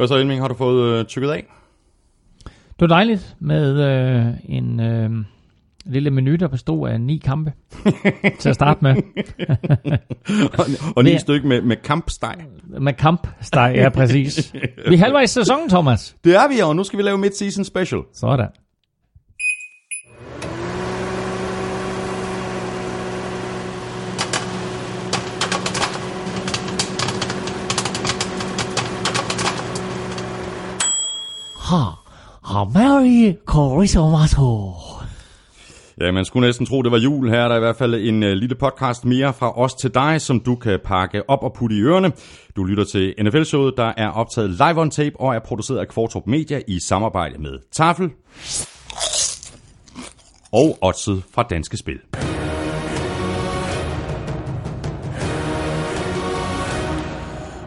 Hvad så, Elming? Har du fået øh, tykket af? Det var dejligt med øh, en øh, lille menu, der bestod af ni kampe til at starte med. og, og ni stykke med, med kampsteg. Med kampsteg, ja præcis. Vi er halvvejs i sæsonen, Thomas. Det er vi, og nu skal vi lave mid-season special. Sådan. Ha, ha, Merry Christmas. Ja, man skulle næsten tro, det var jul. Her er der i hvert fald en øh, lille podcast mere fra os til dig, som du kan pakke op og putte i ørerne. Du lytter til NFL-showet, der er optaget live on tape og er produceret af Kvartrup Media i samarbejde med Tafel og Otset fra Danske Spil.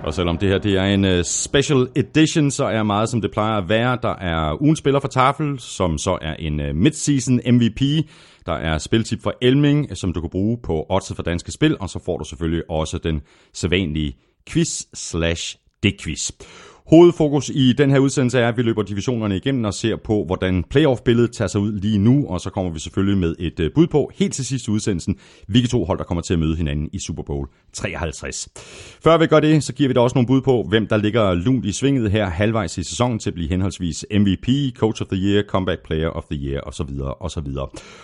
Og selvom det her det er en øh, special edition, så er meget som det plejer at være. Der er ugen spiller for Tafel, som så er en øh, midseason MVP. Der er spiltip for Elming, som du kan bruge på Odds for Danske Spil. Og så får du selvfølgelig også den sædvanlige quiz slash quiz. Hovedfokus i den her udsendelse er, at vi løber divisionerne igennem og ser på, hvordan playoff-billedet tager sig ud lige nu, og så kommer vi selvfølgelig med et øh, bud på, helt til sidst udsendelsen, hvilke to hold, der kommer til at møde hinanden i Super Bowl 53. Før vi gør det, så giver vi da også nogle bud på, hvem der ligger lunt i svinget her halvvejs i sæsonen til at blive henholdsvis MVP, Coach of the Year, Comeback Player of the Year osv. osv.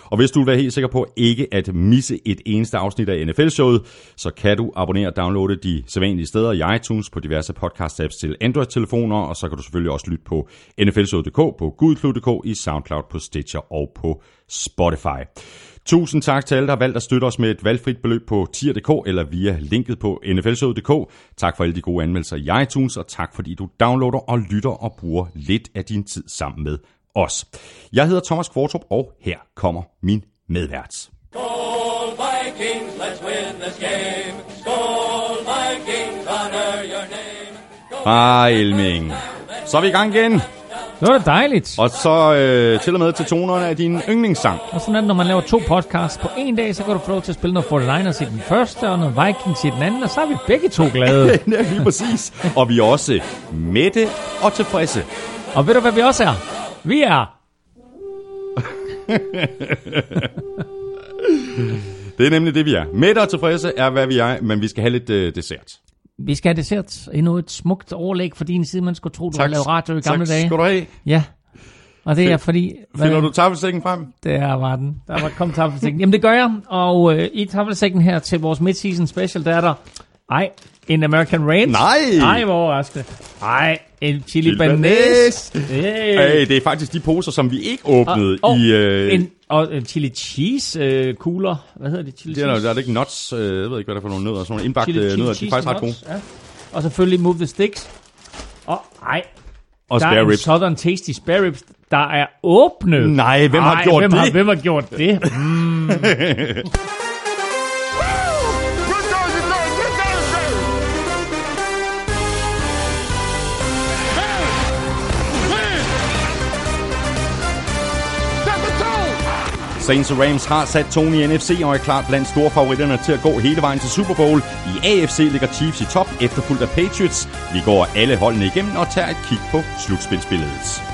Og hvis du vil være helt sikker på ikke at misse et eneste afsnit af NFL-showet, så kan du abonnere og downloade de sædvanlige steder i iTunes på diverse podcast-apps til telefoner, og så kan du selvfølgelig også lytte på nflshowet.dk, på gudklub.dk, i SoundCloud, på Stitcher og på Spotify. Tusind tak til alle, der har valgt at støtte os med et valgfrit beløb på tier.dk eller via linket på nflshowet.dk. Tak for alle de gode anmeldelser i iTunes, og tak fordi du downloader og lytter og bruger lidt af din tid sammen med os. Jeg hedder Thomas Kvartrup, og her kommer min medvært. Go Vikings, let's win this game. Hej Elming. Så er vi i gang igen, Det var da dejligt. og så øh, til og med til tonerne af din yndlingssang. Og sådan er det, når man laver to podcasts på en dag, så kan du få lov til at spille noget 49ers i den første, og noget Vikings i den anden, og så er vi begge to glade. Ja, lige præcis. Og vi er også mætte og tilfredse. og ved du, hvad vi også er? Vi er Det er nemlig det, vi er. Mætte og tilfredse er, hvad vi er, men vi skal have lidt øh, dessert. Vi skal have dessert. Endnu et smukt overlæg for din side. Man skulle tro, du har lavet radio i gamle tak dage. skal du have. Ja. Og det er fordi... Finder du taffelsækken frem? Der var den. Der var kommet taffelsækken. Jamen det gør jeg. Og øh, i taffelsækken her til vores midseason special, der er der... Ej, en American Ranch. Nej! Nej, hvor overraskende. Ej, en chili banæs. Hey. Hey, det er faktisk de poser, som vi ikke åbnede og, i... Øh, en, og en chili cheese øh, kugler. Hvad hedder det? Chili det er, der, cheese? der er det ikke nuts, øh, jeg ved ikke, hvad det er for nogle nødder, sådan nogle indbagte chili, nødder, de er faktisk ret gode. Ja. Og selvfølgelig Move the Sticks. Og ej, Og der er spare ribs. Southern Tasty spare ribs, der er åbnet. Nej, hvem har Ej, gjort hvem det? Har, hvem har gjort det? Mm. Saints og Rams har sat Tony i NFC og er klart blandt store favoritterne til at gå hele vejen til Super Bowl. I AFC ligger Chiefs i top, efterfulgt af Patriots. Vi går alle holdene igennem og tager et kig på slutspilsbilledet.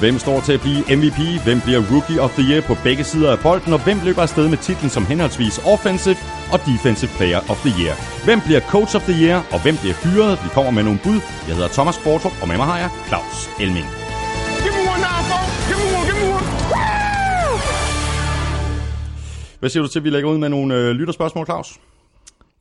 Hvem står til at blive MVP? Hvem bliver Rookie of the Year på begge sider af bolden? Og hvem løber afsted med titlen som henholdsvis Offensive og Defensive Player of the Year? Hvem bliver Coach of the Year? Og hvem bliver fyret? Vi kommer med nogle bud. Jeg hedder Thomas Kvartrup, og med mig har jeg Claus Elming. Hvad siger du til, at vi lægger ud med nogle øh, lytterspørgsmål, Claus?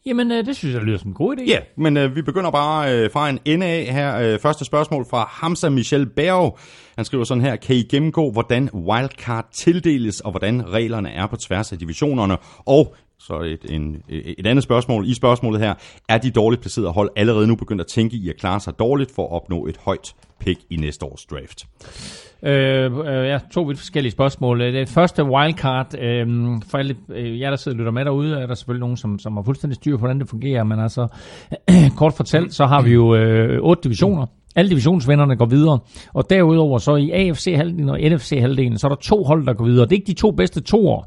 Jamen, øh, det synes jeg lyder som en god idé. Ja, men øh, vi begynder bare øh, fra en ende af her. Øh, første spørgsmål fra Hamza Michel Berg. Han skriver sådan her, kan I gennemgå, hvordan wildcard tildeles, og hvordan reglerne er på tværs af divisionerne? Og så et, en, et andet spørgsmål i spørgsmålet her. Er de dårligt placerede hold allerede nu begyndt at tænke i at klare sig dårligt for at opnå et højt pick i næste års draft? Øh, øh, ja, to vidt forskellige spørgsmål. Øh, det første wildcard, øh, for alle øh, jer, der sidder og lytter med derude, er der selvfølgelig nogen, som, som har fuldstændig styr på, hvordan det fungerer, men altså, kort fortalt, så har vi jo øh, otte divisioner. Alle divisionsvinderne går videre, og derudover så i AFC-halvdelen og NFC-halvdelen, så er der to hold, der går videre. Det er ikke de to bedste toer.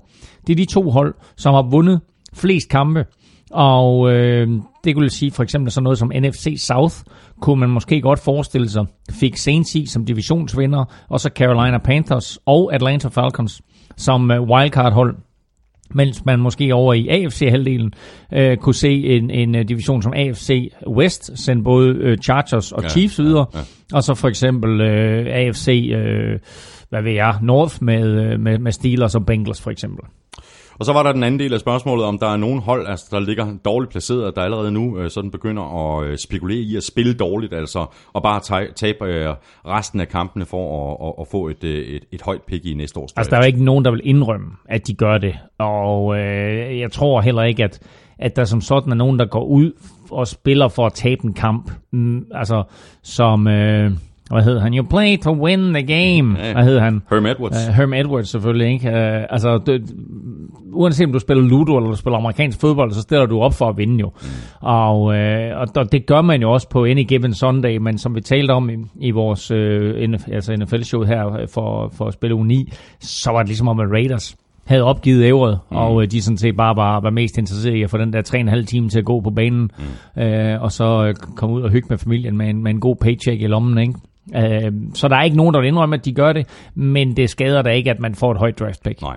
Det er de to hold, som har vundet flest kampe. Og øh, det kunne sige for eksempel sådan noget som NFC South, kunne man måske godt forestille sig, fik Saints i som divisionsvinder, og så Carolina Panthers og Atlanta Falcons som øh, wildcard-hold mens man måske over i AFC-halvdelen øh, kunne se en, en øh, division som AFC West sende både øh, Chargers og Ja, Chiefs videre, ja, ja. og så for eksempel øh, AFC, øh, hvad ved jeg, North med, øh, med, med Steelers og Bengals for eksempel. Og så var der den anden del af spørgsmålet, om der er nogen hold, altså, der ligger dårligt placeret, der allerede nu øh, sådan begynder at øh, spekulere i at spille dårligt, altså og bare tabe øh, resten af kampene for at, at, at få et, øh, et, et højt pick i næste års Altså, der er jo ikke nogen, der vil indrømme, at de gør det. Og øh, jeg tror heller ikke, at, at der som sådan er nogen, der går ud og spiller for at tabe en kamp. Mm, altså, som... Øh, hvad hedder han? You play to win the game. Hvad hedder han? Herm Edwards. Uh, Herm Edwards selvfølgelig, ikke? Uh, altså, det, uanset om du spiller Ludo eller du spiller amerikansk fodbold, så stiller du op for at vinde jo. Mm. Og, uh, og, det gør man jo også på Any Given Sunday, men som vi talte om i, i vores uh, NF, altså NFL-show her for, for at spille u 9, så var det ligesom om, at Raiders havde opgivet ævret, mm. og øh, de sådan set bare var, var mest interesseret i at få den der 3,5 time til at gå på banen, mm. øh, og så øh, komme ud og hygge med familien med en, med en god paycheck i lommen, ikke? Øh, så der er ikke nogen, der vil indrømme, at de gør det, men det skader da ikke, at man får et højt draft pick. Nej.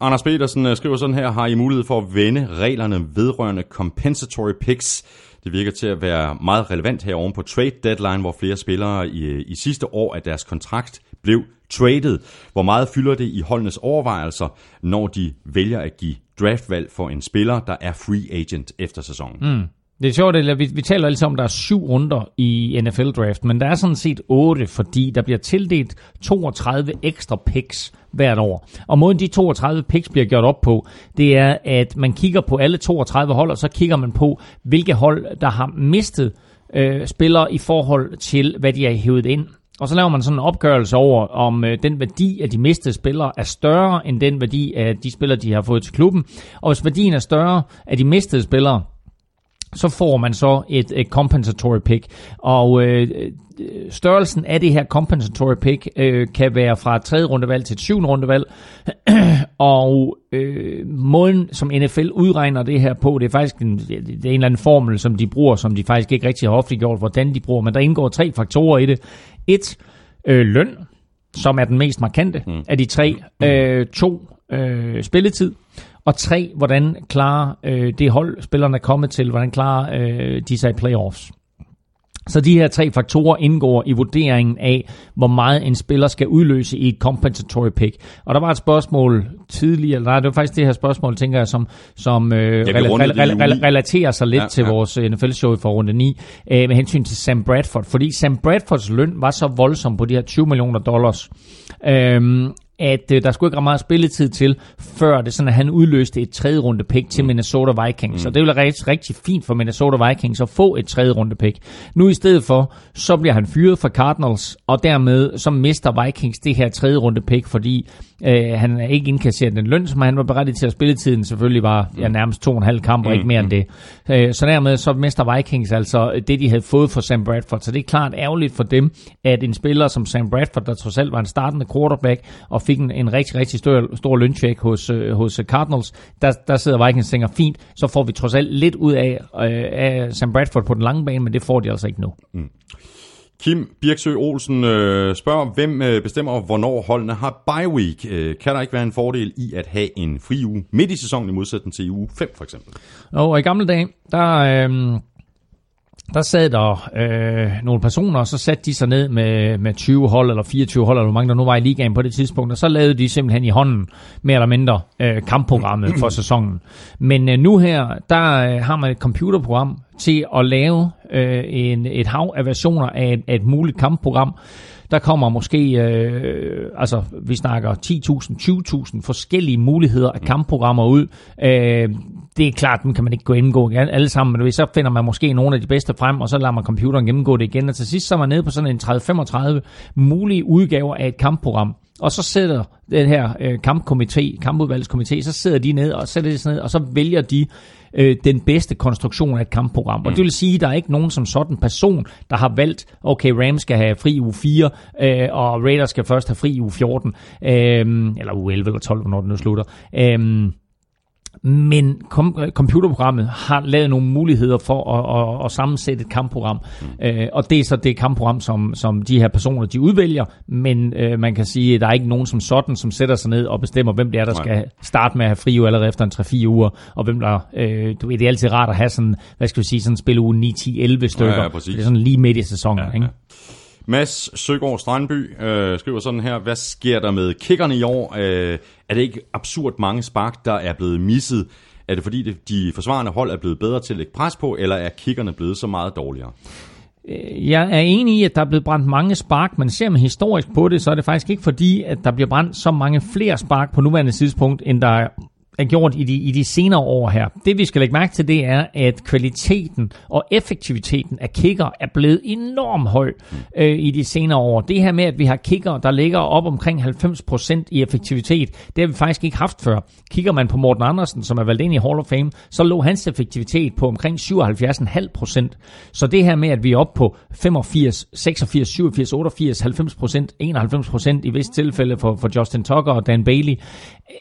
Anders Petersen øh, skriver sådan her, har I mulighed for at vende reglerne vedrørende compensatory picks? Det virker til at være meget relevant her oven på trade deadline, hvor flere spillere i, i sidste år af deres kontrakt blev traded. Hvor meget fylder det i holdenes overvejelser, når de vælger at give draftvalg for en spiller, der er free agent efter sæsonen? Mm. Det er sjovt, at vi, vi taler altid om, at der er syv runder i NFL-draft, men der er sådan set otte, fordi der bliver tildelt 32 ekstra picks hvert år. Og måden de 32 picks bliver gjort op på, det er, at man kigger på alle 32 hold, og så kigger man på, hvilke hold, der har mistet øh, spillere i forhold til, hvad de har hævet ind. Og så laver man sådan en opgørelse over, om øh, den værdi af de mistede spillere er større end den værdi af de spillere, de har fået til klubben. Og hvis værdien er større af de mistede spillere, så får man så et, et compensatory pick. Og øh, størrelsen af det her compensatory pick øh, kan være fra et tredje rundevalg til et syvende rundevalg. og øh, måden, som NFL udregner det her på, det er faktisk en, det er en eller anden formel, som de bruger, som de faktisk ikke rigtig har offentliggjort, hvordan de bruger. Men der indgår tre faktorer i det. Et, øh, løn, som er den mest markante mm. af de tre. Øh, to, øh, spilletid. Og tre, hvordan klarer øh, det hold, spillerne er kommet til, hvordan klarer øh, de sig i playoffs. Så de her tre faktorer indgår i vurderingen af, hvor meget en spiller skal udløse i et compensatory pick. Og der var et spørgsmål tidligere, nej, det var faktisk det her spørgsmål, tænker jeg, som, som øh, vi rela- i rela- rela- relaterer sig lidt Ja, til ja. vores NFL-show for runde 9, øh, med hensyn til Sam Bradford. Fordi Sam Bradfords løn var så voldsom på de her 20 millioner dollars, øh, at øh, der skulle ikke ret meget spilletid til, før det sådan, at han udløste et tredje runde pick til Minnesota Vikings. Mm. Så det ville være rigtig, rigtig fint for Minnesota Vikings at få et tredje runde pick. Nu i stedet for, så bliver han fyret fra Cardinals, og dermed så mister Vikings det her tredje runde pick, fordi øh, han er ikke indkasseret den løn, som han var berettiget til, at spilletiden selvfølgelig var ja, nærmest to og en halv kamp, og ikke mere end det. Øh, så dermed så mister Vikings altså det, de havde fået for Sam Bradford. Så det er klart ærgerligt for dem, at en spiller som Sam Bradford, der trods alt var en startende quarterback, og fik en, en rigtig, rigtig stor, stor løncheck hos, øh, hos Cardinals, der, der sidder Vikings og tænker, fint, så får vi trods alt lidt ud af, øh, af Sam Bradford på den lange bane, men det får de altså ikke nu. Kim Birksø Olsen øh, spørger, hvem øh, bestemmer, hvornår holdene har bye week? Øh, kan der ikke være en fordel i at have en fri uge midt i sæsonen i modsætning til uge 5 for eksempel? Og i gamle dage, der, øh, der sad der øh, nogle personer, og så satte de sig ned med, med 20 hold, eller 24 hold, eller hvor mange der nu var i ligaen på det tidspunkt, og så lavede de simpelthen i hånden, mere eller mindre, øh, kampprogrammet for sæsonen. Men øh, nu her, der øh, har man et computerprogram til at lave øh, en, et hav af versioner af et, af et muligt kampprogram. der kommer måske, øh, altså vi snakker 10.000, 20.000 forskellige muligheder af kampprogrammer ud. Øh, det er klart, dem kan man ikke gå indgå alle sammen, men så finder man måske nogle af de bedste frem, og så lader man computeren gennemgå det igen, og til sidst så er man nede på sådan en 30-35 mulige udgaver af et kampprogram. Og så sidder den her øh, kampkomité, kampudvalgskomité, så sidder de ned og sætter det ned, og så vælger de øh, den bedste konstruktion af et kampprogram. Og det vil sige, at der er ikke nogen som sådan person, der har valgt, okay, Rams skal have fri uge 4, øh, og Raiders skal først have fri uge 14, øh, eller uge 11 eller 12, når den nu slutter. Øh, men kom, computerprogrammet har lavet nogle muligheder for at, at, at sammensætte et kampprogram. Mm. Øh, og det er så det kampprogram, som, som de her personer de udvælger, men øh, man kan sige, at der er ikke nogen som sådan, som sætter sig ned og bestemmer, hvem det er, der Nej. skal starte med at have fri uge allerede efter en 3-4 uger, og hvem der, øh, du ved, det er altid rart at have sådan, hvad skal vi sige, sådan spil uge 9-10-11 stykker. Ja, ja, det er sådan lige midt i sæsonen, ja, ja. ikke? Mads Søgaard Strandby øh, skriver sådan her, hvad sker der med kickerne i år? Øh, er det ikke absurd mange spark, der er blevet misset? Er det fordi de forsvarende hold er blevet bedre til at lægge pres på, eller er kickerne blevet så meget dårligere? Øh, jeg er enig i, at der er blevet brændt mange spark, men ser man historisk på det, så er det faktisk ikke fordi, at der bliver brændt så mange flere spark på nuværende tidspunkt, end der er gjort i de, i de senere år her. Det vi skal lægge mærke til, det er, at kvaliteten og effektiviteten af kicker er blevet enormt høj øh, i de senere år. Det her med, at vi har kicker, der ligger op omkring 90% i effektivitet, det har vi faktisk ikke haft før. Kigger man på Morten Andersen, som er valgt ind i Hall of Fame, så lå hans effektivitet på omkring 77,5%. Så det her med, at vi er oppe på 85, 86, 87, 88, 90%, 91% i visse tilfælde for, for Justin Tucker og Dan Bailey,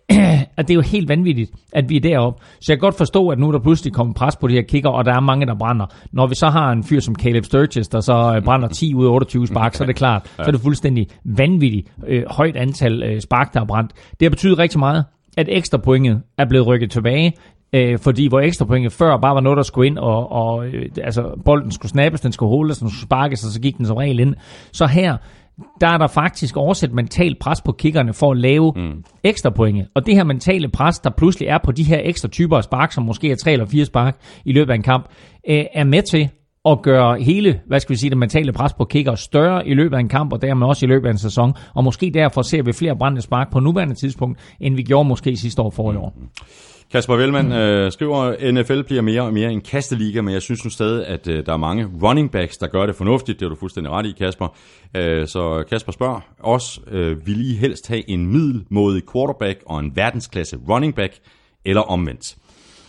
at det er jo helt vanvittigt, at vi er deroppe. Så jeg kan godt forstå, at nu er der pludselig kommet pres på de her kicker, og der er mange, der brænder. Når vi så har en fyr som Caleb Sturgis, der så øh, brænder 10 ud af 28 spark, så er det klart, så er det fuldstændig vanvittigt øh, højt antal øh, spark, der er brændt. Det har betydet rigtig meget, at ekstra pointet er blevet rykket tilbage. Øh, fordi hvor ekstra pointet før bare var noget, der skulle ind, og, og øh, altså, bolden skulle snappes, den skulle holdes, den skulle sparkes, og så gik den som regel ind. Så her, der er der faktisk oversat mentalt pres på kickerne for at lave mm. ekstra pointe. Og det her mentale pres, der pludselig er på de her ekstra typer af spark, som måske er tre eller fire spark i løbet af en kamp, øh, er med til at gøre hele, hvad skal vi sige, det mentale pres på kicker større i løbet af en kamp, og dermed også i løbet af en sæson. Og måske derfor ser vi flere brændende spark på nuværende tidspunkt, end vi gjorde måske sidste år for i år. Mm. Kasper Velman mm. øh, skriver, NFL bliver mere og mere en kasteliga, men jeg synes nu stadig, at øh, der er mange running backs, der gør det fornuftigt. Det er du fuldstændig ret i, Kasper. Øh, så Kasper spørger os, øh, vil I helst have en middelmodig quarterback og en verdensklasse running back, eller omvendt?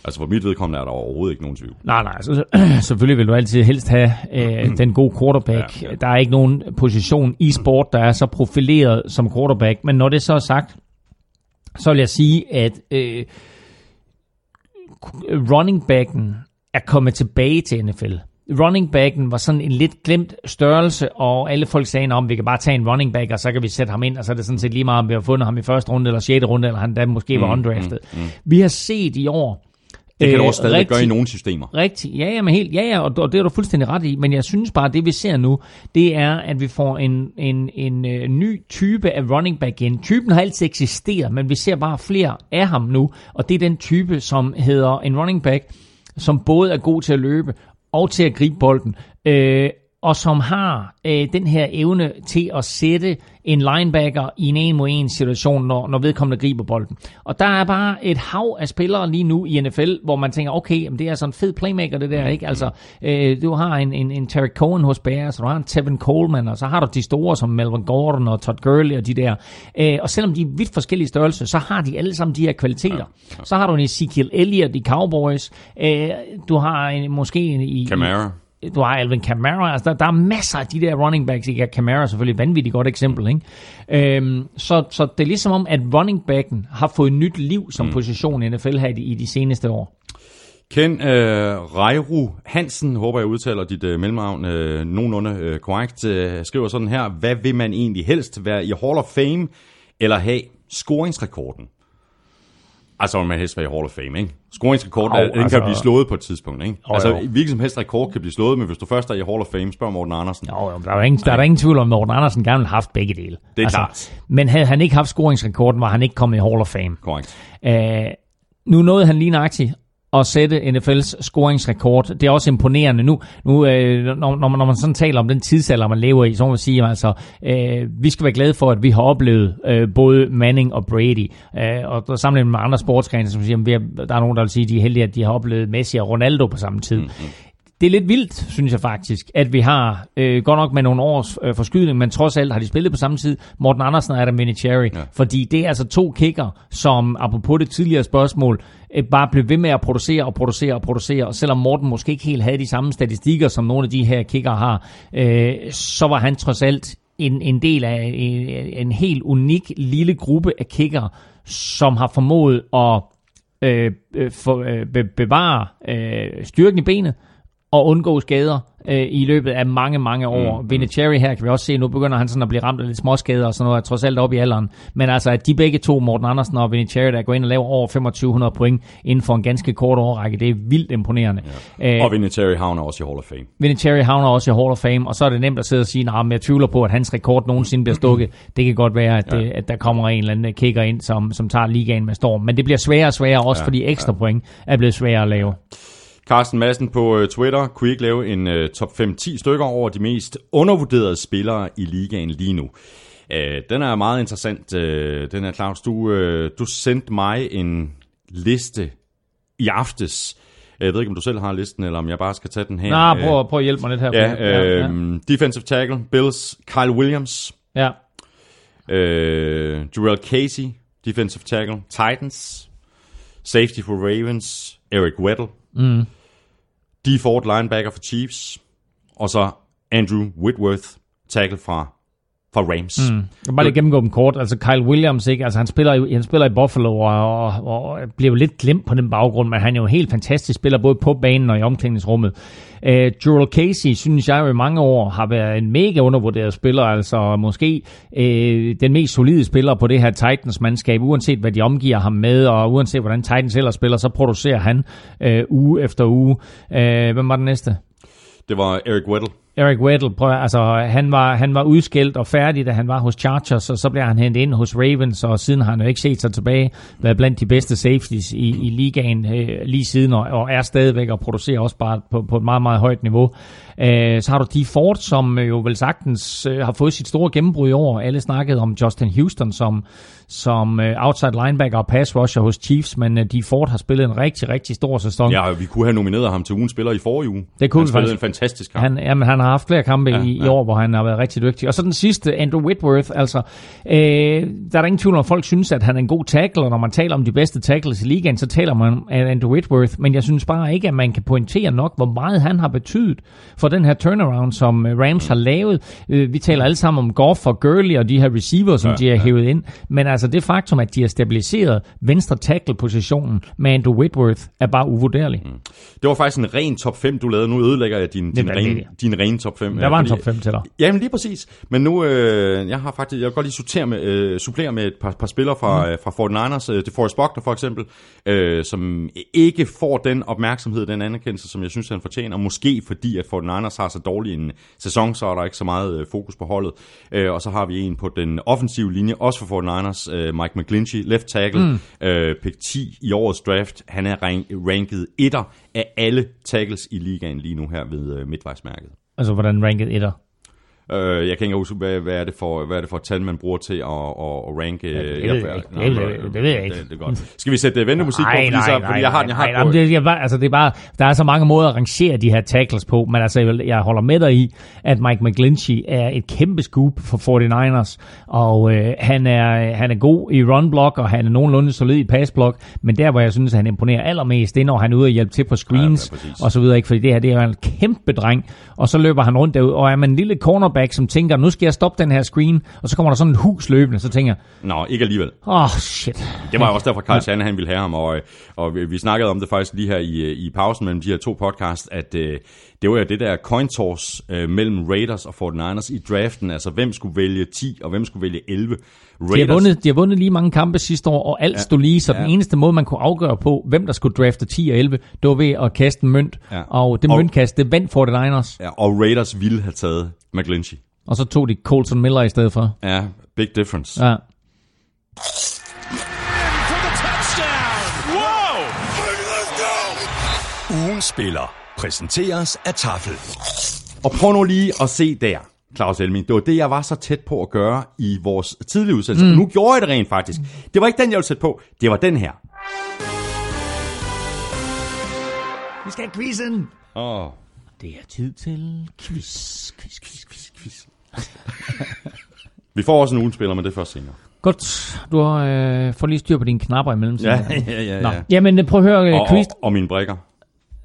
Altså for mit vedkommende er der overhovedet ikke nogen tvivl. Nej, nej. Så, selvfølgelig vil du altid helst have øh, den gode quarterback. Ja, ja. Der er ikke nogen position i sport, der er så profileret som quarterback. Men når det så er sagt, så vil jeg sige, at øh, running backen er kommet tilbage til NFL. Running backen var sådan en lidt glemt størrelse, og alle folk sagde, om vi kan bare tage en running back, og så kan vi sætte ham ind, og så er det sådan set lige meget, om vi har fundet ham i første runde, eller sjette runde, eller han da måske var mm, undrafted. Mm, mm. Vi har set i år, det kan du også stadig rigtig, gøre i nogle systemer. Rigtigt, ja, ja, men helt, ja, ja og, og det er du fuldstændig ret i, men jeg synes bare, at det vi ser nu, det er, at vi får en, en, en, en uh, ny type af running back ind. Typen har altid eksisteret, men vi ser bare flere af ham nu, og det er den type, som hedder en running back, som både er god til at løbe og til at gribe bolden, øh, og som har øh, den her evne til at sætte en linebacker i en en mod en situation, når, når vedkommende griber bolden. Og der er bare et hav af spillere lige nu i NFL, hvor man tænker, okay, det er sådan en fed playmaker det der, ikke? Altså, øh, du har en, en, en Terry Cohen hos Bears, og du har en Tevin Coleman, og så har du de store som Melvin Gordon og Todd Gurley og de der. Øh, og selvom de er vidt forskellige størrelser, så har de alle sammen de her kvaliteter. Ja, ja. Så har du en Ezekiel Elliott i Cowboys, øh, du har en, måske en i... Camara du har Alvin Kamara, altså der, der er masser af de der running backs, ikke? Kamara er selvfølgelig et vanvittigt godt eksempel, ikke? Øhm, så, så det er ligesom om, at running backen har fået nyt liv som mm. position i NFL her i de, i de seneste år. Ken øh, Reiru Hansen, håber jeg udtaler dit øh, mellemnavn øh, nogenlunde øh, korrekt, øh, skriver sådan her, hvad vil man egentlig helst være i Hall of Fame, eller have scoringsrekorden? Altså, man helst være i Hall of Fame, ikke? Scoringsrekorden, oh, den altså, kan blive slået på et tidspunkt, ikke? Oh, altså, hvilken som helst rekord kan blive slået, men hvis du først er i Hall of Fame, spørg Morten Andersen. Jo, jo der er, ingen, der er ingen tvivl om, at Morten Andersen gerne have haft begge dele. Det er altså, klart. Men havde han ikke haft scoringsrekorden, var han ikke kommet i Hall of Fame. Korrekt. Uh, nu nåede han lige nøjagtigt at sætte NFL's scoringsrekord. Det er også imponerende. Nu, nu øh, når, når, man, når man sådan taler om den tidsalder, man lever i, så må man sige, altså, øh, vi skal være glade for, at vi har oplevet øh, både Manning og Brady. Øh, og der sammenlignet med andre sportsgrene, som siger, vi har, der er nogen, der vil sige, at de er heldige, at de har oplevet Messi og Ronaldo på samme tid. Mm-hmm det er lidt vildt, synes jeg faktisk, at vi har, øh, godt nok med nogle års øh, forskydning, men trods alt har de spillet på samme tid, Morten Andersen og Adam Vinatieri, ja. fordi det er altså to kicker, som apropos det tidligere spørgsmål, øh, bare blev ved med at producere og producere og producere, og selvom Morten måske ikke helt havde de samme statistikker, som nogle af de her kicker har, øh, så var han trods alt en, en del af en, en helt unik lille gruppe af kicker, som har formået at øh, øh for, øh, bevare øh, styrken i benet, og undgå skader øh, i løbet af mange, mange år. Mm. Vinatieri her kan vi også se, nu begynder han sådan at blive ramt af lidt småskader og sådan noget, trods alt op i alderen. Men altså, at de begge to, Morten Andersen og Vinatieri, der går ind og laver over 2500 point inden for en ganske kort årrække, det er vildt imponerende. Ja. Og Vinatieri havner også i Hall of Fame. Vinatieri havner også i Hall of Fame, og så er det nemt at sidde og sige, nej, men jeg tvivler på, at hans rekord nogensinde bliver stukket. Det kan godt være, at, ja. det, at der kommer en eller anden kicker ind, som, som tager ligaen med storm. Men det bliver sværere og sværere, også ja. fordi ekstra ja. point er blevet sværere at lave. Ja. Carsten Madsen på øh, Twitter kunne ikke lave en uh, top 5-10 stykker over de mest undervurderede spillere i ligaen lige nu. Uh, den er meget interessant. Uh, den er Claus, du, uh, du sendte mig en liste i aftes. Jeg ved ikke, om du selv har listen, eller om jeg bare skal tage den her. Nej, prøv, prøv at hjælpe mig lidt her. Ja, ja, ja. Defensive tackle, Bills, Kyle Williams. Ja. Uh, Jarrell Casey, defensive tackle, Titans. Safety for Ravens, Eric Weddle. Mm. D. Ford, linebacker for Chiefs. Og så Andrew Whitworth, tackle fra, fra Rams. Mm. Bare lige gennemgå dem kort. Altså Kyle Williams, ikke? Altså, han, spiller, han spiller i Buffalo og, og, og bliver jo lidt glemt på den baggrund, men han er jo en helt fantastisk spiller, både på banen og i omklædningsrummet. Uh, Jurel Casey, synes jeg jo i mange år, har været en mega undervurderet spiller, altså måske uh, den mest solide spiller på det her Titans-mandskab, uanset hvad de omgiver ham med, og uanset hvordan Titans ellers spiller, så producerer han uh, uge efter uge. Uh, hvem var den næste? Det var Eric Weddle. Eric Weddle, prøv, altså, han, var, han var udskilt og færdig, da han var hos Chargers, og så blev han hentet ind hos Ravens, og siden har han jo ikke set sig tilbage, været blandt de bedste safeties i, i ligaen øh, lige siden, og, og er stadigvæk og producerer også bare på, på et meget, meget højt niveau. Øh, så har du de Ford, som øh, jo vel sagtens øh, har fået sit store gennembrud i år. Alle snakkede om Justin Houston som, som øh, outside linebacker og pass rusher hos Chiefs, men øh, de Ford har spillet en rigtig, rigtig stor sæson. Ja, vi kunne have nomineret ham til ugens spiller i forrige uge. Det kunne han spillede faktisk. en fantastisk kamp. Han, jamen, han har haft flere kampe ja, i, ja. i år, hvor han har været rigtig dygtig. Og så den sidste, Andrew Whitworth. Altså, øh, der er der ingen tvivl om, folk synes, at han er en god tackler. Når man taler om de bedste tackles i ligaen, så taler man om Andrew Whitworth. Men jeg synes bare ikke, at man kan pointere nok, hvor meget han har betydet for den her turnaround, som øh, Rams har lavet. Vi taler alle sammen om Goff og Gurley og de her receiver, som ja, de har ja. hævet ind. Men altså det faktum, at de har stabiliseret venstre tackle-positionen med Andrew Whitworth, er bare uvurderligt. Mm. Det var faktisk en ren top 5, du lavede. Nu ødelægger jeg din, din, ren, din ren top 5. Der var en top 5 til dig. Jamen lige præcis. Men nu, øh, jeg har faktisk, jeg vil godt lige sortere med, øh, supplere med et par, par spillere fra, mm. fra 49ers. Øh, DeForest Buckner for eksempel, øh, som ikke får den opmærksomhed, den anerkendelse, som jeg synes, han fortjener. Måske fordi, at 49ers har så dårlig en sæson, så er der ikke så meget øh, fokus på holdet. Øh, og så har vi en på den offensive linje, også for 49ers, øh, Mike McGlinchey, left tackle, mm. øh, pick 10 i årets draft. Han er ranket etter af alle tackles i ligaen lige nu her ved øh, midtvejsmærket. Altså, hvordan ranket etter? Øh, jeg kan ikke huske, hvad, hvad, er det for, hvad er det for tal, man bruger til at, at, at ranke? Ja, det, ved jeg, ikke. det, det, det ved jeg ikke. Det, det er godt. Skal vi sætte ventemusik på? Nej, nej, så, nej, fordi jeg har, jeg har nej, nej, det, jeg, altså, det er bare, der er så mange måder at rangere de her tackles på, men altså, jeg, holder med dig i, at Mike McGlinchey er et kæmpe scoop for 49ers, og øh, han, er, han er god i run block, og han er nogenlunde solid i pass block, men der, hvor jeg synes, at han imponerer allermest, det er, når han er ude og hjælpe til på screens, ja, og så videre, ikke? fordi det her, det er en kæmpe dreng, og så løber han rundt derud, og er man en lille cornerback, som tænker, nu skal jeg stoppe den her screen, og så kommer der sådan et hus løbende, så tænker jeg... Nå, ikke alligevel. Åh, oh, shit. Det var også derfor, Carl Sande, han ville have ham, og, og vi snakkede om det faktisk lige her i, i pausen mellem de her to podcasts, at øh, det var jo det der coin toss øh, mellem Raiders og 49ers i draften, altså hvem skulle vælge 10, og hvem skulle vælge 11. Raiders. De, har vundet, de har vundet lige mange kampe sidste år, og alt ja, stod lige, så ja. den eneste måde, man kunne afgøre på, hvem der skulle drafte 10 og 11, det var ved at kaste en mønt, ja. og det og, møntkast, det vandt 49ers. Ja, og Raiders ville have taget McGlinchey. Og så tog de Colton Miller i stedet for. Ja, big difference. Ja. Ugen spiller præsenteres af Tafel. Og prøv nu lige at se der, Claus Elming. Det var det, jeg var så tæt på at gøre i vores tidlige udsendelse. Mm. Nu gjorde jeg det rent faktisk. Det var ikke den, jeg ville sætte på. Det var den her. Vi skal have quizzen. Åh, oh. Det er tid til quiz, quiz, quiz, quiz, quiz. Vi får også en ugen spiller, men det er først senere. Godt, du har øh, fået lige styr på dine knapper i mellemtiden. Ja, ja, ja. Nå. ja. Jamen, prøv at høre Og, øh, quiz. og, og mine brækker.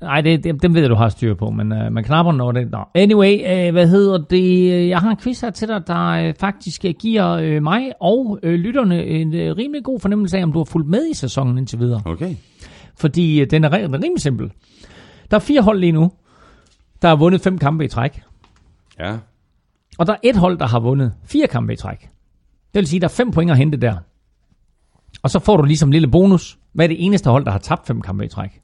Nej, det, det, dem ved jeg, du har styr på, men, øh, men knapperne over det. Nå. Anyway, øh, hvad hedder det? Jeg har en quiz her til dig, der øh, faktisk øh, giver øh, mig og øh, lytterne en øh, rimelig god fornemmelse af, om du har fulgt med i sæsonen indtil videre. Okay. Fordi øh, den er, den er rimelig simpel. Der er fire hold lige nu, der har vundet fem kampe i træk. Ja. Og der er et hold, der har vundet fire kampe i træk. Det vil sige, der er fem point at hente der. Og så får du ligesom en lille bonus. Hvad er det eneste hold, der har tabt fem kampe i træk?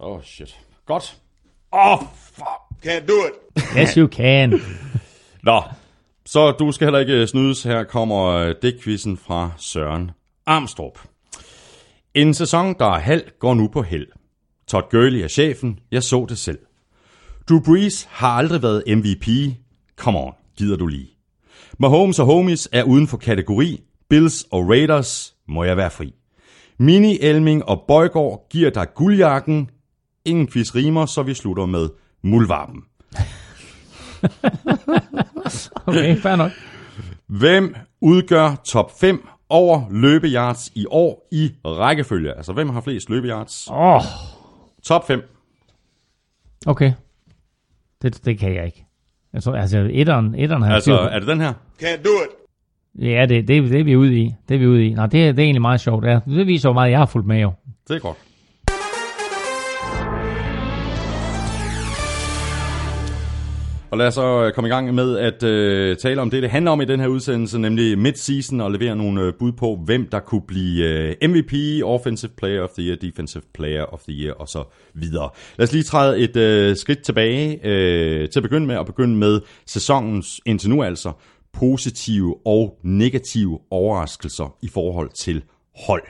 Åh, oh, shit. Godt. Åh, oh, fuck. Can't do it. Yes, you can. Nå, så du skal heller ikke snydes. Her kommer øh, dækquizzen fra Søren Armstrong. En sæson, der er halv, går nu på held. Todd Gurley er chefen. Jeg så det selv. Drew Brees har aldrig været MVP. Come on, gider du lige. Mahomes og Homies er uden for kategori. Bills og Raiders må jeg være fri. Mini, Elming og Bøjgaard giver dig guldjakken. Ingen quiz rimer, så vi slutter med muldvarpen. Okay, fair nok. Hvem udgør top 5 over løbeyards i år i rækkefølge? Altså, hvem har flest løbeyards? Åh, oh, Top 5. okay. Det, det kan jeg ikke. Jeg tror, altså, etteren, etteren har Altså, er det den her? Can't do it. Ja, det, det, det er vi ude i. Det er vi ude i. Nej, det, er- det er egentlig meget sjovt. Ja. Det viser, hvor meget jeg har fulgt med jo. Det er godt. Og lad os så øh, komme i gang med at øh, tale om det, det handler om i den her udsendelse, nemlig midseason, og levere nogle øh, bud på, hvem der kunne blive øh, MVP, Offensive Player of the Year, Defensive Player of the Year, og så videre. Lad os lige træde et øh, skridt tilbage øh, til at begynde med, og begynde med sæsonens indtil nu altså positive og negative overraskelser i forhold til hold.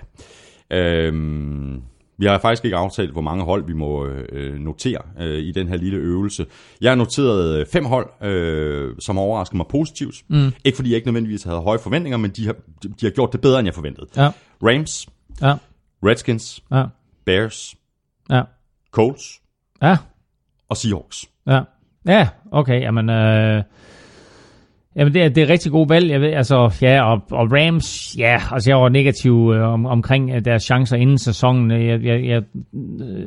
Øhm, vi har faktisk ikke aftalt, hvor mange hold vi må øh, notere øh, i den her lille øvelse. Jeg har noteret øh, fem hold, øh, som har overrasket mig positivt. Mm. Ikke fordi jeg ikke nødvendigvis havde høje forventninger, men de har, de, de har gjort det bedre, end jeg forventede. Ja, Rams, ja, Redskins, ja, Bears, ja, Colts ja, og Seahawks. ja. Ja, okay, jamen... Øh, jamen, det er, det er rigtig gode valg. Jeg ved, altså, ja, og, og Rams, ja, altså jeg var negativ øh, om, omkring øh, deres chancer inden sæsonen. Øh, jeg, jeg, jeg øh,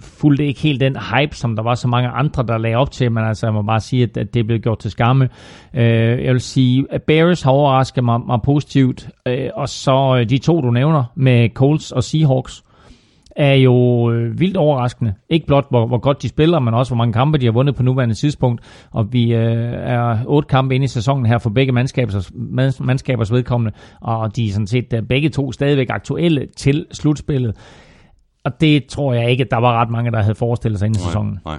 fulgte ikke helt den hype, som der var så mange andre, der lagde op til, men altså, jeg må bare sige, at, at det er blevet gjort til skamme. Øh, jeg vil sige, at Bears har overrasket mig, mig positivt, øh, og så øh, de to, du nævner, med Colts og Seahawks, er jo øh, vildt overraskende. Ikke blot, hvor, hvor godt de spiller, men også, hvor mange kampe de har vundet på nuværende tidspunkt. Og vi øh, er otte kampe inde i sæsonen her for begge mandskabers, mand- mandskabers vedkommende, og de er sådan set øh, begge to stadigvæk aktuelle til slutspillet. Og det tror jeg ikke, at der var ret mange, der havde forestillet sig inden i sæsonen. Nej.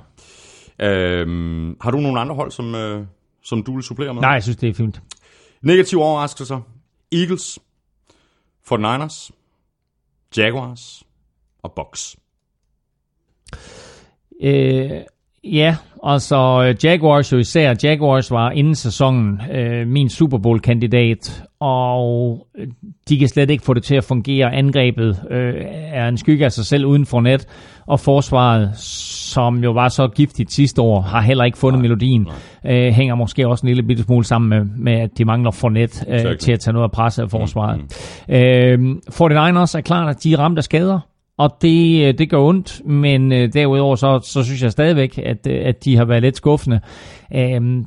Øhm, har du nogle andre hold, som, øh, som du vil supplere med? Nej, jeg synes, det er fint. Negative overraskelser. Eagles, 49ers, Jaguars og Bucks. Øh, ja, altså øh, Jaguars jo især. Jaguars var inden sæsonen øh, min Super Bowl-kandidat, og øh, de kan slet ikke få det til at fungere. Angrebet øh, er en skygge af sig selv uden for net, og forsvaret, som jo var så giftigt sidste år, har heller ikke fundet nej, melodien. Øh, hænger måske også en lille bitte smule sammen med, med at de mangler for net øh, Exactly. til at tage noget af presset af forsvaret. Mm, mm. Øh, 49ers er klart, at de er ramt af skader, og det, øh, det gør ondt, men øh, derudover så, så synes jeg stadigvæk, at, øh, at de har været lidt skuffende. Øhm,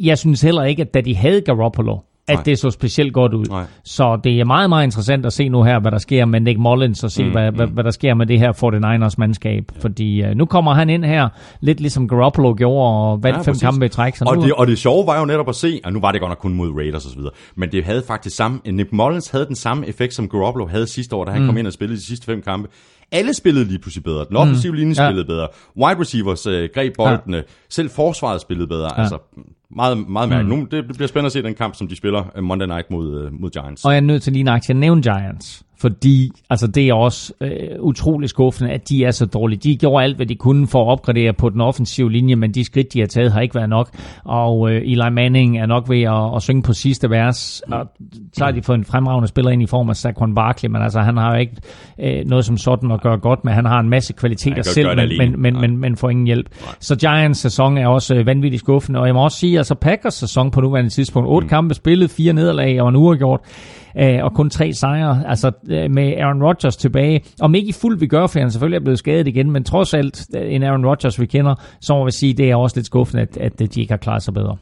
jeg synes heller ikke, at da de havde Garoppolo, at Nej. det så specielt godt ud. Nej. Så det er meget, meget interessant at se nu her, hvad der sker med Nick Mullins, og se, mm, hvad, hvad, hvad der sker med det her 49ers mandskab. Fordi øh, nu kommer han ind her, lidt ligesom Garoppolo gjorde, og vandt Ja, ja, fem præcis. kampe i træk. Så Og nu, det, og det sjove var jo netop at se, og nu var det godt nok kun mod Raiders og så videre, men det havde faktisk samme, Nick Mullins havde den samme effekt, som Garoppolo havde sidste år, da han mm. kom ind og spillede de sidste fem kampe. Alle spillede lige pludselig bedre. Den offensive mm. linje Ja. spillede bedre. Wide receivers øh, greb boldene. Ja. Selv forsvaret spillede bedre. Ja. Altså, Meget, meget mærkeligt. Mm. Nu, det bliver spændende at se den kamp, som de spiller øh, Monday Night mod, øh, mod Giants. Og jeg er nødt til lige nok at nævne Giants, fordi altså, det er også øh, utrolig skuffende, at de er så dårlige. De gjorde alt, hvad de kunne for at opgradere på den offensive linje, men de skridt, de har taget, har ikke været nok. Og øh, Eli Manning er nok ved at, at synge på sidste vers, og så har de fået en fremragende spiller ind i form af Saquon Barkley, men altså, han har jo ikke øh, noget som sådan at gøre godt med. Han har en masse kvaliteter selv, men, men, men, men, men får ingen hjælp. Så Giants sæson er også øh, vanvittigt skuffende, og jeg må også sige, altså Packers sæson på nuværende tidspunkt, otte mm. kampe spillet, fire nederlag og en uafgjort, øh, og kun tre sejre, altså øh, med Aaron Rodgers tilbage. Om ikke i fuld vi gør, for han selvfølgelig er blevet skadet igen, men trods alt øh, en Aaron Rodgers, vi kender, så må vi sige, det er også lidt skuffende, at, at de ikke har klaret sig bedre.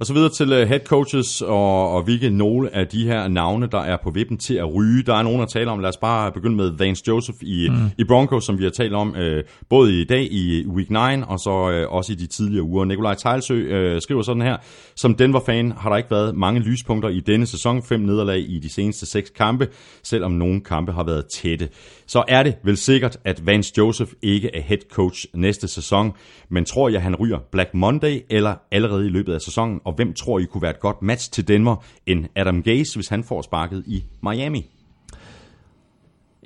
Og så videre til uh, head coaches og, og hvilke nogle af de her navne, der er på vippen til at ryge. Der er nogen at tale om. Lad os bare begynde med Vance Joseph i, mm. i Broncos, som vi har talt om uh, både i dag i week 9 og så uh, også i de tidligere uger. Nikolaj Tejlsø uh, skriver sådan her. Som Denver-fan har der ikke været mange lyspunkter i denne sæson. Fem nederlag i de seneste seks kampe, selvom nogle kampe har været tætte. Så er det vel sikkert, at Vance Joseph ikke er head coach næste sæson. Men tror jeg, han ryger Black Monday eller allerede i løbet af sæsonen? Og hvem tror I kunne være et godt match til Denver end Adam Gase, hvis han får sparket i Miami?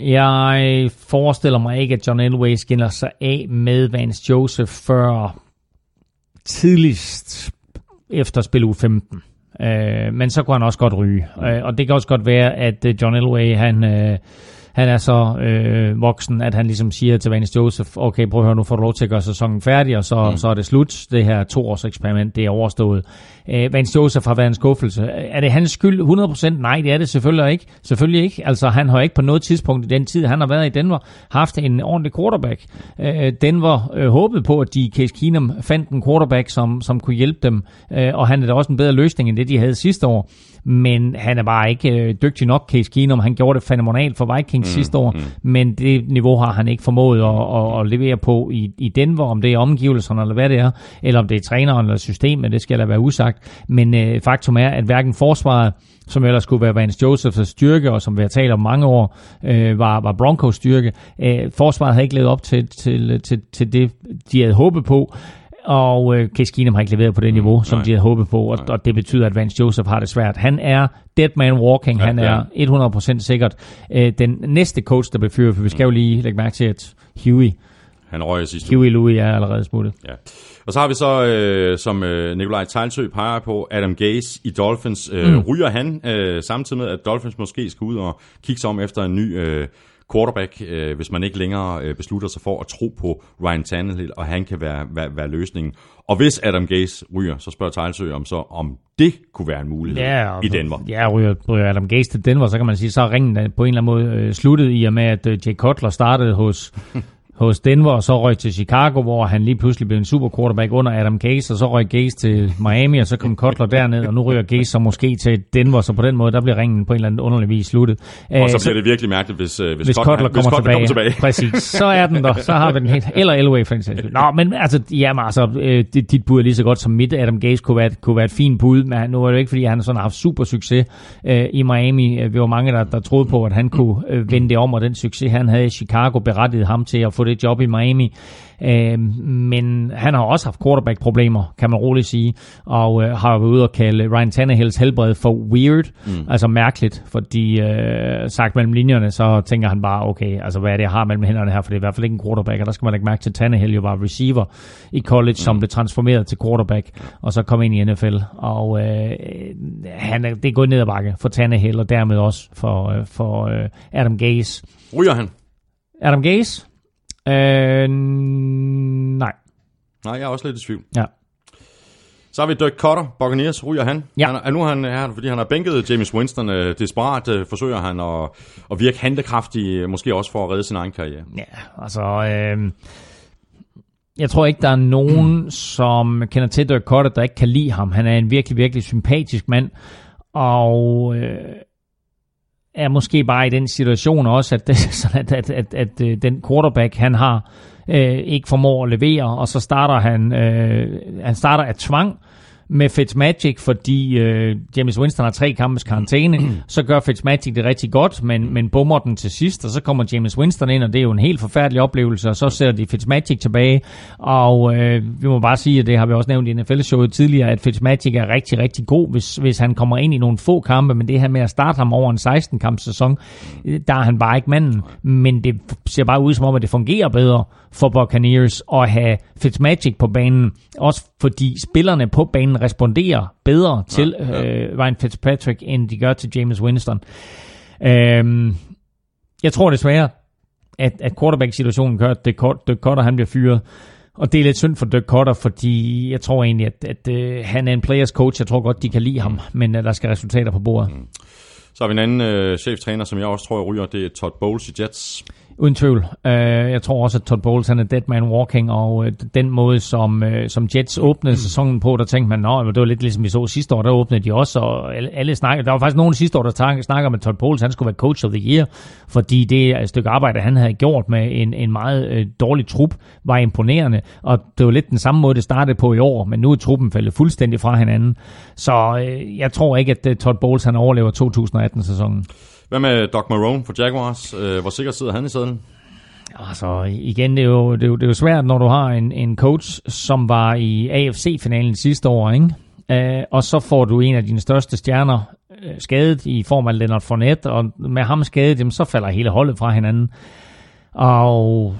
Jeg forestiller mig ikke, at John Elway skiller sig af med Vance Joseph før tidligst efter spil u 15. Uh, men så kunne han også godt ryge. Øh, og det kan også godt være, at øh, John Elway, han... Øh, han er så øh, voksen, at han ligesom siger til Vance Joseph, okay, prøv at høre, nu får du lov til at gøre sæsonen færdig, og så, mm. så er det slut. Det her toårs eksperiment, det er overstået. Øh, Vance Joseph har været en skuffelse. Er det hans skyld 100%? Nej, det er det selvfølgelig ikke. Selvfølgelig ikke. Altså, han har ikke på noget tidspunkt i den tid, han har været i Denver, haft en ordentlig quarterback. Øh, Denver øh, håbede på, at de Case Keenum fandt en quarterback, som, som kunne hjælpe dem, øh, og han er da også en bedre løsning, end det, de havde sidste år men han er bare ikke øh, dygtig nok, Case Keenum. Han gjorde det fænomenalt for Vikings mm, sidste år, mm. men det niveau har han ikke formået at, at, at levere på i, i Denver, om det er omgivelserne eller hvad det er, eller om det er træneren eller systemet, det skal da være usagt. Men øh, faktum er, at hverken forsvaret, som ellers skulle være Vance Josephs styrke, og som vi har talt om mange år, øh, var, var Broncos styrke. Øh, forsvaret har ikke levet op til, til, til, til det, de havde håbet på og øh, Case Keenum har ikke leveret på det niveau, mm, som nej. de havde håbet på, og, og det betyder, at Vance Joseph har det svært. Han er dead man walking, ja, han er ja. 100% sikkert øh, den næste coach, der bliver fyret, for vi skal jo lige lægge mærke til, at Huey, han røg sidste Huey Louis er allerede smuttet. Ja. Og så har vi så, øh, som øh, Nikolaj Tejlsø peger på, Adam Gase i Dolphins. Øh, mm. Ryger han øh, samtidig med, at Dolphins måske skal ud og kigge sig om efter en ny øh, quarterback, øh, hvis man ikke længere øh, beslutter sig for at tro på Ryan Tannehill, og han kan være, være, være løsningen. Og hvis Adam Gase ryger, så spørger Tejlsø om så, om det kunne være en mulighed ja, i Denver. Ja, ryger, ryger Adam Gase til Denver, så kan man sige, så er ringen på en eller anden måde øh, sluttet i og med, at øh, Jay Cutler startede hos hos Denver, og så røg til Chicago, hvor han lige pludselig blev en super quarterback under Adam Gase, og så røg Gase til Miami, og så kom Cutler derned, og nu ryger Gase så måske til Denver, så på den måde, der bliver ringen på en eller anden underlig vis sluttet. Og så øh, bliver så, det virkelig mærkeligt, hvis, øh, hvis, hvis Cutler, kommer, hvis tilbage. kommer tilbage. Præcis, så er den der, så har vi den helt, eller Elway for eksempel. Nå, men altså, jamen, altså, øh, dit bud er lige så godt som mit. Adam Gase kunne være, kunne være et fint bud, men nu er det jo ikke, fordi han har sådan haft super succes øh, i Miami. Vi var mange, der, der troede på, at han kunne øh, vende det om, og den succes, han havde i Chicago, berettigede ham til at få det job i Miami. Øh, men han har også haft quarterback-problemer, kan man roligt sige, og øh, har været ude og kalde Ryan Tannehills helbred for weird, mm. altså mærkeligt, fordi øh, sagt mellem linjerne, så tænker han bare, okay, altså hvad er det, jeg har mellem hænderne her, for det er i hvert fald ikke en quarterback, og der skal man ikke mærke til, at Tannehill jo var receiver i college, mm. som blev transformeret til quarterback, og så kom ind i NFL, og øh, han er, det er gået ned ad bakke for Tannehill, og dermed også for, øh, for øh, Adam Gase. Ryger han? Adam Gase? Øh, nej. Nej, jeg er også lidt i tvivl. Ja. Så har vi Dirk Cutter, Buccaneers, ryger han. Ja. han er, nu er han her, fordi han har bænket James Winston. Øh, desperat øh, forsøger han at, at virke handlekraftig, måske også for at redde sin egen karriere. Ja, altså... Øh, jeg tror ikke, der er nogen, som kender til Dirk Cutter, der ikke kan lide ham. Han er en virkelig, virkelig sympatisk mand. Og... Øh, er måske bare i den situation også, at, det, sådan at, at, at, at øh, den quarterback, han har, øh, ikke formår at levere, og så starter han, øh, han starter af tvang, med Fitzmagic, fordi øh, James Winston har tre kampes karantæne, så gør Fitzmagic det rigtig godt, men, men bummer den til sidst, og så kommer James Winston ind, og det er jo en helt forfærdelig oplevelse, og så sætter de Fitzmagic tilbage, og øh, vi må bare sige, at det har vi også nævnt i NFL-showet tidligere, at Fitzmagic er rigtig, rigtig god, hvis, hvis han kommer ind i nogle få kampe, men det her med at starte ham over en 16-kamps sæson, øh, der er han bare ikke manden, men det ser bare ud som om, at det fungerer bedre for Buccaneers at have Fitzmagic på banen, også fordi spillerne på banen responderer bedre til Ja, ja. øh, Ryan Fitzpatrick, end de gør til James Winston. Øhm, jeg tror desværre, at, at quarterback-situationen gør, at Dirk Cut- Dirk Cutter han bliver fyret. Og det er lidt synd for Dirk Cutter, fordi jeg tror egentlig, at, at øh, han er en players coach. Jeg tror godt, de kan lide ham, men øh, der skal resultater på bordet. Så har vi en anden øh, cheftræner, som jeg også tror, jeg ryger. Det er Todd Bowles i Jets. Uden tvivl. Uh, jeg tror også, at Todd Bowles han er dead man walking, og uh, den måde, som, uh, som Jets åbnede sæsonen på, der tænkte man, nå, det var lidt ligesom vi så sidste år, der åbnede de også, og alle, snakker, der var faktisk nogen sidste år, der snakker om, at Todd Bowles han skulle være coach of the year, fordi det et stykke arbejde, han havde gjort med en, en meget dårlig trup, var imponerende, og det var lidt den samme måde, det startede på i år, men nu er truppen faldet fuldstændig fra hinanden. Så jeg tror ikke, at Todd Bowles han overlever 2018-sæsonen. Hvad med Doc Marone for Jaguars? Øh, hvor sikkert sidder han i sædlen? Altså igen, det er, jo, det, er jo, det er jo svært, når du har en, en coach, som var i AFC-finalen sidste år, ikke? Uh, og så får du en af dine største stjerner uh, skadet i form af Leonard Fournette, og med ham skadet, jamen, så falder hele holdet fra hinanden. Og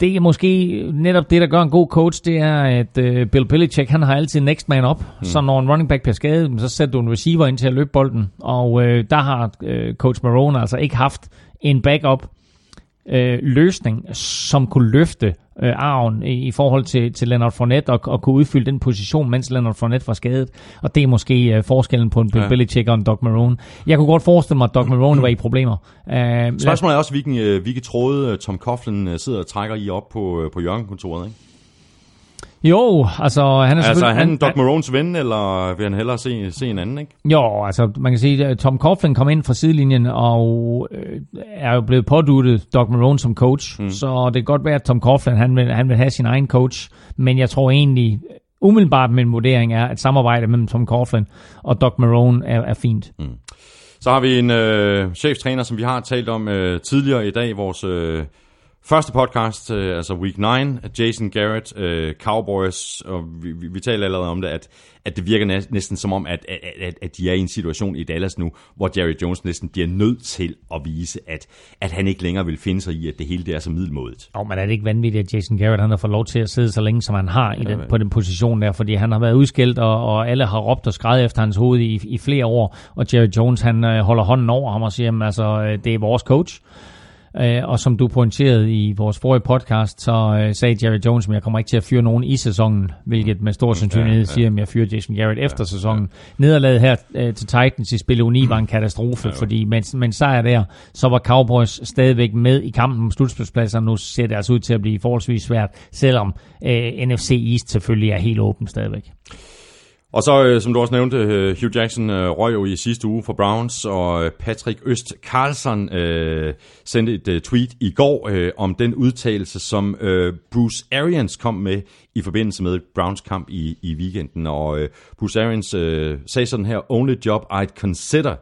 det er måske netop det, der gør en god coach, det er, at uh, Bill Belichick, han har altid next man up. Mm. Så når en running back bliver skadet, så sætter du en receiver ind til at løbe bolden. Og uh, der har uh, coach Marone altså ikke haft en backup øh, løsning, som kunne løfte øh, arven i, i forhold til, til Leonard Fournette og, og kunne udfylde den position, mens Leonard Fournette var skadet. Og det er måske øh, forskellen på en Bill Ja. Belichick og en Doc Marone. Jeg kunne godt forestille mig, at Doc Marone var i problemer. Uh, Spørgsmålet er også, hvilken, øh, hvilke tråde øh, Tom Coughlin øh, sidder og trækker i op på, øh, på Jørgen-kontoret, ikke? Jo, altså han er Altså, er selvfølgelig- han Doc Marones ven, eller vil han hellere se, se en anden, ikke? Jo, altså man kan sige, at Tom Coughlin kom ind fra sidelinjen og øh, er jo blevet påduttet Doc Marone som coach. Mm. Så det kan godt være, at Tom Coughlin han vil, han vil have sin egen coach. Men jeg tror egentlig, umiddelbart min vurdering er, at samarbejdet mellem Tom Coughlin og Doc Marone er, er fint. Mm. Så har vi en øh, cheftræner, som vi har talt om øh, tidligere i dag, vores øh, første podcast, øh, altså Week 9, Jason Garrett, øh, Cowboys, og vi, vi, vi taler allerede om det, at, at det virker næ- næsten som om, at, at, at, at de er i en situation i Dallas nu, hvor Jerry Jones næsten bliver nødt til at vise, at, at han ikke længere vil finde sig i, at det hele det er så middelmådigt. Og men er det ikke vanvittigt, at Jason Garrett han har fået lov til at sidde så længe, som han har i den, på den position der, fordi han har været udskilt, og, og alle har råbt og skrevet efter hans hoved i, i flere år, og Jerry Jones han øh, holder hånden over ham og siger, jamen, altså, øh, det er vores coach. Øh, og som du pointerede i vores forrige podcast, så øh, sagde Jerry Jones, at jeg kommer ikke til at fyre nogen i sæsonen, hvilket med stor sandsynlighed siger, at jeg fyrer Jason Garrett efter sæsonen. Nederlaget her øh, til Titans i spil U9 var en katastrofe, fordi mens, mens sejr der, så var Cowboys stadigvæk med i kampen om slutspilspladser. Nu ser det altså ud til at blive forholdsvis svært, selvom øh, NFC East selvfølgelig er helt åben stadigvæk. Og så, øh, som du også nævnte, øh, Hugh Jackson øh, røg jo i sidste uge for Browns, og øh, Patrick Øst Carlson øh, sendte et øh, tweet i går øh, om den udtalelse, som øh, Bruce Arians kom med i forbindelse med Browns kamp i, i weekenden. Og øh, Bruce Arians øh, sagde sådan her, Only job I'd consider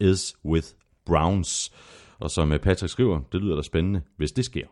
is with Browns. Og som øh, Patrick skriver, det lyder da spændende, hvis det sker.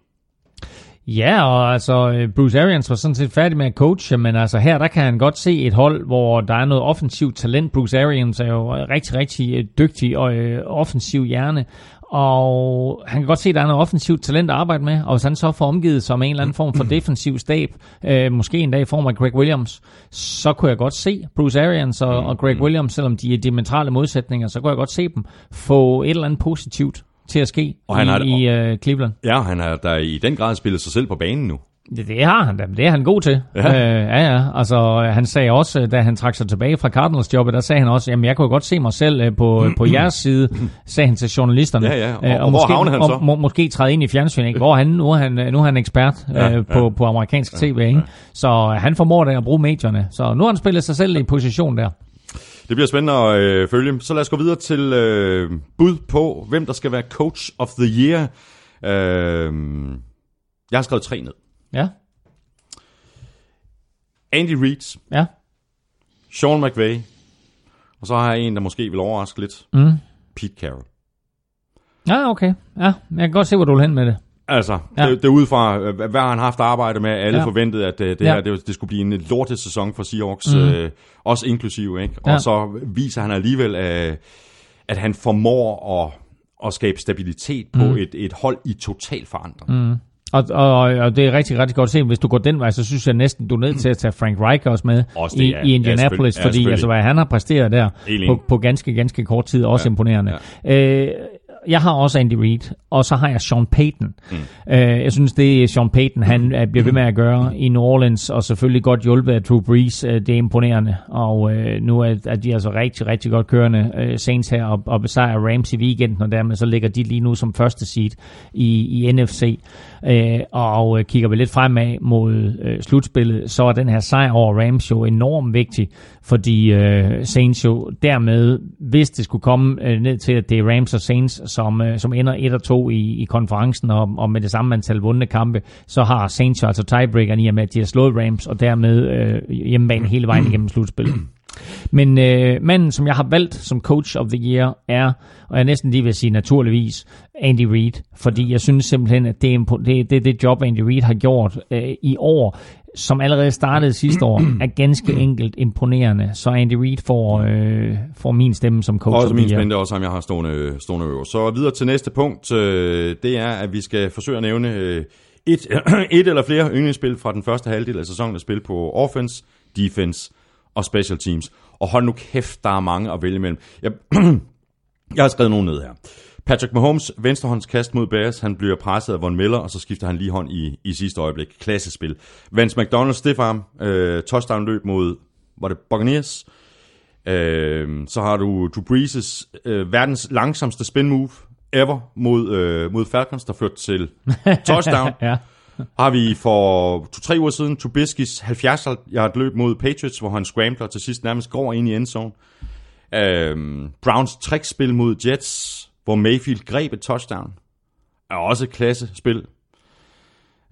Ja, og altså øh, Bruce Arians var sådan set færdig med at coache, men altså her, der kan han godt se et hold, hvor der er noget offensivt talent. Bruce Arians er jo rigtig, rigtig øh, dygtig og øh, offensiv hjerne, og han kan godt se, at der er noget offensivt talent at arbejde med, og hvis han så får omgivet sig med en eller anden form for defensiv stab, øh, måske en dag i form af Greg Williams, så kunne jeg godt se Bruce Arians og, og Greg Williams, selvom de er diametrale modsætninger, så kunne jeg godt se dem få et eller andet positivt til at ske Og han i, har i øh, Cleveland. Ja, han har da i den grad spillet sig selv på banen nu. Det, det har han da, det er han god til. Ja. Øh, ja, ja. Altså, han sagde også, da han trak sig tilbage fra Cardinals-jobbet, der sagde han også, jamen jeg kunne godt se mig selv øh, på, på jeres side, sagde han til journalisterne. Ja, ja. Og- Øh, og hvor måske, han så? Og, må, måske træde ind i fjernsynet, ikke? Hvor han, nu er han, nu er han ekspert Ja, øh, på, på amerikansk tv, ikke? Så øh, han formår da at bruge medierne. Så nu har han spillet sig selv i position der. Det bliver spændende at øh, følge. Så lad os gå videre til øh, bud på, hvem der skal være coach of the year. Øh, jeg har skrevet tre ned. Ja, Andy Reid, ja. Sean McVay, og så har jeg en, der måske vil overraske lidt. Mm. Pete Carroll. Ja, okay. Ja, jeg kan godt se, hvor du vil hen med det. Altså, Ja. ja. det, det ud fra, øh, hvad har han haft arbejde med? Alle Ja. ja. forventede, at øh, det Ja. her det, det skulle blive en lortet sæson for Seahawks, mm. øh, også inklusiv, ikke? Ja. Og så viser han alligevel, øh, at han formår at, at skabe stabilitet på mm. et, et hold i total forandring. Mm. Og, og, og det er rigtig, rigtig godt set. Hvis du går den vej, så synes jeg næsten, du er nødt til at tage Frank Reich også med Også det, i, ja. i Ja, Indianapolis. Ja, fordi selvfølgelig. altså, hvad han har præsteret der på, på ganske, ganske kort tid, også ja. imponerende. Ja. Øh, jeg har også Andy Reid, og så har jeg Sean Payton. Mm. Øh, jeg synes, det er Sean Payton, han øh, bliver ved med at gøre i New Orleans, og selvfølgelig godt hjulpet af Drew Brees. Øh, det er imponerende, og øh, nu er, er de altså rigtig, rigtig godt kørende øh, Saints her, og, og besejrer Rams i weekenden, og dermed så ligger de lige nu som første seed i, i NFC. Øh, og øh, kigger vi lidt fremad mod øh, slutspillet, så er den her sejr over Rams jo enormt vigtig, fordi øh, Saints jo dermed, hvis det skulle komme øh, ned til, at det er Rams og Saints, som, øh, som ender 1 og 2 i, i konferencen, og, og med det samme antal vundne kampe, så har Saints jo altså tiebreakeren i og med, at de har slået Rams, og dermed øh, hjemmebane hele vejen igennem slutspillet. Men øh, manden, som jeg har valgt som coach of the year, er, og jeg næsten lige vil sige naturligvis, Andy Reid. Fordi jeg synes simpelthen, at det er det, det, det job, Andy Reid har gjort øh, i år, som allerede startede sidste år, er ganske enkelt imponerende. Så Andy Reid får, øh, får min stemme som coach Også min the year. spændte, også ham jeg har stående, stående øverst. Så videre til næste punkt, øh, det er, at vi skal forsøge at nævne øh, et, et eller flere yndlingsspil fra den første halvdel af sæsonen at spille på offense, defense og special teams. Og hold nu kæft, der er mange at vælge imellem. Jeg, jeg har skrevet nogle ned her. Patrick Mahomes venstrehåndskast mod Bears, han bliver presset af Von Miller, og så skifter han lige hånd i, i sidste øjeblik. Klassespil. Vance McDonald stiffarm, øh, touchdown løb mod, var det Buccaneers? Øh, så har du Drew Brees' øh, verdens langsomste spin move ever mod, øh, mod Falcons, der førte til touchdown. Ja. Har vi for to-tre uger siden Trubisky's 70 yard løb mod Patriots, hvor han scrambler til sidst nærmest går ind i endzone. Øhm, Browns trickspil mod Jets, hvor Mayfield greb et touchdown. Er også et klassespil.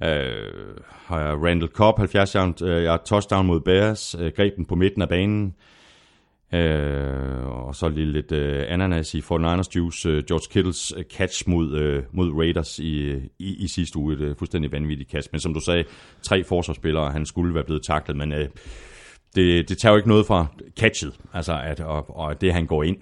Øh, har jeg Randall Cobb 70 yard øh, yard touchdown mod Bears, øh, greb den på midten af banen. Øh, og så lige lidt øh, ananas i 49ers Juice. Øh, George Kittles øh, catch mod, øh, mod Raiders i, i, i sidste uge. Et øh, fuldstændig vanvittigt catch. Men som du sagde, tre forsvarsspillere, han skulle være blevet taklet, men øh, det, det tager jo ikke noget fra catchet. Altså, at, og, og det han går ind,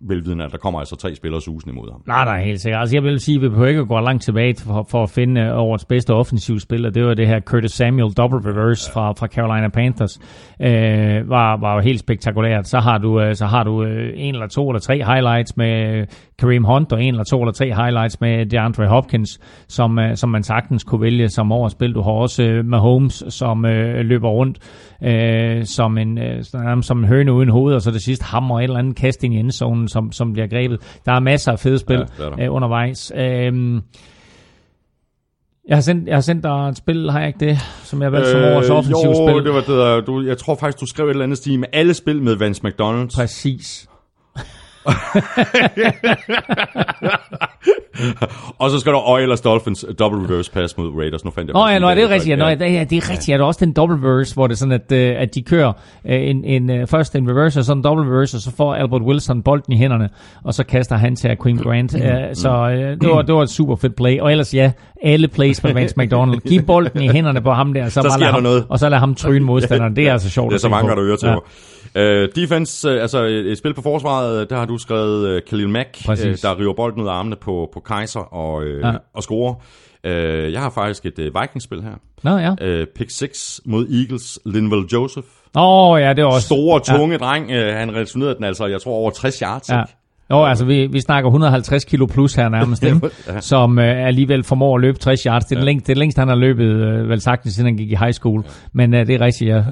velvidende, at der kommer altså tre spillere susende imod ham. Nej, nej, helt sikkert. Altså, jeg vil sige, at vi behøver ikke at gå langt tilbage for, for at finde øh, årets bedste offensive spiller. Det var det her Curtis Samuel double reverse fra, fra Carolina Panthers. Øh, var, var jo helt spektakulært. Så har du, øh, så har du øh, en eller to eller tre highlights med Kareem Hunt, og en eller to eller tre highlights med DeAndre Hopkins, som, som man sagtens kunne vælge som årets spil. Du har også Mahomes, som øh, løber rundt øh, som, en, øh, som en høne uden hoved, og så det sidste hammer et eller andet kast ind i endzonen, som, som bliver grebet. Der er masser af fede spil Ja, øh, undervejs. Øh, jeg har, sendt, jeg har sendt dig et spil, har jeg ikke det, som jeg har valgt som årets offensiv Øh, jo, spil? det var det der, du, jeg tror faktisk, du skrev et eller andet stil med alle spil med Vance McDonald. Præcis. Og så skal der Oilers Dolphins øh, double reverse pass mod Raiders. Nu fandt jeg Nå ja, nå, det er der. rigtigt. Ja, nå, ja, det er, det er rigtigt. Ja, der er også den double reverse, hvor det er sådan, at, øh, at de kører øh, en, en, først en reverse og så en double reverse, og så får Albert Wilson bolden i hænderne, og så kaster han til Queen Grant. Så det, var, det var et super fedt play. Og ellers ja, alle plays med Vance McDonald. Giv bolden i hænderne på ham der, så, bare lad der ham, noget. og så lad ham tryne modstanderen. Det er altså sjovt Det er så mange, der ører til Ja. Uh, Defense, uh, altså et, et spil på forsvaret, øh, der har du skrevet uh, Khalil Mack, Præcis. der river bolden ud af armene på, på Kaiser og, uh, Ja. og scorer. Uh, jeg har faktisk et uh, Vikings-spil her. Nå ja. Uh, pick 6 mod Eagles, Linval Joseph. Åh oh, ja, det er også... Store, tunge ja. dreng. Uh, han returnerede den altså, jeg tror, over 60 yards. Ja. ikke? Jo, altså vi, vi snakker 150 kilo plus her nærmest, ikke? Ja. som øh, alligevel formår at løbe 60 yards. Det er, ja. det, længste, det længste, han har løbet, øh, vel sagtens, siden han gik i high school. Men øh, det er rigtigt, ja.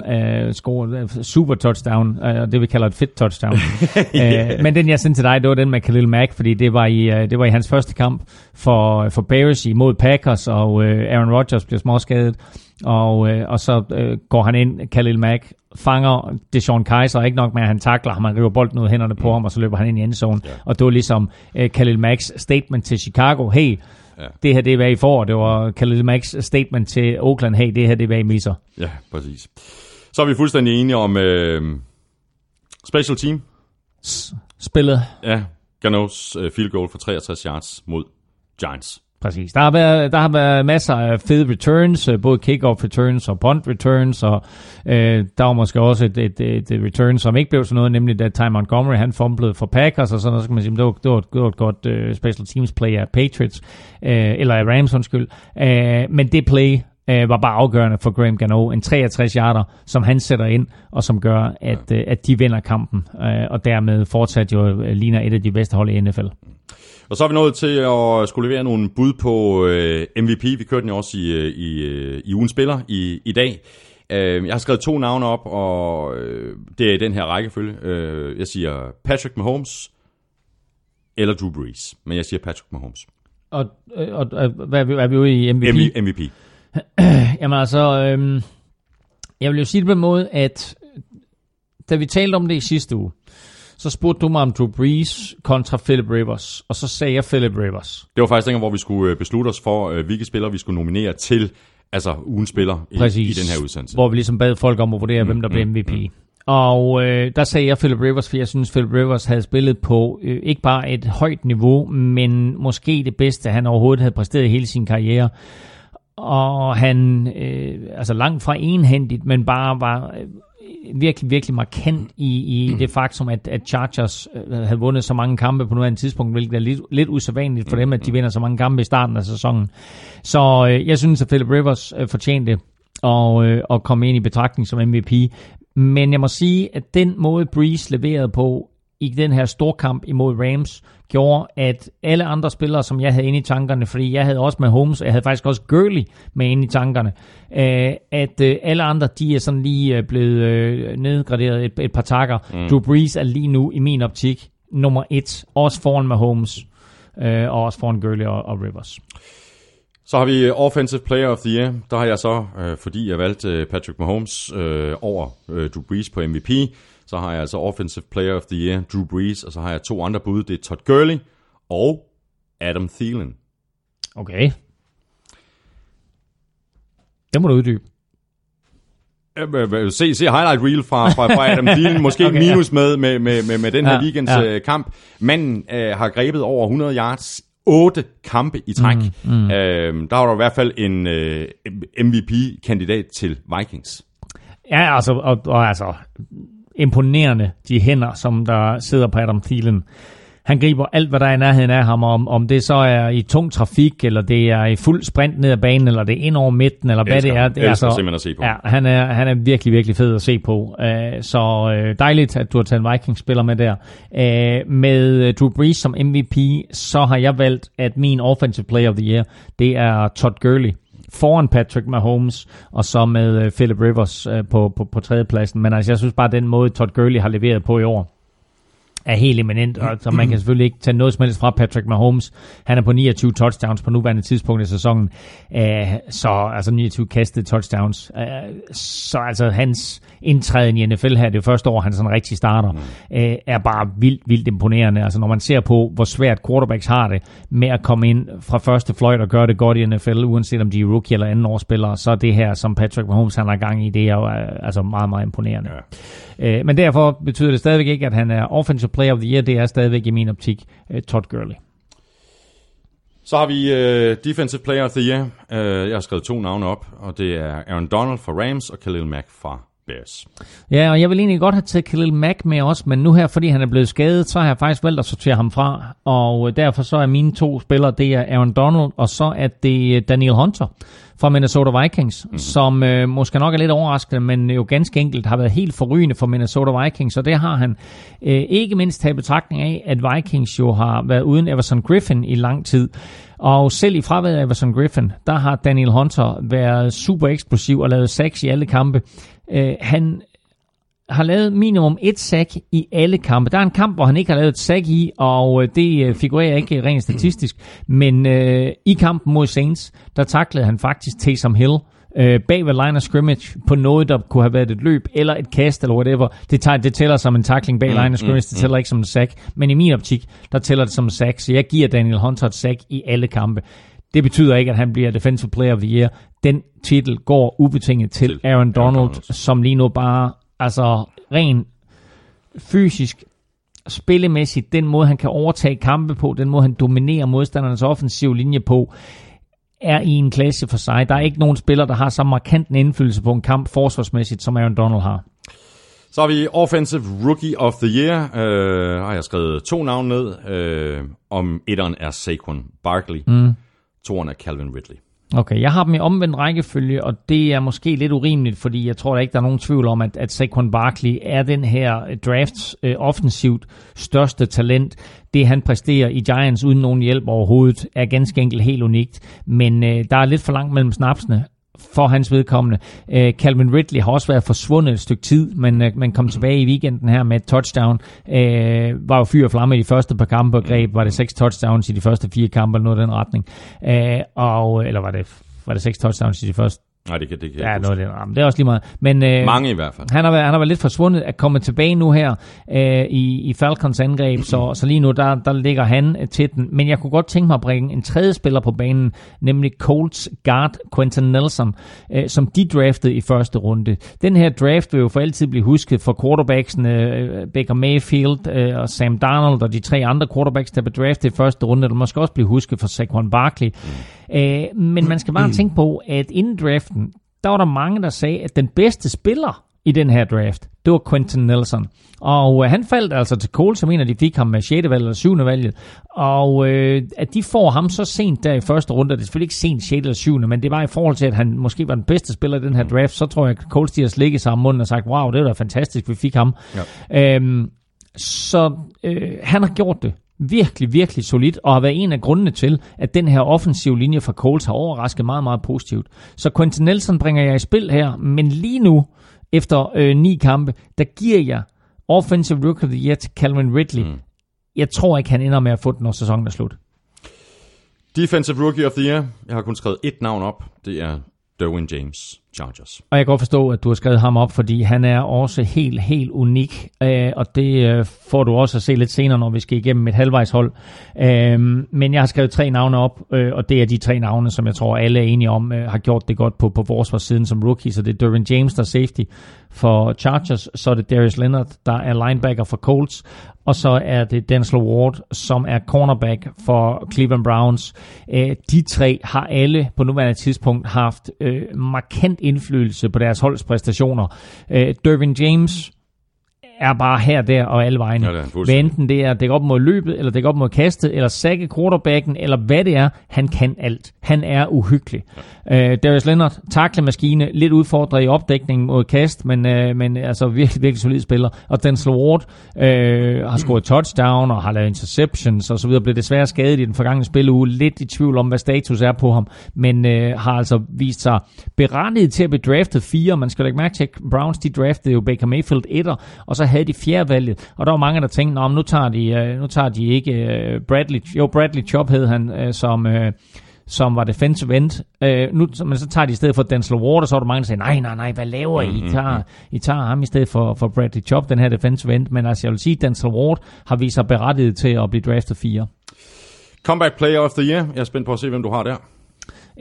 Øh, score, øh, super touchdown, øh, det vi kalder et fit touchdown. øh, men den, jeg sendte til dig, det var den med Khalil Mack, fordi det var i, øh, det var i hans første kamp for, for Bears imod Packers, og øh, Aaron Rodgers bliver småskadet. Og, øh, og så øh, går han ind, Khalil Mack, fanger Deshaun Kaiser, ikke nok med, at han takler ham, han river bolden ud af hænderne på ham, og så løber han ind i endzone. Ja. Og det var ligesom øh, Khalil Macks statement til Chicago, hey, ja. det her det er, hvad I får. Det var Khalil Macks statement til Oakland, hey, det her det er, hvad I misser. Ja, præcis. Så er vi fuldstændig enige om, øh, Special team. Spillet Ja, Ganos uh, field goal for 63 yards mod Giants. Præcis. Der har, været, der har været masser af fede returns, øh, både kick-off returns og punt returns, og øh, der var måske også et, et, et, et return, som ikke blev sådan noget, nemlig da Ty Montgomery, han fumblede for Packers, og sådan noget, så kan man sige, det var, det var, det var et godt uh, special teams play af Patriots, øh, eller af Rams, undskyld. Øh, men det play øh, var bare afgørende for Graham Gano. En 63 yarder, som han sætter ind, og som gør, at, øh, at de vinder kampen, øh, og dermed fortsat jo øh, ligner et af de bedste hold i NFL. Og så er vi nået til at skulle levere nogle bud på øh, MVP. Vi kørte den jo også i, øh, i, øh, i ugen spiller i, i dag. Øh, jeg har skrevet to navne op, og øh, det er i den her rækkefølge. Øh, jeg siger Patrick Mahomes eller Drew Brees, men jeg siger Patrick Mahomes. Og, og, og, og hvad er vi, er vi ude i MVP? MVP. MVP. Jamen altså, øhm, jeg vil jo sige det på en måde, at da vi talte om det i sidste uge, så spurgte du mig om Drew Brees kontra Philip Rivers, og så sagde jeg Philip Rivers. Det var faktisk dengang, hvor vi skulle øh, beslutte os for, øh, hvilke spillere vi skulle nominere til altså ugens spiller i, i den her udsendelse. Hvor vi ligesom bad folk om at vurdere, mm, hvem der blev MVP. Mm. Og øh, der sagde jeg Philip Rivers, for jeg synes, Philip Rivers havde spillet på øh, ikke bare et højt niveau, men måske det bedste, han overhovedet havde præsteret i hele sin karriere. Og han, øh, altså langt fra enhændigt, men bare var øh, virkelig, virkelig markant i, i det faktum, at, at Chargers øh, havde vundet så mange kampe på nuværende tidspunkt, hvilket er lidt, lidt usædvanligt for dem, at de vinder så mange kampe i starten af sæsonen. Så øh, jeg synes, at Philip Rivers øh, fortjente at, øh, at komme ind i betragtning som MVP. Men jeg må sige, at den måde Breeze leverede på i den her storkamp imod Rams, gjorde, at alle andre spillere, som jeg havde inde i tankerne, fordi jeg havde også med Holmes, og jeg havde faktisk også Gurley med inde i tankerne, øh, at øh, alle andre, de er sådan lige øh, blevet øh, nedgraderet et, et par takker. Mm. Drew Brees er lige nu, i min optik, nummer et, også foran med Holmes, øh, og også foran Gurley og, og Rivers. Så har vi Offensive Player of the Year. Der har jeg så, øh, fordi jeg valgte Patrick Mahomes øh, over øh, Drew Brees på MVP, så har jeg altså Offensive Player of the Year, Drew Brees, og så har jeg to andre bud. Det er Todd Gurley og Adam Thielen. Okay. Det må du uddybe. Se, se highlight reel fra, fra, fra Adam Thielen, måske okay, minus ja. med, med, med, med, med den her ja, weekends ja. Øh, kamp. Manden øh, har grebet over 100 yards otte kampe i træk. Mm, mm. Øh, der var der i hvert fald en øh, MVP-kandidat til Vikings. Ja, altså, og, og altså, imponerende, de hænder, som der sidder på Adam Thielen. Han griber alt, hvad der er i nærheden af ham, om, om det så er i tung trafik, eller det er i fuld sprint ned ad banen, eller det er ind over midten, eller hvad det er. Det er altså, simpelthen at se på. Ja, han er, han er virkelig, virkelig fed at se på. Uh, så uh, dejligt, at du har taget en Vikings-spiller med der. Uh, med Drew Brees som MVP, så har jeg valgt, at min Offensive Player of the Year, det er Todd Gurley foran Patrick Mahomes, og så med øh, Philip Rivers øh, på, på, på tredjepladsen. Men altså, jeg synes bare, at den måde Todd Gurley har leveret på i år, er helt eminent, og så man kan selvfølgelig ikke tage noget som helst fra Patrick Mahomes. Han er på 29 touchdowns på nuværende tidspunkt i sæsonen, uh, så altså 29 kastede touchdowns. Uh, så altså hans indtræden i NFL her, det første år, han sådan rigtig starter, uh, er bare vildt, vildt imponerende. Altså når man ser på, hvor svært quarterbacks har det med at komme ind fra første fløjt og gøre det godt i NFL, uanset om de er rookie eller anden årsspillere, så er det her, som Patrick Mahomes han har gang i, det er jo uh, altså meget, meget imponerende. Ja. Uh, men derfor betyder det stadigvæk ikke, at han er offensive player of the year, det er stadigvæk i min optik øh, Todd Gurley. Så har vi uh, Defensive Player of the Year. Uh, jeg har skrevet to navne op, og det er Aaron Donald fra Rams og Khalil Mack fra Bears. Ja, og jeg vil egentlig godt have taget Khalil Mack med også, men nu her, fordi han er blevet skadet, så har jeg faktisk valgt at sortere ham fra, og derfor så er mine to spillere, det er Aaron Donald, og så er det Daniel Hunter fra Minnesota Vikings, mm. som øh, måske nok er lidt overraskende, men jo ganske enkelt har været helt forrygende for Minnesota Vikings, og det har han øh, ikke mindst taget betragtning af, at Vikings jo har været uden Everson Griffin i lang tid. Og selv i fraværet af Everson Griffin, der har Daniel Hunter været super eksplosiv og lavet sacks i alle kampe. Øh, han har lavet minimum et sack i alle kampe. Der er en kamp, hvor han ikke har lavet et sack i, og øh, det øh, figurerer ikke rent statistisk. Men øh, i kampen mod Saints, der taklede han faktisk Taysom Hill øh, bag ved line of scrimmage på noget, der kunne have været et løb eller et kast eller whatever. Det, tager, det tæller som en tackling bag mm, line of scrimmage, mm, det tæller mm. ikke som en sack. Men i min optik, der tæller det som en sack, så jeg giver Daniel Hunter et sack i alle kampe. Det betyder ikke, at han bliver Defensive Player of the Year. Den titel går ubetinget til Aaron Donald, Aaron Donald. som lige nu bare altså ren fysisk, spillemæssigt, den måde han kan overtage kampe på, den måde han dominerer modstandernes offensive linje på, er i en klasse for sig. Der er ikke nogen spiller, der har så markant en indflydelse på en kamp forsvarsmæssigt, som Aaron Donald har. Så har vi Offensive Rookie of the Year. Øh, har jeg skrevet to navne ned. Øh, om etteren er Saquon Barkley. Mm toren er Calvin Ridley. Okay, jeg har dem i omvendt rækkefølge, og det er måske lidt urimeligt, fordi jeg tror der ikke, der er nogen tvivl om, at, at Saquon Barkley er den her øh, drafts øh, offensivt største talent. Det han præsterer i Giants uden nogen hjælp overhovedet, er ganske enkelt helt unikt. Men øh, der er lidt for langt mellem snapsene, for hans vedkommende. Uh, Calvin Ridley har også været forsvundet et stykke tid, men, uh, men kom tilbage i weekenden her med et touchdown. Uh, var jo fyr og flamme i de første par kampe og greb, var det seks touchdowns i de første fire kampe, eller noget i den retning. Uh, og, eller var det, var det seks touchdowns i de første Nej, det kan, det kan Ja, noget af det. Jamen, det er også lige meget. Men, øh, Mange i hvert fald. Han har, været, han har været lidt forsvundet at komme tilbage nu her øh, i, i Falcons angreb, så, så lige nu der, der ligger han øh, til den. Men jeg kunne godt tænke mig at bringe en tredje spiller på banen, nemlig Colts guard Quentin Nelson, øh, som de draftede i første runde. Den her draft vil jo for altid blive husket for quarterbacksene øh, Baker Mayfield øh, og Sam Darnold og de tre andre quarterbacks, der blev draftet i første runde. Der måske også blive husket for Saquon Barkley. Mm. Øh, men man skal bare tænke på, at inden draften, der var der mange, der sagde, at den bedste spiller i den her draft, det var Quentin Nelson. Og øh, han faldt altså til Cole, som en af de fik ham med 6. valget eller 7. valget. Og øh, at de får ham så sent der i første runde, det er selvfølgelig ikke sent 6. eller 7. men det var i forhold til, at han måske var den bedste spiller i den her draft, så tror jeg, at Cole stiger slikket sammen munden og sagt, wow, det var da fantastisk, vi fik ham. Ja. Øhm, så øh, han har gjort det virkelig, virkelig solidt, og har været en af grundene til, at den her offensive linje fra Coles har overrasket meget, meget positivt. Så Quentin Nelson bringer jeg i spil her, men lige nu, efter øh, ni kampe, der giver jeg Offensive Rookie of the Year til Calvin Ridley. Mm. Jeg tror ikke, han ender med at få den, når sæsonen er slut. Defensive Rookie of the Year. Jeg har kun skrevet et navn op. Det er Derwin James, Chargers. Og jeg kan godt forstå, at du har skrevet ham op, fordi han er også helt, helt unik, øh, og det øh, får du også at se lidt senere, når vi skal igennem et halvvejshold. Øh, men jeg har skrevet tre navne op, øh, og det er de tre navne, som jeg tror alle er enige om, øh, har gjort det godt på, på forsvarssiden som rookie. Så det er Derwin James, der er safety for Chargers, så er det Darius Leonard, der er linebacker for Colts, og så er det Denzel Ward, som er cornerback for Cleveland Browns. Øh, de tre har alle på nuværende tidspunkt haft øh, markant indflydelse på deres holds præstationer. Øh, Dervin James er bare her, der og alle vegne. Ja, det Hvad enten det er dække op mod løbet, eller dække op mod kastet, eller sække quarterbacken, eller hvad det er, han kan alt. Han er uhyggelig. Ja. Uh, Darius Leonard, taklemaskine, lidt udfordret i opdækningen mod kast, men, uh, men altså virkelig, virkelig solid spiller. Og Denzel Ward uh, har scoret touchdown og har lavet interceptions og så videre, blev desværre skadet i den forgangne spilleuge. Lidt i tvivl om, hvad status er på ham, men uh, har altså vist sig berettiget til at blive draftet fire. Man skal lægge mærke til, at Browns de draftede jo Baker Mayfield etter, og så havde de fjerde valget, og der var mange, der tænkte, nu tager de, øh, nu tager de ikke øh, Bradley, jo Bradley Chop hed han, øh, som, som var defensive end, øh, nu, men så tager de i stedet for Denzel Ward, og så var der mange, der sagde, nej, nej, nej, hvad laver I? I tager, I tager ham i stedet for, for Bradley Chop, den her defensive end, men altså jeg vil sige, Denzel Ward har vist sig berettiget til at blive draftet fire. Comeback Player of the Year. Jeg er spændt på at se, hvem du har der.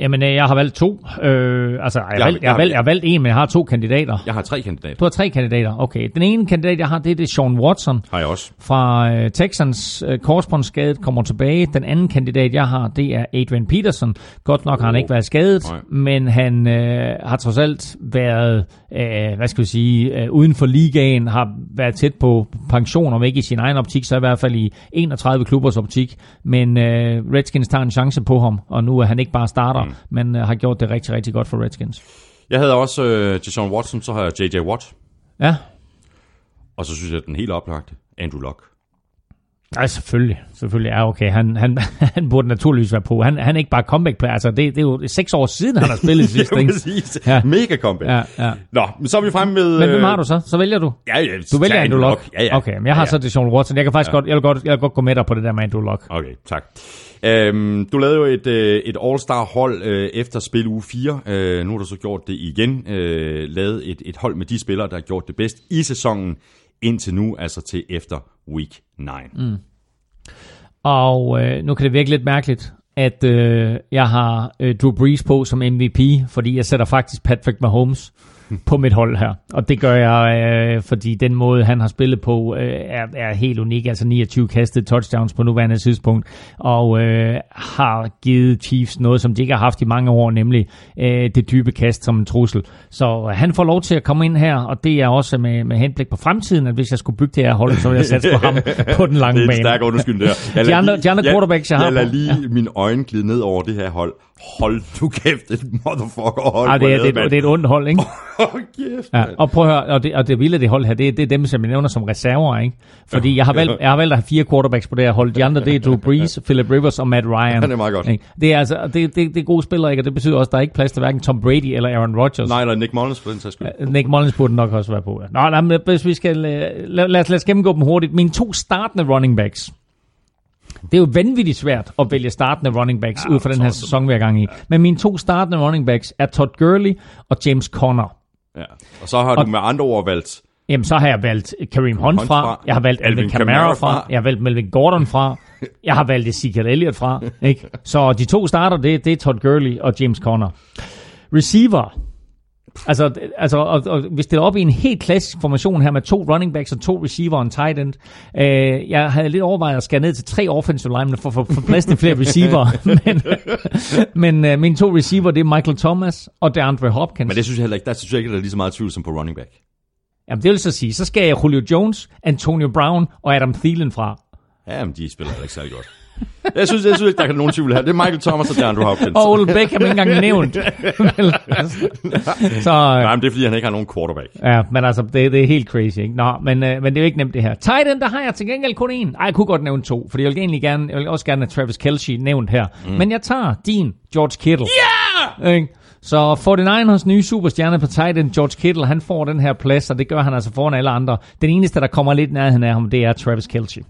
Jamen, øh, jeg har valgt to. Øh, altså, jeg Jeg- valgt, jeg, har valgt, jeg har valgt en, men jeg har to kandidater. Jeg har tre kandidater. Du har tre kandidater. Okay. Den ene kandidat, jeg har, det er det Sean Watson. Har jeg også. fra øh, Texans øh, korsbåndsskadet kommer tilbage. Den anden kandidat, jeg har, det er Adrian Peterson. Godt nok har han ikke været skadet, Nej. men han øh, har trods alt været, øh, hvad skal vi sige, øh, uden for ligaen, har været tæt på pension, om ikke i sin egen optik, så i hvert fald i 31 klubbers optik. Men øh, Redskins tager en chance på ham, og nu er han ikke bare starter, mm. men øh, har gjort det rigtig, rigtig godt for Redskins. Jeg havde også øh, Deshaun Watson, så har jeg J.J. Watt. Ja, Og så synes jeg, at den helt oplagte, Andrew Luck. Nej, selvfølgelig. Selvfølgelig er okay. Han, han, han burde naturligvis være på. Han, han er ikke bare comeback player. Altså, det, det er jo seks år siden, han har spillet sidst. Ja, præcis. Ja. Mega comeback. Ja, ja. Nå, men så er vi fremme med... Men hvem øh, har du så? Så vælger du. Ja, ja, Du vælger Andrew Luck. Ja, ja. Okay, men jeg har ja, så ja. det Sean Watson. Jeg kan faktisk godt, jeg vil godt, jeg vil godt, gå med dig på det der med Andrew Luck. Okay, tak. Øhm, du lavede jo et, øh, et All-Star hold øh, efter spil uge 4. Øh, nu har du så gjort det igen. Øh, lavet et, et hold med de spillere, der har gjort det bedst i sæsonen indtil nu, altså til efter week 9. Mm. Og øh, nu kan det virke lidt mærkeligt, at øh, jeg har øh, Drew Brees på som MVP, fordi jeg sætter faktisk Patrick Mahomes på mit hold her. Og det gør jeg, øh, fordi den måde, han har spillet på, øh, er, er helt unik. Altså 29 kastede touchdowns på nuværende tidspunkt, og øh, har givet Chiefs noget, som de ikke har haft i mange år, nemlig øh, det dybe kast som en trussel. Så han får lov til at komme ind her, og det er også med, med henblik på fremtiden, at hvis jeg skulle bygge det her hold, så ville jeg satse på ham på den lange Det er bane. en stærk undskyldning der. Jeg De andre- lige- de andre jeg- quarterbacks, jeg har Jeg lader lige ja. mine øjne glide ned over det her hold. Hold du kæft, et motherfucker hold. Ah, det, er, det, er, det er et ondt hold, ikke? Hold kæft, Ja, og prøv at høre, og det, og det vilde det hold her, det, det er dem, som jeg nævner som reserver, ikke? Fordi jeg har, valgt, jeg har valgt at have fire quarterbacks på det her hold. De andre, det er Drew Brees, Philip Rivers og Matt Ryan. Det er meget godt. Ikke? Det er altså, det, det, det er gode spillere, ikke? Og det betyder også, at der er ikke plads til hverken Tom Brady eller Aaron Rodgers. Nej, eller Nick Mullins for den sags skyld. Nick Mullins burde nok også være på. Nå, nej, men hvis vi skal, lad, lad, os, lad os gennemgå dem hurtigt. Mine to startende running backs. Det er jo vanvittigt svært at vælge startende running backs ja, ud fra den her sæson, vi er gang i. Men mine to startende running backs er Todd Gurley og James Conner. Ja. Og så har du med andre ord valgt Jamen, så har jeg valgt Kareem Hunt Hunt fra, fra. jeg har valgt Alvin Kamara fra, fra. jeg har valgt Melvin Gordon fra, jeg har valgt Ezekiel Elliott fra. Ikke? Så de to starter, det, det er Todd Gurley og James Conner. Receiver. Altså, altså og, og vi stiller op i en helt klassisk formation her med to running backs og to receiver og en tight end. Uh, jeg havde lidt overvejet at skære ned til tre offensive linemen for at få plads til flere receiver. men men uh, mine to receiver, det er Michael Thomas og DeAndre Hopkins. Men det synes jeg heller ikke, der synes jeg ikke, der er lige så meget tvivl som på running back. Jamen, det vil så sige, så skal jeg Julio Jones, Antonio Brown og Adam Thielen fra. Ja, men de spiller heller ikke særlig godt. Jeg synes, jeg synes ikke, der kan nogen tvivl her. Det er Michael Thomas og DeAndre Hopkins. Og Ole Beckham ikke engang nævnt. Så, Nej, men det er, fordi han ikke har nogen quarterback. ja, men altså, det, det er helt crazy, ikke? Nå, men, øh, men det er jo ikke nemt det her. Tight end, der har jeg til gengæld kun en. Ej, jeg kunne godt nævne to, fordi jeg vil, egentlig gerne, jeg vil også gerne have Travis Kelce nævnt her. Mm. Men jeg tager din George Kittle. Ja! Yeah! Så 49ers nye superstjerne på tight end, George Kittle, han får den her plads, og det gør han altså foran alle andre. Den eneste, der kommer lidt nærheden af ham, det er Travis Kelce.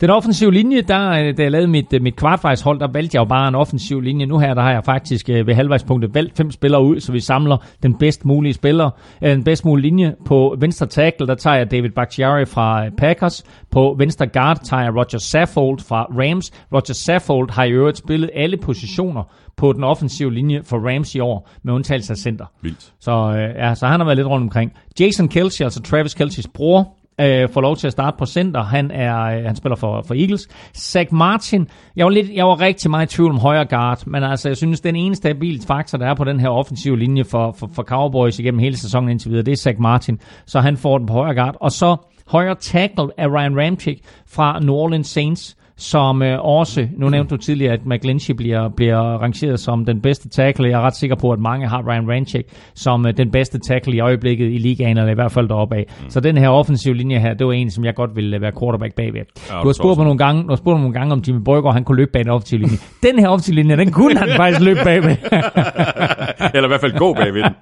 Den offensive linje, der, øh, da jeg lavede mit, øh, mit kvartvejshold, der valgte jeg jo bare en offensiv linje. Nu her, der har jeg faktisk øh, ved halvvejspunktet valgt fem spillere ud, så vi samler den bedst mulige spiller, den bedst mulige linje. På venstre tackle, der tager jeg David Bakhtiari fra Packers. På venstre guard tager jeg Roger Saffold fra Rams. Roger Saffold har i øvrigt spillet alle positioner på den offensive linje for Rams i år, med undtagelse af center. Vildt. Så, øh, ja, så han har været lidt rundt omkring. Jason Kelsey, altså Travis Kelce's bror, øh, får lov til at starte på center. Han er øh, han spiller for, for Eagles. Zach Martin, jeg var, lidt, jeg var rigtig meget i tvivl om højre guard, men altså, jeg synes, den eneste stabile faktor, der er på den her offensive linje for, for, for Cowboys igennem hele sæsonen indtil videre, det er Zach Martin. Så han får den på højre guard. Og så højre tackle af Ryan Ramchick fra New Orleans Saints som øh, også, nu nævnte du tidligere, at McGlinchey bliver, bliver rangeret som den bedste tackle. Jeg er ret sikker på, at mange har Ryan Ranchik som øh, den bedste tackle i øjeblikket i ligaen, eller i hvert fald deroppe af. Mm. Så den her offensive linje her, det var en, som jeg godt ville øh, være quarterback bagved. Ja, du har spurgt mig nogle gange, du har spurgt nogle gange, om Jimmy Borger, han kunne løbe bag en offensive linje. den her offensive linje, den kunne han faktisk løbe bagved. Eller i hvert fald gå bagved den.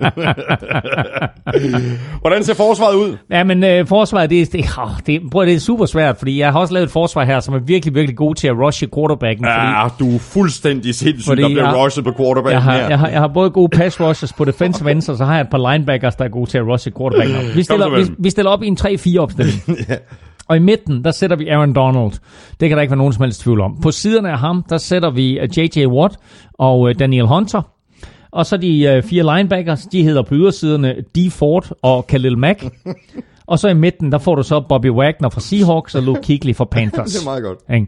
Hvordan ser forsvaret ud? Ja, men øh, forsvaret, det, det, åh, det, prøv, det er super svært, fordi jeg har også lavet et forsvar her, som er virkelig, virkelig god til at rushe quarterbacken. Fordi, Ja, du er fuldstændig sindssyg, Fordi der bliver jeg- rushet på quarterback jeg, har, her. jeg, har, jeg har både gode pass rushers på defensive ends, og så har jeg et par linebackers, der er gode til at rushe quarterbacken. Vi stiller, vi, vi stiller op i en 3-4 opstilling. Og i midten, der sætter vi Aaron Donald. Det kan der ikke være nogen som helst tvivl om. På siderne af ham, der sætter vi øh, J.J. Watt og øh, Daniel Hunter. Og så de øh, fire linebackers, de hedder på ydersiderne D. Ford og Khalil Mack. Og så i midten, der får du så Bobby Wagner fra Seahawks og Luke Kuechly fra Panthers. Det er meget godt. Ikke?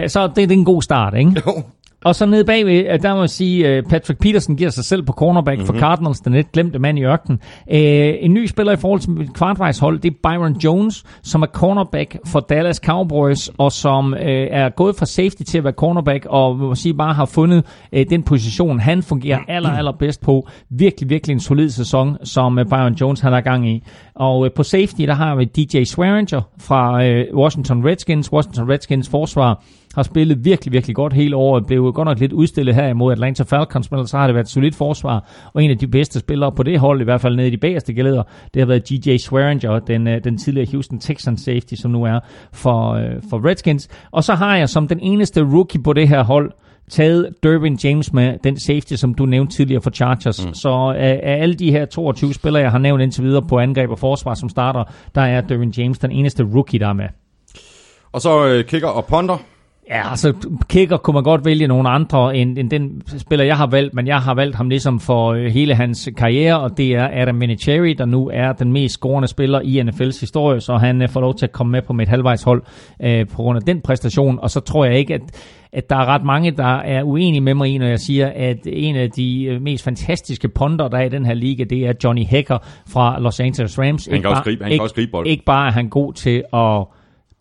Øh, så det, det er en god start, ikke? Jo. Og så nede bagved, øh, der må jeg sige, øh, Patrick Peterson giver sig selv på cornerback mm-hmm. for Cardinals, den lidt glemte mand i ørkenen. Øh, en ny spiller i forhold til kvartvejshold, det er Byron Jones, som er cornerback for Dallas Cowboys, og som øh, er gået fra safety til at være cornerback, og må sige bare har fundet øh, den position, han fungerer aller, aller bedst på. Virkelig, virkelig en solid sæson, som øh, Byron Jones han er gang i. Og øh, på safety, der har vi DJ Swearinger fra øh, Washington Redskins. Washington Redskins forsvar har spillet virkelig, virkelig godt hele året. Blev godt nok lidt udstillet her imod Atlanta Falcons, men så har det været et solidt forsvar. Og en af de bedste spillere på det hold, i hvert fald nede i de bagerste geleder, det har været DJ Swearinger, den, øh, den tidligere Houston Texans safety, som nu er for, øh, for Redskins. Og så har jeg som den eneste rookie på det her hold, taget Dervin James med, den safety, som du nævnte tidligere for Chargers. Mm. Så af, af alle de her 22 spillere, jeg har nævnt indtil videre på angreb og forsvar, som starter, der er Dervin James den eneste rookie, der er med. Og så øh, kicker og punter. Ja, altså kicker kunne man godt vælge nogle andre end, end den spiller, jeg har valgt, men jeg har valgt ham ligesom for øh, hele hans karriere, og det er Adam Vinatieri, der nu er den mest scorende spiller i NFL's historie, så han øh, får lov til at komme med på mit halvvejshold øh, på grund af den præstation, og så tror jeg ikke, at, at der er ret mange, der er uenige med mig i, når jeg siger, at en af de øh, mest fantastiske ponder, der er i den her liga, det er Johnny Hacker fra Los Angeles Rams. Han kan også gribe- han kan ikke, også gribe bolden. Ikke bare er han god til at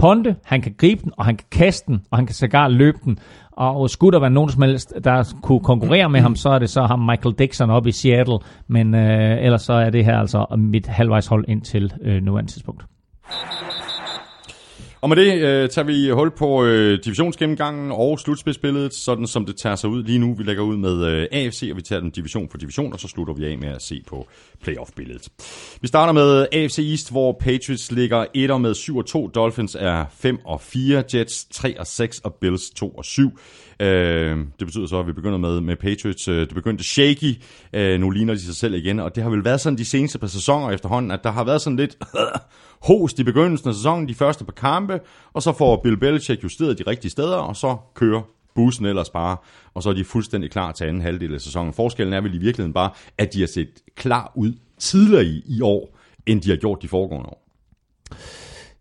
Ponte, han kan gribe den, og han kan kaste den, og han kan sågar løbe den. Og skulle der være nogen som helst, der kunne konkurrere med ham, så er det så ham Michael Dixon op i Seattle. Men øh, ellers så er det her altså mit halvvejshold indtil øh, nuværende tidspunkt. Og med det øh, tager vi hul på øh, divisionsgennemgangen og slutspidsbilledet, sådan som det tager sig ud lige nu. Vi lægger ud med øh, AFC, og vi tager den division for division, og så slutter vi af med at se på playoff-billedet. Vi starter med AFC East, hvor Patriots ligger 1 med 7 og 2, Dolphins er 5 og 4, Jets 3 og 6 og Bills 2 og 7. Øh, det betyder så, at vi begynder med, med Patriots. Øh, det begyndte shaky. Øh, nu ligner de sig selv igen, og det har vel været sådan de seneste par sæsoner efterhånden, at der har været sådan lidt host i begyndelsen af sæsonen, de første par kampe, og så får Bill Belichick justeret de rigtige steder, og så kører bussen ellers bare, og så er de fuldstændig klar til anden halvdel af sæsonen. Forskellen er vel i virkeligheden bare, at de har set klar ud tidligere i, i år, end de har gjort de foregående år.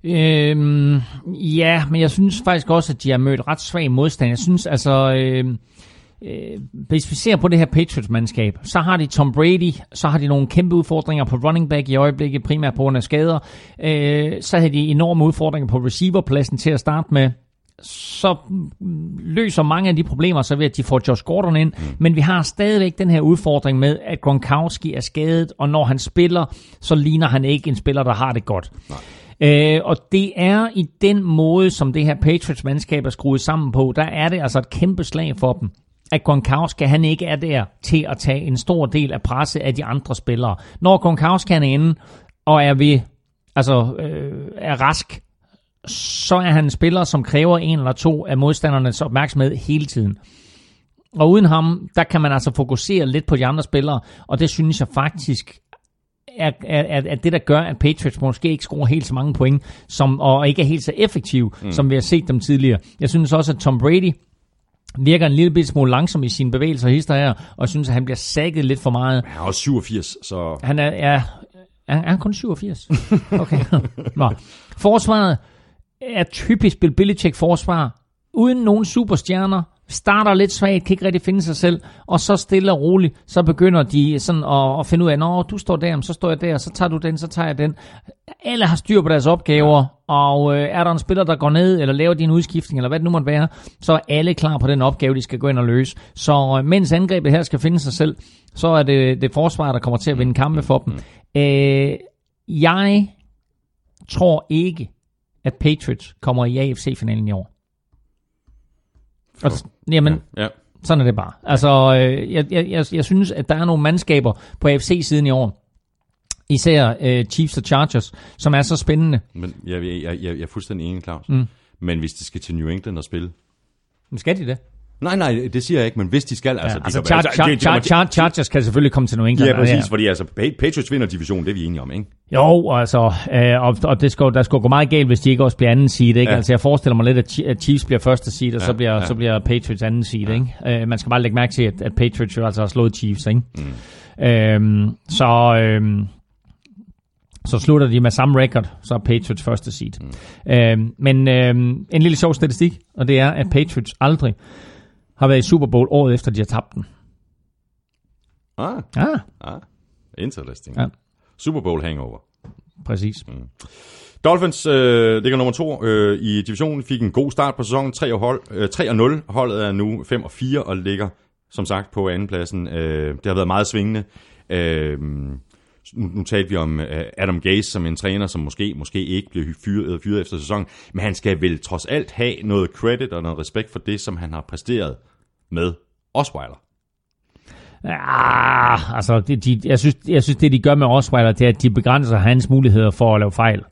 Øhm, ja, men jeg synes faktisk også, at de har mødt ret svag modstand. Jeg synes altså, øhm, øh, hvis vi ser på det her Patriots-mandskab, så har de Tom Brady, så har de nogle kæmpe udfordringer på running back i øjeblikket, primært på grund af skader. Øh, så har de enorme udfordringer på receiverpladsen til at starte med så løser mange af de problemer så ved, at de får Josh Gordon ind, mm. men vi har stadigvæk den her udfordring med, at Gronkowski er skadet, og når han spiller, så ligner han ikke en spiller, der har det godt. Nej. Øh, og det er i den måde, som det her Patriots-mandskab er skruet sammen på, der er det altså et kæmpe slag for dem at Gronkowski han ikke er der til at tage en stor del af presset af de andre spillere. Når Gronkowski er inde og er ved, altså øh, er rask, så er han en spiller, som kræver en eller to af modstandernes opmærksomhed hele tiden. Og uden ham, der kan man altså fokusere lidt på de andre spillere, og det synes jeg faktisk er, er, er det, der gør, at Patriots måske ikke scorer helt så mange point, som, og ikke er helt så effektiv, mm. som vi har set dem tidligere. Jeg synes også, at Tom Brady virker en lille smule langsom i sine bevægelser hister her, og synes, at han bliver sækket lidt for meget. Han er også 87, så... Han er, ja, er, er han kun 87? Okay. Nå. Forsvaret er typisk Bill Belichick forsvar, uden nogen superstjerner, starter lidt svagt, kan ikke rigtig finde sig selv, og så stille og roligt, så begynder de sådan at, at finde ud af, når du står der, så står jeg der, så tager du den, så tager jeg den. Alle har styr på deres opgaver, og øh, er der en spiller, der går ned, eller laver din udskiftning, eller hvad det nu måtte være, så er alle klar på den opgave, de skal gå ind og løse. Så øh, mens angrebet her skal finde sig selv, så er det det forsvar, der kommer til at vinde kampe for dem. Øh, jeg tror ikke, at Patriots kommer i AFC-finalen i år. Og, jamen, ja. ja. sådan er det bare. Altså, øh, jeg, jeg, jeg, jeg synes, at der er nogle mandskaber på AFC-siden i år, især øh, Chiefs og Chargers, som er så spændende. Men jeg, jeg, jeg, jeg er fuldstændig enig, Claus. Mm. Men hvis de skal til New England og spille... Men skal de det? Nej, nej, det siger jeg ikke, men hvis de skal... Ja, altså, altså, Char- Char- Char- Char- Chargers kan selvfølgelig komme til New England. Ja, præcis, ja. fordi altså, Patriots vinder divisionen, det er vi enige om, ikke? Jo, altså, øh, og, og det skal, der skal gå meget galt, hvis de ikke også bliver anden seed, ikke? Ja. Altså, jeg forestiller mig lidt, at Chiefs bliver første seed, og ja, så, bliver, ja. så bliver Patriots anden seed, ja. ikke? Øh, man skal bare lægge mærke til, at, at Patriots jo altså har slået Chiefs, ikke? Mm. Øhm, så... Øhm, så slutter de med samme record, så er Patriots første seed. Mm. Øhm, men øhm, en lille sjov statistik, og det er, at Patriots aldrig har været i Super Bowl året efter, de har tabt den. Ah. Ah. ah. Interesting. Ja. Super Bowl hangover. Præcis. Mm. Dolphins øh, ligger nummer to øh, i divisionen, fik en god start på sæsonen, 3 hold, øh, 3-0. Holdet er nu 5 og 4 og ligger som sagt på andenpladsen. Øh, det har været meget svingende. Øh, nu, nu talte vi om uh, Adam Gase som en træner, som måske måske ikke bliver fyret, fyret efter sæsonen, men han skal vel trods alt have noget credit og noget respekt for det, som han har præsteret med Osweiler. Ja, altså, de, de, jeg, synes, jeg synes, det de gør med Osweiler, det er, at de begrænser hans muligheder for at lave fejl.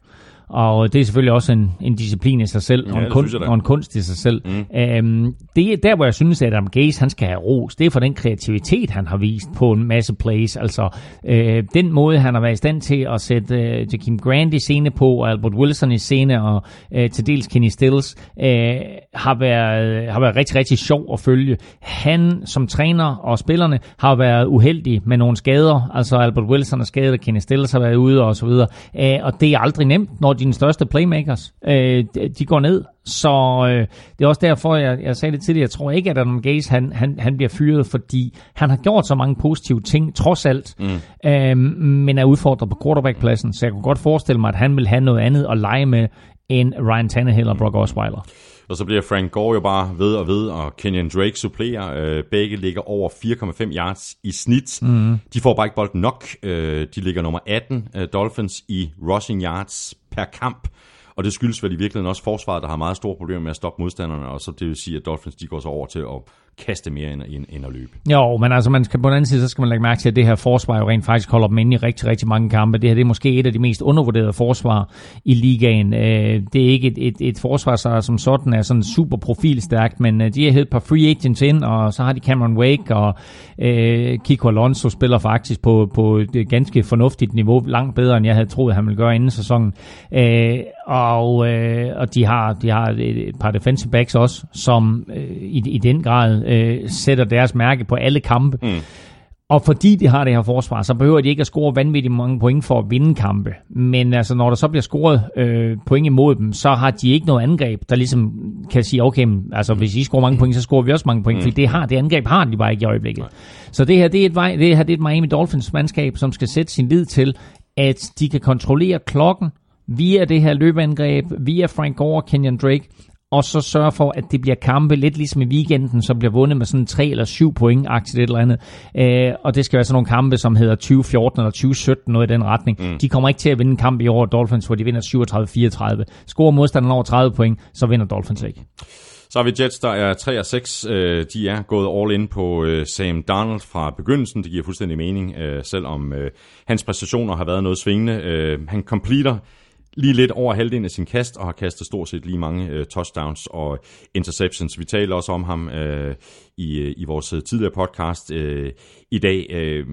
Og det er selvfølgelig også en, en disciplin i sig selv, Ja, og, en kunst, og en kunst i sig selv. Mm. Øhm, det er der, hvor jeg synes, at Adam Gaze han skal have ros. Det er for den kreativitet, han har vist på en masse plays. Altså øh, den måde, han har været i stand til at sætte øh, Jakeem Grant i scene på, og Albert Wilson i scene, og øh, til dels Kenny Stills, øh, har, været, har været rigtig, rigtig sjov at følge. Han som træner og spillerne har været uheldig med nogle skader. Altså Albert Wilson er skadet, og Kenny Stills har været ude og så videre. Øh, og det er aldrig nemt, når dine største playmakers, øh, de- går ned. Så øh, det er også derfor, jeg, jeg sagde det tidligere, jeg tror ikke, at Adam Gaze han, han, han bliver fyret, fordi han har gjort så mange positive ting, trods alt, mm. øh, men er udfordret på quarterbackpladsen, så jeg kunne godt forestille mig, at han vil have noget andet at lege med, end Ryan Tannehill og Brock Osweiler. Og så bliver Frank Gore jo bare ved og ved, og Kenyon Drake supplerer. Øh, begge ligger over 4,5 yards i snit. Mm. De får bare ikke bolden nok. Øh, de ligger nummer 18, øh, Dolphins, i rushing yards per kamp. Og det skyldes vel i virkeligheden også forsvaret, der har meget store problemer med at stoppe modstanderne, og så det vil sige, at Dolphins de går så over til at kaste mere end, end, end at løbe. Jo, men altså man skal, på den anden side, så skal man lægge mærke til, at det her forsvar jo rent faktisk holder dem inde i rigtig, rigtig mange kampe. Det her det er måske et af de mest undervurderede forsvar i ligaen. Øh, det er ikke et, et, et forsvar, der som sådan er sådan super profilstærkt, men øh, de har hævet et par free agents ind, og så har de Cameron Wake, og øh, Kiko Alonso spiller faktisk på, på et ganske fornuftigt niveau, langt bedre, end jeg havde troet, han ville gøre inden sæsonen. Øh, og, øh, og de har, de har et, par defensive backs også, som øh, i, i den grad øh, sætter deres mærke på alle kampe. Mm. Og fordi de har det her forsvar, så behøver de ikke at score vanvittigt mange point for at vinde kampe. Men altså, når der så bliver scoret øh, point imod dem, så har de ikke noget angreb, der ligesom kan sige, okay, altså, hvis I scorer mange point, så scorer vi også mange point, mm. fordi det, har, det angreb har de bare ikke i øjeblikket. Så det her, det er et, vej, det her det er et Miami Dolphins mandskab, som skal sætte sin lid til, at de kan kontrollere klokken via det her løbeangreb, via Frank Gore og Kenyon Drake, og så sørge for, at det bliver kampe lidt ligesom i weekenden, som bliver vundet med sådan 3 eller 7 point, aktivt et eller andet. Øh, og det skal være sådan nogle kampe, som hedder 2014 eller 2017, noget i den retning. Mm. De kommer ikke til at vinde en kamp i år, Dolphins, hvor de vinder 37-34. Scorer modstanderen over 30 point, så vinder Dolphins ikke. Så har vi Jets, der er 3 og 6. Øh, De er gået all in på øh, Sam Donald fra begyndelsen. Det giver fuldstændig mening, øh, selvom hans præstationer har været noget svingende. Han completer lige lidt over halvdelen af sin kast, og har kastet stort set lige mange øh, touchdowns og interceptions. Vi taler også om ham øh, i, øh, i vores tidligere podcast øh, i dag. Øh,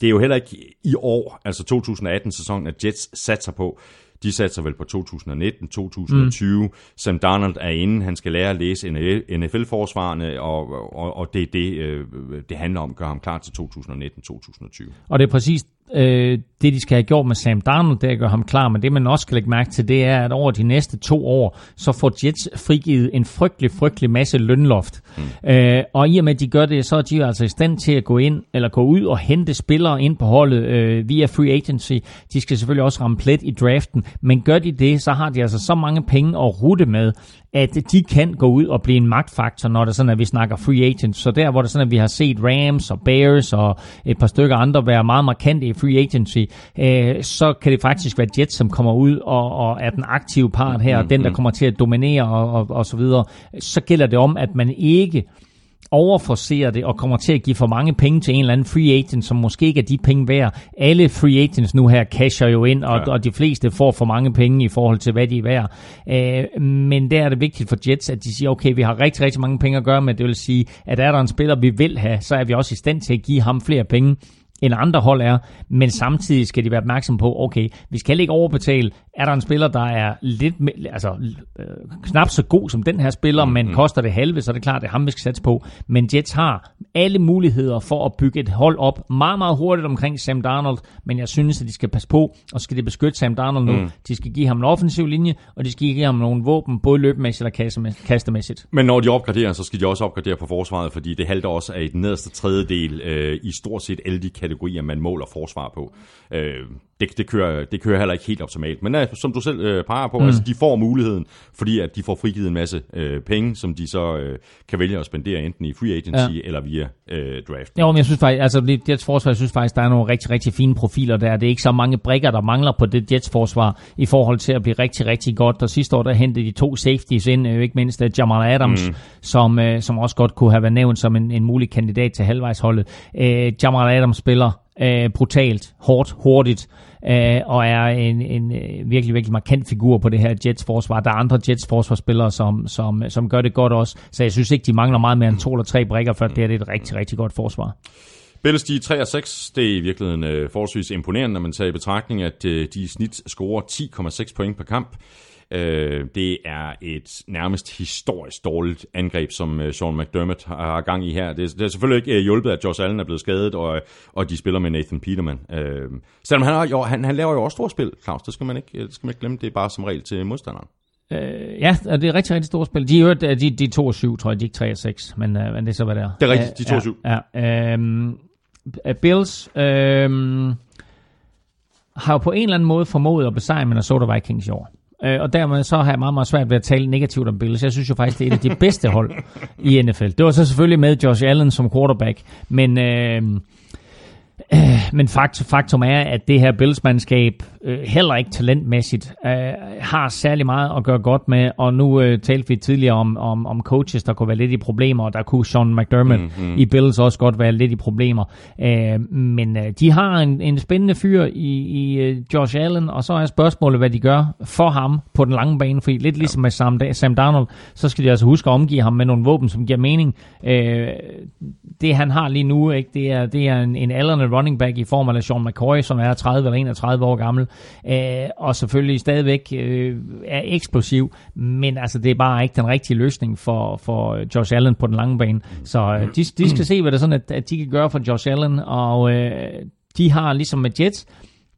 det er jo heller ikke i år, altså 2018-sæsonen, at Jets satser på. De satser vel på 2019, 2020. Mm. Sam Darnold er inde, han skal lære at læse NFL-forsvarene, og, og, og det er det, øh, det handler om, gør ham klar til 2019-2020. Og det er præcis øh, det, de skal have gjort med Sam Darnold, det er at gøre ham klar. Men det, man også skal lægge mærke til, det er, at over de næste to år, så får Jets frigivet en frygtelig, frygtelig masse lønloft. Mm. Øh, og i og med, at de gør det, så er de altså i stand til at gå ind, eller gå ud og hente spillere ind på holdet øh, via free agency. De skal selvfølgelig også ramme plet i draften, men gør de det, så har de altså så mange penge at rute med, at de kan gå ud og blive en magtfaktor, når det er sådan, at vi snakker free agents. Så der, hvor det er sådan, at vi har set Rams og Bears og et par stykker andre være meget markante i free agency, øh, så kan det faktisk være Jets, som kommer ud og, og er den aktive part her, mm, den, der kommer til at dominere og, og, og så videre. Så gælder det om, at man ikke overforcerer det og kommer til at give for mange penge til en eller anden free agent, som måske ikke er de penge værd. Alle free agents nu her casher jo ind, og, ja. og de fleste får for mange penge i forhold til, hvad de er værd. Øh, men der er det vigtigt for Jets, at de siger, okay, vi har rigtig, rigtig mange penge at gøre med. Det vil sige, at er der en spiller, vi vil have, så er vi også i stand til at give ham flere penge end andre hold er, men samtidig skal de være opmærksom på, okay, vi skal ikke overbetale. Er der en spiller, der er lidt altså, øh, knap så god som den her spiller, mm-hmm. men koster det halve, så er det klart, det er ham, vi skal satse på. Men Jets har alle muligheder for at bygge et hold op meget, meget hurtigt omkring Sam Darnold, men jeg synes, at de skal passe på, og skal de beskytte Sam Darnold nu. Mm. De skal give ham en offensiv linje, og de skal give ham nogle våben, både løbemæssigt og kastemæssigt. Men når de opgraderer, så skal de også opgradere på forsvaret, fordi det halter også af i den nederste tredjedel øh, i stort set alle de kategorier, man måler forsvar på. Øh, det, det, kører, det kører heller ikke helt optimalt. Men uh, som du selv øh, peger på, mm. altså, de får muligheden, fordi at de får frigivet en masse øh, penge, som de så øh, kan vælge at spendere enten i free agency ja. eller via øh, draft. Jo, men jeg synes faktisk, altså Jets forsvar, jeg synes faktisk, der er nogle rigtig, rigtig fine profiler der. Det er ikke så mange brikker, der mangler på det Jets forsvar i forhold til at blive rigtig, rigtig godt. Og sidste år, der hentede de to safeties ind, øh, ikke mindst uh, Jamal Adams, mm. som, øh, som også godt kunne have været nævnt som en, en mulig kandidat til halvvejsholdet. Øh, Jamal Adams spiller øh, brutalt, hårdt, hurtigt, øh, og er en, en øh, virkelig, virkelig markant figur på det her Jets forsvar. Der er andre Jets forsvarsspillere, som, som, som gør det godt også, så jeg synes ikke, de mangler meget mere end to eller tre brækker, for det er et rigtig, rigtig godt forsvar. Bills de 3 og 6. Det er i virkeligheden øh, forholdsvis imponerende, når man tager i betragtning, at øh, de i snit scorer 10,6 point per kamp. Øh, det er et nærmest historisk dårligt angreb, som øh, Sean McDermott har gang i her. Det, det er selvfølgelig ikke øh, hjulpet, at Josh Allen er blevet skadet, og, og de spiller med Nathan Peterman. Øh, selvom han, har, jo, han, han laver jo også store spil, Claus. Det skal man ikke, det skal man ikke glemme. Det er bare som regel til modstanderen. Øh, ja, og det er rigtig, rigtig store spil. De er de, de er 2 og 7, tror jeg. De er ikke 3 og 6, men, øh, men det er så, hvad det er. Det er rigtigt, de er 2 og 7. Ja, ja, øhm, Bills øhm, har jo på en eller anden måde formået at besejre Minnesota Vikings i år. Øh, og dermed så har jeg meget, meget svært ved at tale negativt om Bills. Jeg synes jo faktisk, det er et af de bedste hold i NFL. Det var så selvfølgelig med Josh Allen som quarterback, men... Øh, Øh, men fakt, faktum er, at det her Bills-mandskab øh, heller ikke talentmæssigt øh, har særlig meget at gøre godt med, og nu øh, talte vi tidligere om, om, om coaches, der kunne være lidt i problemer, og der kunne Sean McDermott mm-hmm. i Bills også godt være lidt i problemer. Øh, men øh, de har en, en spændende fyr i, i uh, Josh Allen, og så er spørgsmålet, hvad de gør for ham på den lange bane, fordi lidt ligesom med Sam, Sam Darnold, så skal de altså huske at omgive ham med nogle våben, som giver mening. Øh, det han har lige nu, ikke, det er, det er en, en aldrende running back i form af Sean McCoy, som er 30 eller 31 år gammel, øh, og selvfølgelig stadigvæk øh, er eksplosiv, men altså det er bare ikke den rigtige løsning for, for Josh Allen på den lange bane. Så øh, de, de skal se, hvad det er sådan, at, at de kan gøre for Josh Allen, og øh, de har ligesom med Jets,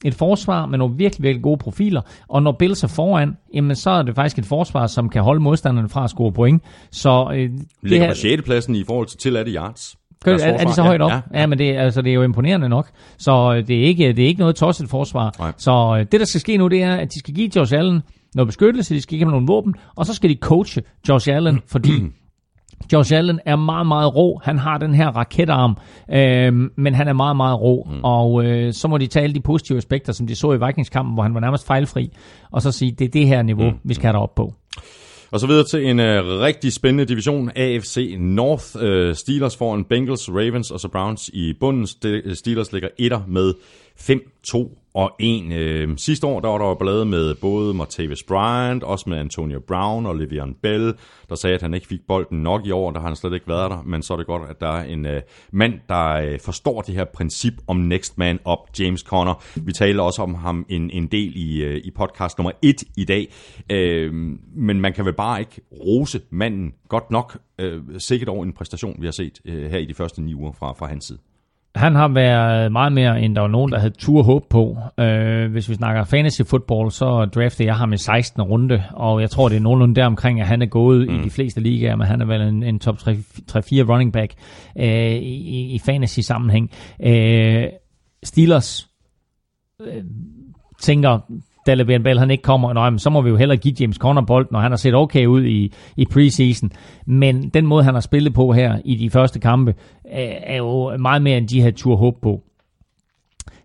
et forsvar med nogle virkelig, virkelig gode profiler, og når Bills er foran, jamen så er det faktisk et forsvar, som kan holde modstanderne fra at score point. Så, øh, Ligger på 6. pladsen i forhold til tilladte yards. Gør, er, er de så højt op? Ja, ja. ja men det, altså, det er jo imponerende nok. Så øh, det er ikke, det er ikke noget tosset forsvar. Nej. Så øh, det, der skal ske nu, det er, at de skal give Josh Allen noget beskyttelse, de skal give ham nogle våben, og så skal de coache Josh Allen, fordi Josh Allen er meget, meget rå. Han har den her raketarm, øh, men han er meget, meget rå. Mm. Og øh, så må de tage alle de positive aspekter, som de så i Vikingskampen, hvor han var nærmest fejlfri, og så sige, det er det her niveau, mm. vi skal have derop på. Og så videre til en øh, rigtig spændende division, AFC North. Øh, Steelers foran Bengals, Ravens og så Browns i bunden. Steelers ligger etter med 5-2 og en. Øh, sidste år, der var der ballade med både Martavis Bryant, også med Antonio Brown og Le'Veon Bell, der sagde, at han ikke fik bolden nok i år, der har han slet ikke været der, men så er det godt, at der er en øh, mand, der øh, forstår det her princip om next man up, James Conner. Vi taler også om ham en, en del i, øh, i podcast nummer et i dag, øh, men man kan vel bare ikke rose manden godt nok, øh, sikkert over en præstation, vi har set øh, her i de første ni uger fra, fra hans side. Han har været meget mere, end der var nogen, der havde tur håb på. Øh, hvis vi snakker fantasy football, så draftede jeg ham i 16. runde, og jeg tror, det er nogenlunde deromkring, at han er gået mm. i de fleste ligaer, men han er vel en, en top 3-4 running back øh, i, i fantasy sammenhæng. Øh, Steelers øh, tænker, da Le'Veon Bell han ikke kommer, nej, men så må vi jo hellere give James Conner bold, når han har set okay ud i, i preseason. Men den måde, han har spillet på her i de første kampe, er jo meget mere, end de havde tur håb på.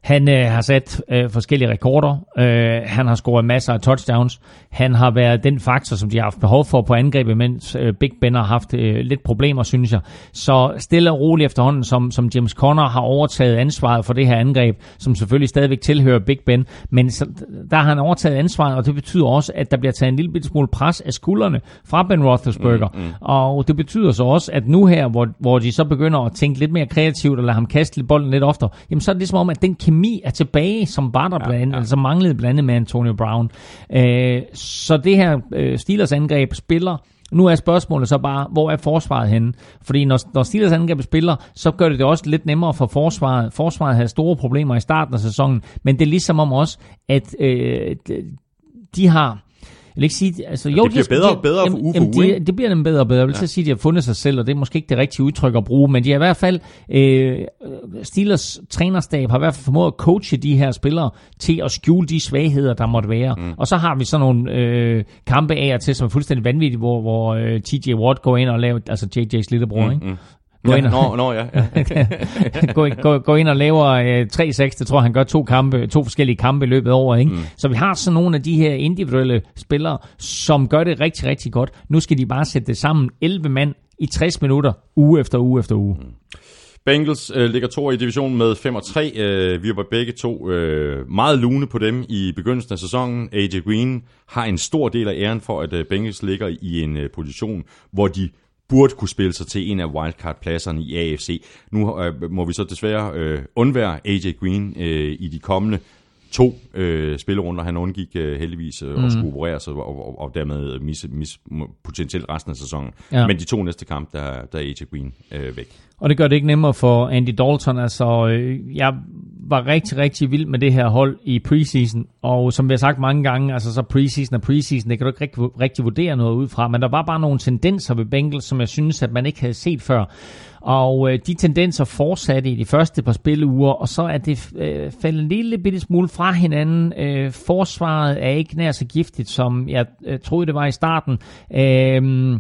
Han øh, har sat øh, forskellige rekorder. Øh, han har scoret masser af touchdowns. Han har været den faktor, som de har haft behov for på angrebet, mens øh, Big Ben har haft øh, lidt problemer, synes jeg. Så stille og roligt efterhånden, som, som James Conner har overtaget ansvaret for det her angreb, som selvfølgelig stadigvæk tilhører Big Ben, men så, der har han overtaget ansvaret, og det betyder også, at der bliver taget en lille smule pres af skuldrene fra Ben Roethlisberger. Mm, mm. Og det betyder så også, at nu her, hvor, hvor de så begynder at tænke lidt mere kreativt, og lade ham kaste bolden lidt oftere, jamen så er det ligesom om, at den kemi er tilbage, som var der blandt andet, ja, som manglede blandt andet med Antonio Brown. Øh, så det her øh, Steelers angreb spiller nu er spørgsmålet så bare, hvor er forsvaret henne? Fordi når, når Steelers angreb spiller, så gør det det også lidt nemmere for forsvaret. Forsvaret havde store problemer i starten af sæsonen, men det er ligesom om også, at øh, de har vil ikke sige, altså, jo, det bliver de, bedre og bedre for uge for uge, de, Det bliver dem bedre og bedre. Jeg vil ja. sige, at de har fundet sig selv, og det er måske ikke det rigtige udtryk at bruge, men de har i hvert fald, øh, Steelers trænerstab har i hvert fald formået at coache de her spillere til at skjule de svagheder, der måtte være. Mm. Og så har vi sådan nogle øh, kampe af og til, som er fuldstændig vanvittige, hvor, hvor øh, TJ Watt går ind og laver, altså JJ's lillebror, mm, ikke? Mm. Gå, ja, ind og, nå, nå, ja, ja. gå, gå, gå ind og laver øh, 3-6, det tror han gør to, kampe, to forskellige kampe i løbet af året. Ikke? Mm. Så vi har sådan nogle af de her individuelle spillere, som gør det rigtig, rigtig godt. Nu skal de bare sætte det sammen 11 mand i 60 minutter, uge efter uge efter uge. Mm. Bengals øh, ligger to i divisionen med 5 og 3. Øh, vi var begge to øh, meget lune på dem i begyndelsen af sæsonen. AJ Green har en stor del af æren for, at øh, Bengals ligger i en øh, position, hvor de burde kunne spille sig til en af wildcard-pladserne i AFC. Nu øh, må vi så desværre øh, undvære AJ Green øh, i de kommende to øh, spillerunder. Han undgik øh, heldigvis øh, mm. at skulle operere sig, og, og, og dermed misse, misse potentielt resten af sæsonen. Ja. Men de to næste kampe, der, der er AJ Green øh, væk. Og det gør det ikke nemmere for Andy Dalton. Altså, øh, jeg var rigtig, rigtig vild med det her hold i preseason. Og som vi har sagt mange gange, altså så preseason og preseason, det kan du ikke rigtig, rigtig vurdere noget ud fra. Men der var bare nogle tendenser ved Bengals, som jeg synes, at man ikke havde set før. Og øh, de tendenser fortsatte i de første par spilleuger, og så er det øh, faldet en lille bitte smule fra hinanden. Øh, forsvaret er ikke nær så giftigt, som jeg øh, troede, det var i starten. Øh,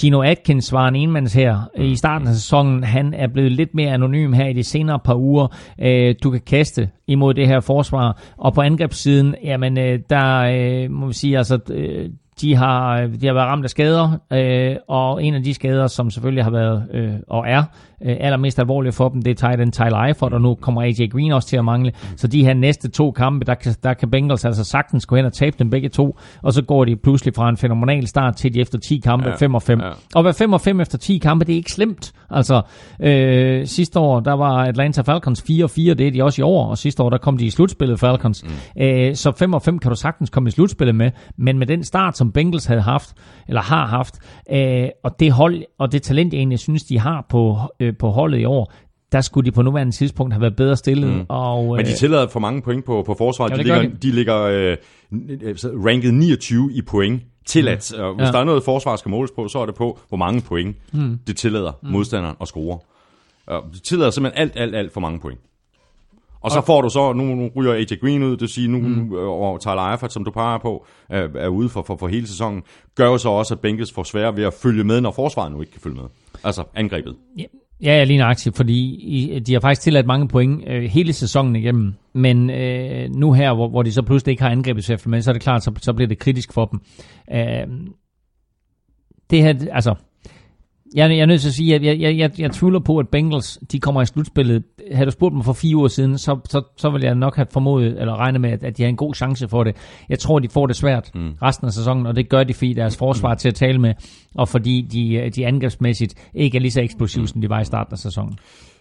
Gino Atkins var en enmands her i starten af sæsonen. Han er blevet lidt mere anonym her i de senere par uger. Øh, du kan kaste imod det her forsvar. Og på angrebssiden, jamen øh, der øh, må vi sige, altså øh, de har, øh, de har været ramt af skader, øh, og en af de skader, som selvfølgelig har været øh, og er øh, allermest alvorlige for dem, det er tight end Tyler Eifert, og nu kommer AJ Green også til at mangle. Så de her næste to kampe, der kan, der kan Bengals altså sagtens gå hen og tabe dem begge to, og så går de pludselig fra en fænomenal start til de efter 10 kampe, Ja, 5 og 5. ja. Og hvad 5 og 5 efter 10 kampe, det er ikke slemt. Altså, øh, sidste år, der var Atlanta Falcons 4 og 4, det er de også i år, og sidste år, der kom de i slutspillet Falcons. Mm. Øh, så 5 og 5 kan du sagtens komme i slutspillet med, men med den start, som Bengals havde haft, eller har haft, øh, og det hold, og det talent, jeg egentlig synes, de har på, øh, på holdet i år, der skulle de på nuværende tidspunkt have været bedre stillet. Mm. Og, Men de øh, tillader for mange point på, på forsvaret. Ja, de, ligger, de ligger øh, øh, ranket 29 i point tilladt. Mm. Og hvis Ja. der er noget forsvar skal måles på, så er det på, hvor mange point mm. det tillader mm. modstanderen at score. Og det tillader simpelthen alt, alt, alt for mange point. Og så får du så, nu, nu ryger AJ Green ud, det vil sige, nu, mm. og Tyler Eifert, som du peger på, er, er ude for, for, for hele sæsonen, gør jo så også, at Bengals får svært ved at følge med, når forsvaret nu ikke kan følge med. Altså angrebet. Ja, ja, lige nøjagtigt, fordi de har faktisk tilladt mange point øh, hele sæsonen igennem. Men øh, nu her, hvor, hvor de så pludselig ikke har angrebet til at så er det klart, så, så bliver det kritisk for dem. Øh, det her, altså, jeg, jeg er nødt til at sige, at jeg, jeg, jeg, jeg tvivler på, at Bengals de kommer i slutspillet. Havde du spurgt mig for fire uger siden, så, så, så ville jeg nok have formodet, eller regnet med, at, at de har en god chance for det. Jeg tror, de får det svært mm. resten af sæsonen, og det gør de, fordi deres forsvar er til at tale med, og fordi de, de angrebsmæssigt ikke er lige så eksplosive, som de var i starten af sæsonen.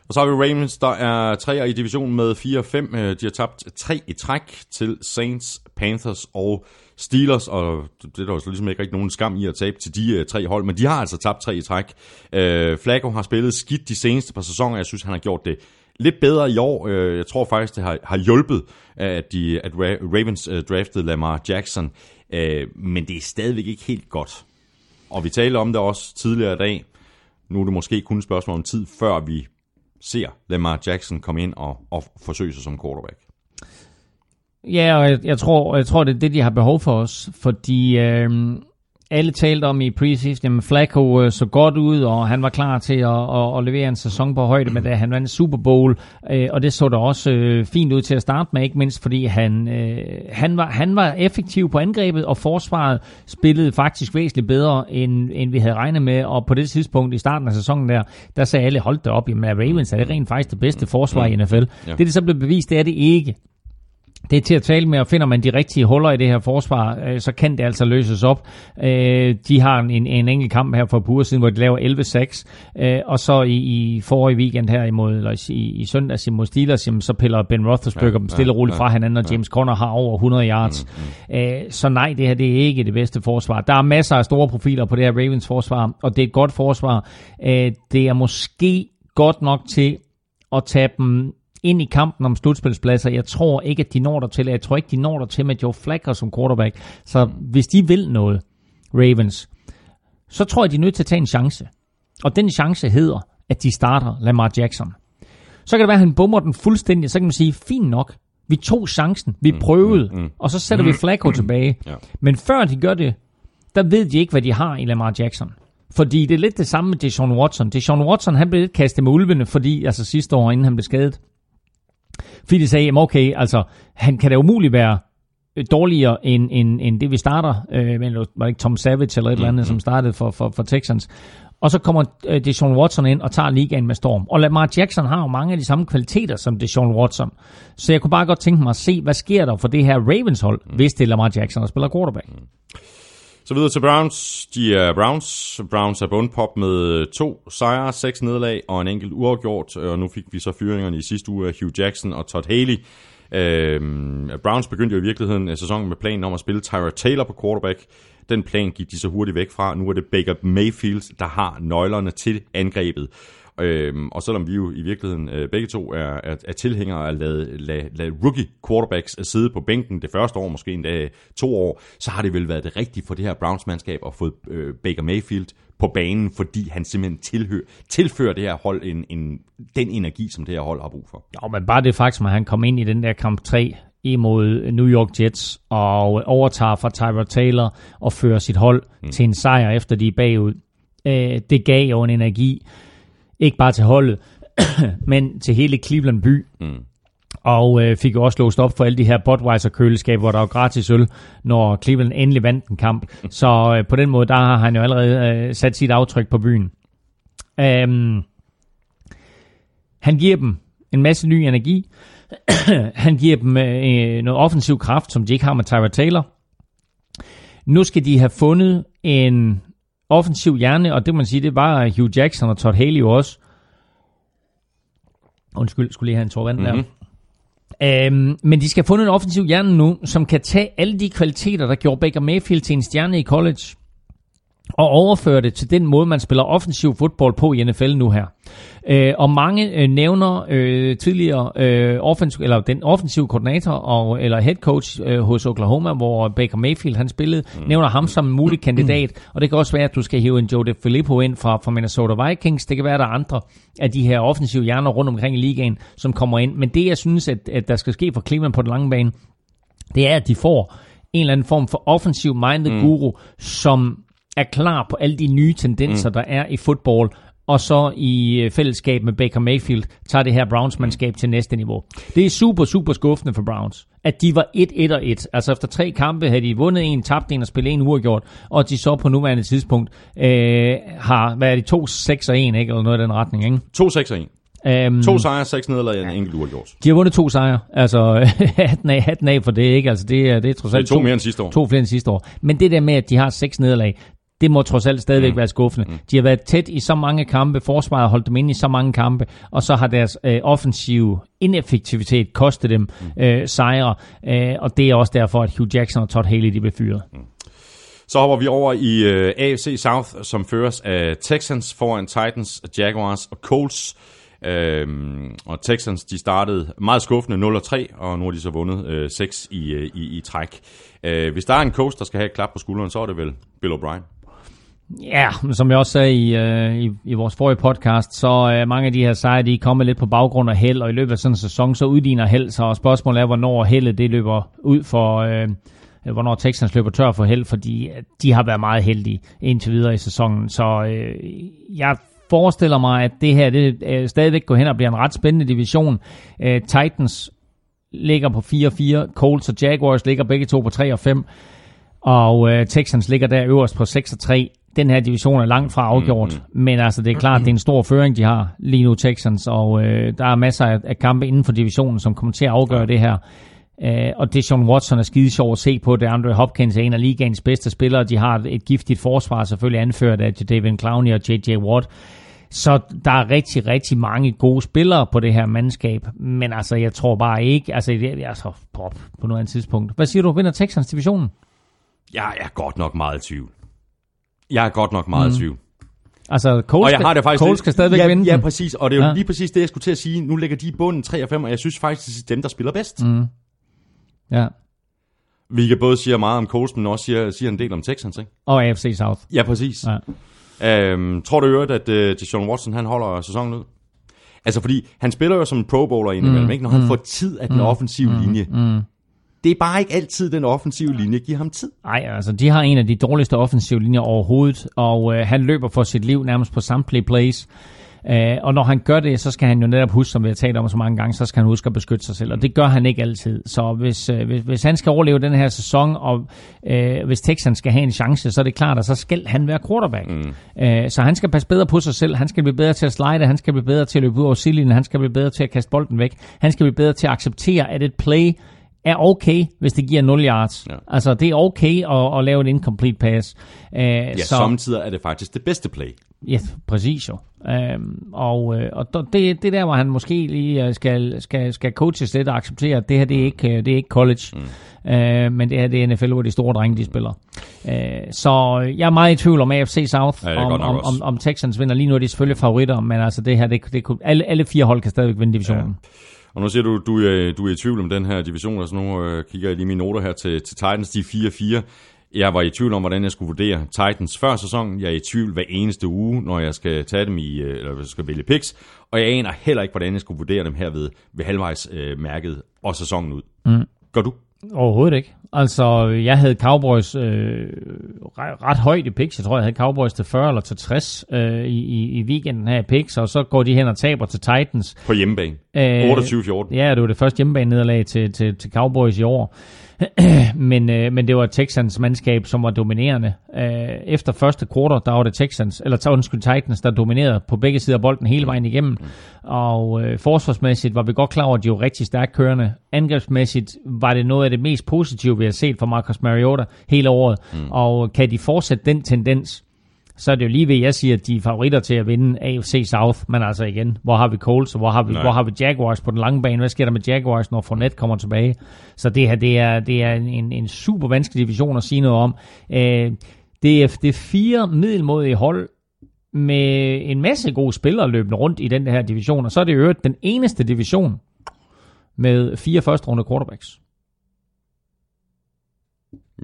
Og så har vi Ravens, der er treer i divisionen med 4-5. Øh, De har tabt tre i træk til Saints, Panthers og Steelers, og det er der jo så ligesom ikke rigtig nogen skam i at tabe til de uh, tre hold, men de har altså tabt tre i træk. Uh, Flacco har spillet skidt de seneste par sæsoner, jeg synes, han har gjort det lidt bedre i år. Uh, jeg tror faktisk, det har, har hjulpet, at, de, at Ra- Ravens uh, draftede Lamar Jackson, uh, men det er stadigvæk ikke helt godt. Og vi talte om det også tidligere i dag. Nu er det måske kun et spørgsmål om tid, før vi ser Lamar Jackson komme ind og, og forsøge sig som quarterback. Ja, og jeg, jeg, tror, jeg tror, det er det, de har behov for os, fordi øh, alle talte om i preseason, at Flacco øh, så godt ud, og han var klar til at, at, at levere en sæson på højde med det. Han vandt Super Bowl, øh, og det så da også øh, fint ud til at starte med, ikke mindst fordi han, øh, han, var, han var effektiv på angrebet, og forsvaret spillede faktisk væsentligt bedre, end, end vi havde regnet med, og på det tidspunkt i starten af sæsonen der, der sagde alle, hold da op, jamen Ravens er det rent faktisk det bedste forsvar i NFL. Ja. Det, det så blev bevist, det er det ikke. Det er til at tale med, og finder man de rigtige huller i det her forsvar, øh, så kan det altså løses op. Øh, de har en, en enkelt kamp her for uger siden, hvor de laver 11-6, øh, og så i, i forrige weekend her imod, eller i, i søndags imod Steelers, jamen, så piller Ben Roethlisberger Ja, dem stille og roligt ja, fra hinanden, og James Conner har over 100 yards. Øh, så nej, det her det er ikke det bedste forsvar. Der er masser af store profiler på det her Ravens forsvar, og det er et godt forsvar. Øh, det er måske godt nok til at tage dem ind i kampen om slutspilspladser. Jeg tror ikke, at de når der til. Jeg tror ikke, de når der til med Joe Flacco som quarterback. Så hvis de vil noget, Ravens, så tror jeg, de er nødt til at tage en chance. Og den chance hedder, at de starter Lamar Jackson. Så kan det være, at han bummer den fuldstændig. Så kan man sige, fint nok. Vi tog chancen. Vi prøvede. Mm, mm, og så sætter vi Flacco tilbage. Ja. Men før de gør det, der ved de ikke, hvad de har i Lamar Jackson. Fordi det er lidt det samme med Deshaun Watson. Deshaun Watson, han blev lidt kastet med ulvene, fordi, altså sidste år, inden han blev skadet. Fordi de sagde, jamen okay, altså, han kan da umuligt være øh, dårligere end, end, end det, vi starter. Øh, men var det ikke Tom Savage eller et eller andet, som startede for, for, for Texans. Og så kommer øh, Deshaun Watson ind og tager ligaen med storm. Og Lamar Jackson har jo mange af de samme kvaliteter som Deshaun Watson. Så jeg kunne bare godt tænke mig at se, hvad sker der for det her Ravens hold, mm. hvis det er Lamar Jackson, der spiller quarterback. Mm. Så videre til Browns. De er Browns. Browns er bundpop med to sejre, seks nederlag og en enkelt uafgjort. Og nu fik vi så fyringerne i sidste uge af Hugh Jackson og Todd Haley. Øhm, Browns begyndte jo i virkeligheden øh, sæsonen med planen om at spille Tyra Taylor på quarterback. Den plan gik de så hurtigt væk fra. Nu er det Baker Mayfield, der har nøglerne til angrebet. Øhm, og selvom vi jo i virkeligheden øh, begge to er, er, er tilhængere af at lade, lade, lade rookie quarterbacks sidde på bænken det første år, måske endda to år, så har det vel været det rigtige for det her Browns-mandskab at få øh, Baker Mayfield på banen, fordi han simpelthen tilhør, tilfører det her hold en, en, den energi, som det her hold har brug for. Ja, men bare det faktum, at han kom ind i den der kamp 3 imod New York Jets og overtager fra Tyra Taylor og fører sit hold mm. til en sejr efter de er bagud. Øh, det gav jo en energi, ikke bare til holdet, men til hele Cleveland by. Mm. Og øh, fik jo også låst op for alle de her Budweiser-køleskaber, hvor der var gratis øl, når Cleveland endelig vandt en kamp. Så øh, på den måde, der har han jo allerede øh, sat sit aftryk på byen. Um, han giver dem en masse ny energi. han giver dem øh, noget offensiv kraft, som de ikke har med Tyra Taylor. Nu skal de have fundet en offensiv hjerne, og det man sige, det var Hugh Jackson og Todd Haley jo også. Undskyld, skulle lige have en tår vand mm-hmm. der. Øhm, men de skal have fundet en offensiv hjerne nu, som kan tage alle de kvaliteter, der gjorde Baker Mayfield til en stjerne i college og overføre det til den måde, man spiller offensiv fodbold på i NFL nu her. Øh, og mange øh, nævner øh, tidligere øh, offensiv, eller den offensive koordinator og, eller head coach øh, hos Oklahoma, hvor Baker Mayfield han spillede, mm. nævner ham som en mulig kandidat. Og det kan også være, at du skal hive en Joe DeFilippo ind fra, fra Minnesota Vikings. Det kan være, at der er andre af de her offensive hjerner rundt omkring i ligaen, som kommer ind. Men det, jeg synes, at, at der skal ske for Cleveland på den lange bane, det er, at de får en eller anden form for offensiv minded mm. guru, som er klar på alle de nye tendenser, mm. der er i fodbold, og så i øh, fællesskab med Baker Mayfield tager det her Browns-mandskab til næste niveau. Det er super, super skuffende for Browns, at de var 1-1 og 1. Altså efter tre kampe havde de vundet en, tabt en og spillet en uafgjort, og de så på nuværende tidspunkt øh, har, hvad er det, 2-6 og 1, ikke? eller noget i den retning, ikke? 2-6 og 1. Um, to sejre, seks nederlag og en enkelt uafgjort. De har vundet to sejre. Altså, hatten af, hatten af for det, ikke? Altså, det, er, det er trods alt det er to, to mere end sidste år. To flere end sidste år. Men det der med, at de har seks nederlag, det må trods alt stadigvæk mm. være skuffende. Mm. De har været tæt i så mange kampe, forsvaret har holdt dem inde i så mange kampe, og så har deres øh, offensive ineffektivitet kostet dem mm. øh, sejre, øh, og det er også derfor, at Hugh Jackson og Todd Haley de blev fyret. Mm. Så hopper vi over i øh, AFC South, som føres af Texans foran Titans, Jaguars og Colts. Øhm, og Texans, de startede meget skuffende 0-3, og nu har de så vundet øh, 6 i, øh, i, i træk. Øh, hvis der er en coach, der skal have et klap på skulderen, så er det vel Bill O'Brien. Ja, som jeg også sagde i, øh, i, i vores forrige podcast, så øh, mange af de her sejre, de er kommet lidt på baggrund af held, og i løbet af sådan en sæson, så udligner held så og spørgsmålet er, hvornår heldet det løber ud for, øh, hvornår Texans løber tør for held, fordi øh, de har været meget heldige indtil videre i sæsonen. Så øh, jeg forestiller mig, at det her det øh, stadigvæk går hen og bliver en ret spændende division. Øh, Titans ligger på 4-4, Colts og Jaguars ligger begge to på 3 og 5, og øh, Texans ligger der øverst på 6 og 3 den her division er langt fra afgjort, mm-hmm. men altså det er klart, det er en stor føring, de har lige nu Texans, og øh, der er masser af, af kampe inden for divisionen, som kommer til at afgøre ja. det her. Uh, og det Sean Watson er skide sjov at se på. Det er Andre Hopkins er en af ligaens bedste spillere. De har et giftigt forsvar, selvfølgelig anført af David Clowney og J.J. Watt. Så der er rigtig, rigtig mange gode spillere på det her mandskab. Men altså, jeg tror bare ikke, altså, det er altså på, på noget andet tidspunkt. Hvad siger du? Vinder Texans divisionen? Jeg er godt nok meget i tvivl. Jeg er godt nok meget mm. i tvivl. Altså, Coles, og jeg har det faktisk Coles skal stadigvæk ja, vinde Ja, præcis. Og det er jo ja. lige præcis det, jeg skulle til at sige. Nu ligger de i bunden 3 og 5, og jeg synes faktisk, det er dem, der spiller bedst. Mm. Ja. Vi kan både sige meget om Coles, men også siger, siger en del om Texans, ikke? Og AFC South. Ja, præcis. Ja. Øhm, tror du øvrigt, at uh, Deshaun Watson, han holder sæsonen ud? Altså, fordi han spiller jo som en pro bowler indimellem, mm. ikke? Når han mm. får tid af den mm. offensive mm. linje. Mm det er bare ikke altid, den offensive linje giver ham tid. Nej, altså de har en af de dårligste offensive linjer overhovedet, og øh, han løber for sit liv nærmest på samtlige plays. Øh, og når han gør det, så skal han jo netop huske, som vi har talt om så mange gange, så skal han huske at beskytte sig selv, og det gør han ikke altid. Så hvis, øh, hvis, hvis han skal overleve den her sæson, og øh, hvis Texans skal have en chance, så er det klart, at så skal han være quarterback. Mm. Øh, så han skal passe bedre på sig selv, han skal blive bedre til at slide, han skal blive bedre til at løbe ud over sidelinjen, han skal blive bedre til at kaste bolden væk, han skal blive bedre til at acceptere, at et play er okay, hvis det giver 0 yards. Ja. Altså, det er okay at, at lave en incomplete pass. Uh, Ja, så... samtidig er det faktisk det bedste play. Ja, præcis jo. Um, og øh, og det, det der, hvor han måske lige øh, skal, skal, skal coaches lidt og acceptere, at det her det er ikke, det er ikke college, mm. uh, men det her det er NFL, hvor de store drenge de spiller. Uh, så jeg er meget i tvivl om AFC South, Ja, om, om, om, om Texans vinder. Lige nu er de selvfølgelig favoritter, men altså det her, det, det kunne, alle, alle fire hold kan stadigvæk vinde divisionen. Ja. Og nu siger du, du, er, du er i tvivl om den her division, altså nu øh, kigger jeg lige mine noter her til, til Titans, de er 4-4. Jeg var i tvivl om, hvordan jeg skulle vurdere Titans før sæsonen. Jeg er i tvivl hver eneste uge, når jeg skal tage dem i, øh, eller hvis jeg skal vælge picks. Og jeg aner heller ikke, hvordan jeg skulle vurdere dem her ved, ved halvvejs øh, mærket og sæsonen ud. Mm. Gør du? Overhovedet ikke. Altså, jeg havde Cowboys øh, ret, højt i picks. Jeg tror, jeg havde Cowboys til 40 eller til 60 øh, i, i, weekenden her i picks, og så går de hen og taber til Titans. På hjemmebane. Øh, 28-14. Ja, det var det første hjemmebane-nederlag til, til, til Cowboys i år. men, øh, men det var Texans mandskab, som var dominerende. Øh, efter første kvartal, der var det Texans, eller undskyld Titans, der dominerede på begge sider af bolden hele vejen igennem. Og øh, forsvarsmæssigt var vi godt klar over, at de var rigtig stærkt kørende. Angrebsmæssigt var det noget af det mest positive, vi har set fra Marcus Mariota hele året. Mm. Og kan de fortsætte den tendens, så er det jo lige ved, at jeg siger, at de er favoritter til at vinde AFC South. Men altså igen, hvor har vi Colts, og hvor har vi, Nej. hvor har vi Jaguars på den lange bane? Hvad sker der med Jaguars, når Fournette kommer tilbage? Så det her, det er, det er en, en super vanskelig division at sige noget om. Øh, det, er, det er fire middelmodige hold, med en masse gode spillere løbende rundt i den her division, og så er det øvrigt den eneste division med fire første runde quarterbacks.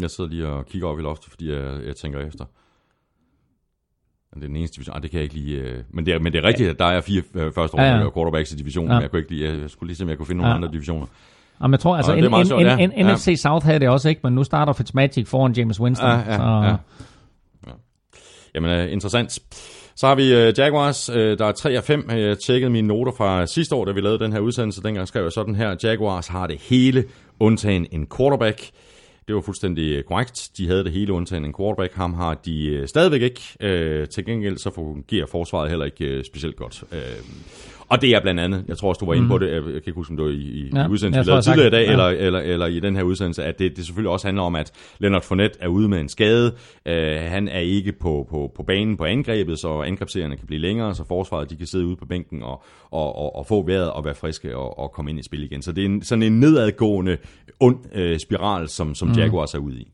Jeg sidder lige og kigger op i loftet, fordi jeg, jeg tænker efter. Det er den eneste division. Ah, det kan jeg ikke lige... Øh. Men, det er, men det er rigtigt, at der er fire øh, første runde Ja, ja, ja. ja. quarterbacks i divisionen, Ja. ja. men jeg, kunne ikke lige, jeg skulle lige se, om jeg kunne finde nogle Ja. ja. andre divisioner. Jamen, jeg tror, altså, er en, sjovt, en, ja. en, Ja. NFC South havde det også ikke, men nu starter Fitzmagic foran James Winston. Ja, ja, så, ja. Jamen, uh, interessant. Så har vi uh, Jaguars, uh, der er 3 af 5. Jeg tjekkede mine noter fra sidste år, da vi lavede den her udsendelse. Dengang skrev jeg sådan her, Jaguars har det hele, undtagen en quarterback. Det var fuldstændig øh, korrekt. De havde det hele undtagen en quarterback. Ham har de øh, stadigvæk ikke. Øh, til gengæld så fungerer forsvaret heller ikke øh, specielt godt. Øh, og det er blandt andet, jeg tror også, du var inde på det, jeg kan ikke huske, om det var i, i Ja, ja, udsendelsen, vi lavede tidligere i dag, sagde- eller, ja. eller, eller i den her udsendelse, at det, det selvfølgelig også handler om, at Leonard Fournette er ude med en skade. Øh, han er ikke på, på, på banen på angrebet, så angrebsserierne kan blive længere, så forsvaret de kan sidde ude på bænken og, og, og, og få vejret og være friske og, og komme ind i spil igen. Så det er en, sådan en nedadgående ond øh, spiral, som, som Jaguars er ude i.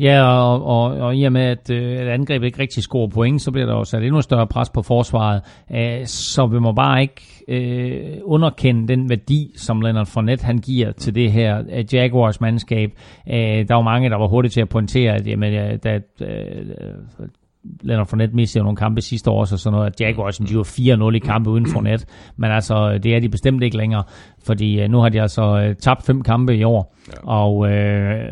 Ja, og, og, og i og med, at, øh, at angrebet ikke rigtig scorer point, så bliver der jo sat endnu større pres på forsvaret. Øh, så vi må bare ikke øh, underkende den værdi, som Leonard Fournette han giver til det her øh, Jaguars mandskab. Øh, der var mange, der var hurtigt til at pointere, at jamen, øh, da, øh, Leonard Fournette mistede jo nogle kampe sidste år, så sådan noget, at Jaguars de var 4-0 i kampe uden Fournette. Men altså, det er de bestemt ikke længere, fordi nu har de altså tabt fem kampe i år, ja. og øh,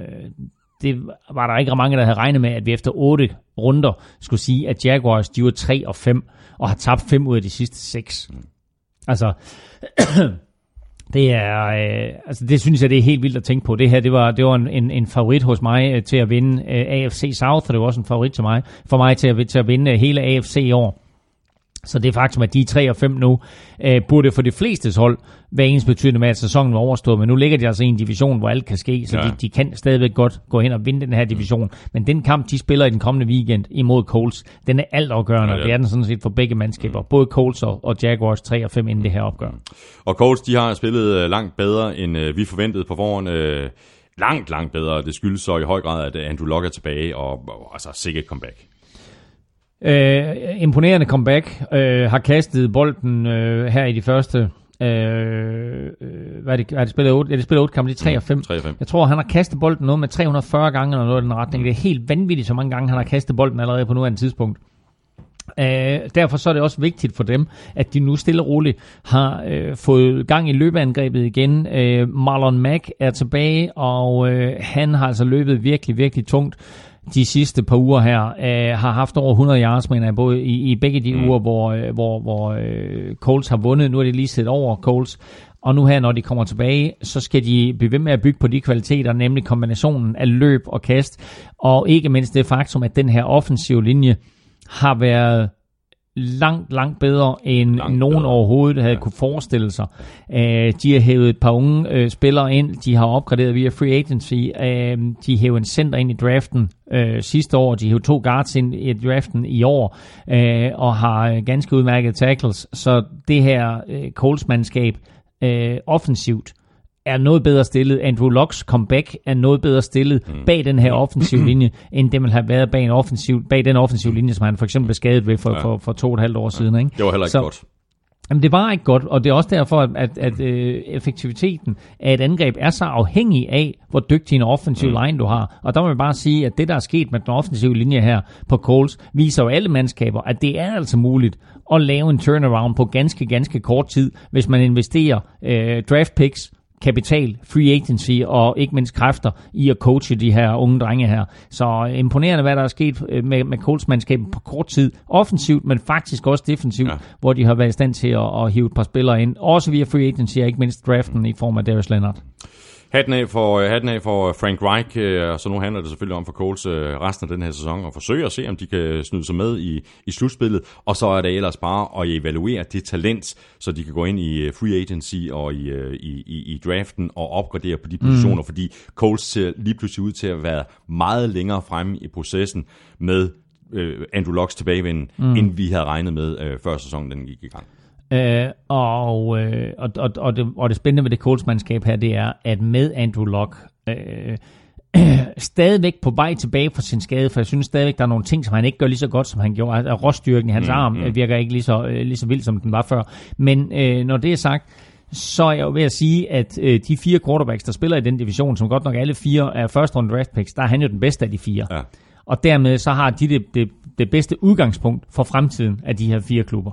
det var der ikke mange, der havde regnet med, at vi efter otte runder skulle sige, at Jaguars de var 3 og 5, og har tabt fem ud af de sidste seks. Altså, det er, øh, altså det synes jeg, det er helt vildt at tænke på. Det her, det var, det var en, en, en favorit hos mig øh, til at vinde øh, AFC South, og det var også en favorit til mig, for mig til at, til at vinde øh, hele AFC i år. Så det faktum, at de er 3 og 5 nu, øh, burde for de flestes hold være ens betydende med, at sæsonen var overstået. Men nu ligger de altså i en division, hvor alt kan ske, så ja. De, de kan stadigvæk godt gå hen og vinde den her division. Men den kamp, de spiller i den kommende weekend imod Colts, den er altafgørende. Ja, Ja, det er den sådan set for begge mandskaber. Både Colts og, og Jaguars 3 og 5 inden det her opgør. Og Colts, de har spillet øh, langt bedre, end øh, vi forventede på forhånd. Øh, langt, langt bedre. Det skyldes så i høj grad, at Andrew Luck er tilbage, og, og altså sikkert comeback. Øh, imponerende comeback. Øh, har kastet bolden øh, her i de første... Øh, øh, hvad er det, er det spillet 8? Ja, det spillet 8 kampe, det er 3 og 5. 3 og 5. Jeg tror, han har kastet bolden noget med 340 gange eller noget i den retning. Det er helt vanvittigt, så mange gange han har kastet bolden allerede på nuværende tidspunkt. Øh, derfor så er det også vigtigt for dem, at de nu stille og roligt har øh, fået gang i løbeangrebet igen. Øh, Marlon Mack er tilbage, og øh, han har altså løbet virkelig, virkelig tungt. De sidste par uger her, øh, har haft over 100 yards, mener jeg, både i, i begge de mm. uger, hvor, øh, hvor, hvor øh, Colts har vundet. Nu er det lige set over Colts. Og nu her, når de kommer tilbage, så skal de blive ved med at bygge på de kvaliteter, nemlig kombinationen af løb og kast, og ikke mindst det faktum, at den her offensive linje har været langt, langt bedre, end langt nogen bedre. overhovedet havde ja. kunne forestille sig. Uh, de har hævet et par unge uh, spillere ind, de har opgraderet via free agency, uh, de hævede en center ind i draften uh, sidste år, de hævede to guards ind i draften i år, uh, og har ganske udmærket tackles, så det her uh, Colts-mandskab uh, offensivt er noget bedre stillet. Andrew Locks comeback er noget bedre stillet mm. bag den her offensiv linje, end det man har været bag, en offensiv, bag den offensiv linje, som han for eksempel blev skadet ved for, ja. for, for to og et halvt år ja. siden. Ikke? Det var heller ikke så, godt. Jamen, det var ikke godt, og det er også derfor, at, at, at øh, effektiviteten af et angreb er så afhængig af, hvor dygtig en offensiv mm. line du har. Og der må man bare sige, at det, der er sket med den offensive linje her på Coles, viser jo alle mandskaber, at det er altså muligt at lave en turnaround på ganske, ganske kort tid, hvis man investerer øh, draft picks, kapital, free agency og ikke mindst kræfter i at coache de her unge drenge her. Så imponerende, hvad der er sket øh, med, med Colts-mandskabet på kort tid. Offensivt, men faktisk også defensivt, ja. hvor de har været i stand til at, at hive et par spillere ind. Også via free agency og ikke mindst draften i form af Darius Leonard. Hatten af for, øh, hatten af for Frank Reich, øh, så nu handler det selvfølgelig om for Coles øh, resten af den her sæson at forsøge at se, om de kan snyde sig med i, i slutspillet, og så er det ellers bare at evaluere det talent, så de kan gå ind i free agency og i, i, i, i draften og opgradere på de positioner, mm. fordi Coles ser lige pludselig ud til at være meget længere fremme i processen med Andrew Locks tilbagevenden, mm. end vi havde regnet med før sæsonen den gik i gang. Øh, og, øh, og, og, og, det, og det spændende ved det Colts-mandskab her, det er, at med Andrew Luck, øh, stadigvæk på vej tilbage fra sin skade, for jeg synes stadigvæk, der er nogle ting, som han ikke gør lige så godt, som han gjorde. Altså, råstyrken i hans mm, arm mm. virker ikke lige så, øh, lige så vild, som den var før. Men øh, når det er sagt, så er jeg jo ved at sige, at øh, de fire quarterbacks, der spiller i den division, som godt nok alle fire er første runde draft picks, der er han jo den bedste af de fire. Ja. Og dermed så har de det, det, det bedste udgangspunkt for fremtiden af de her fire klubber.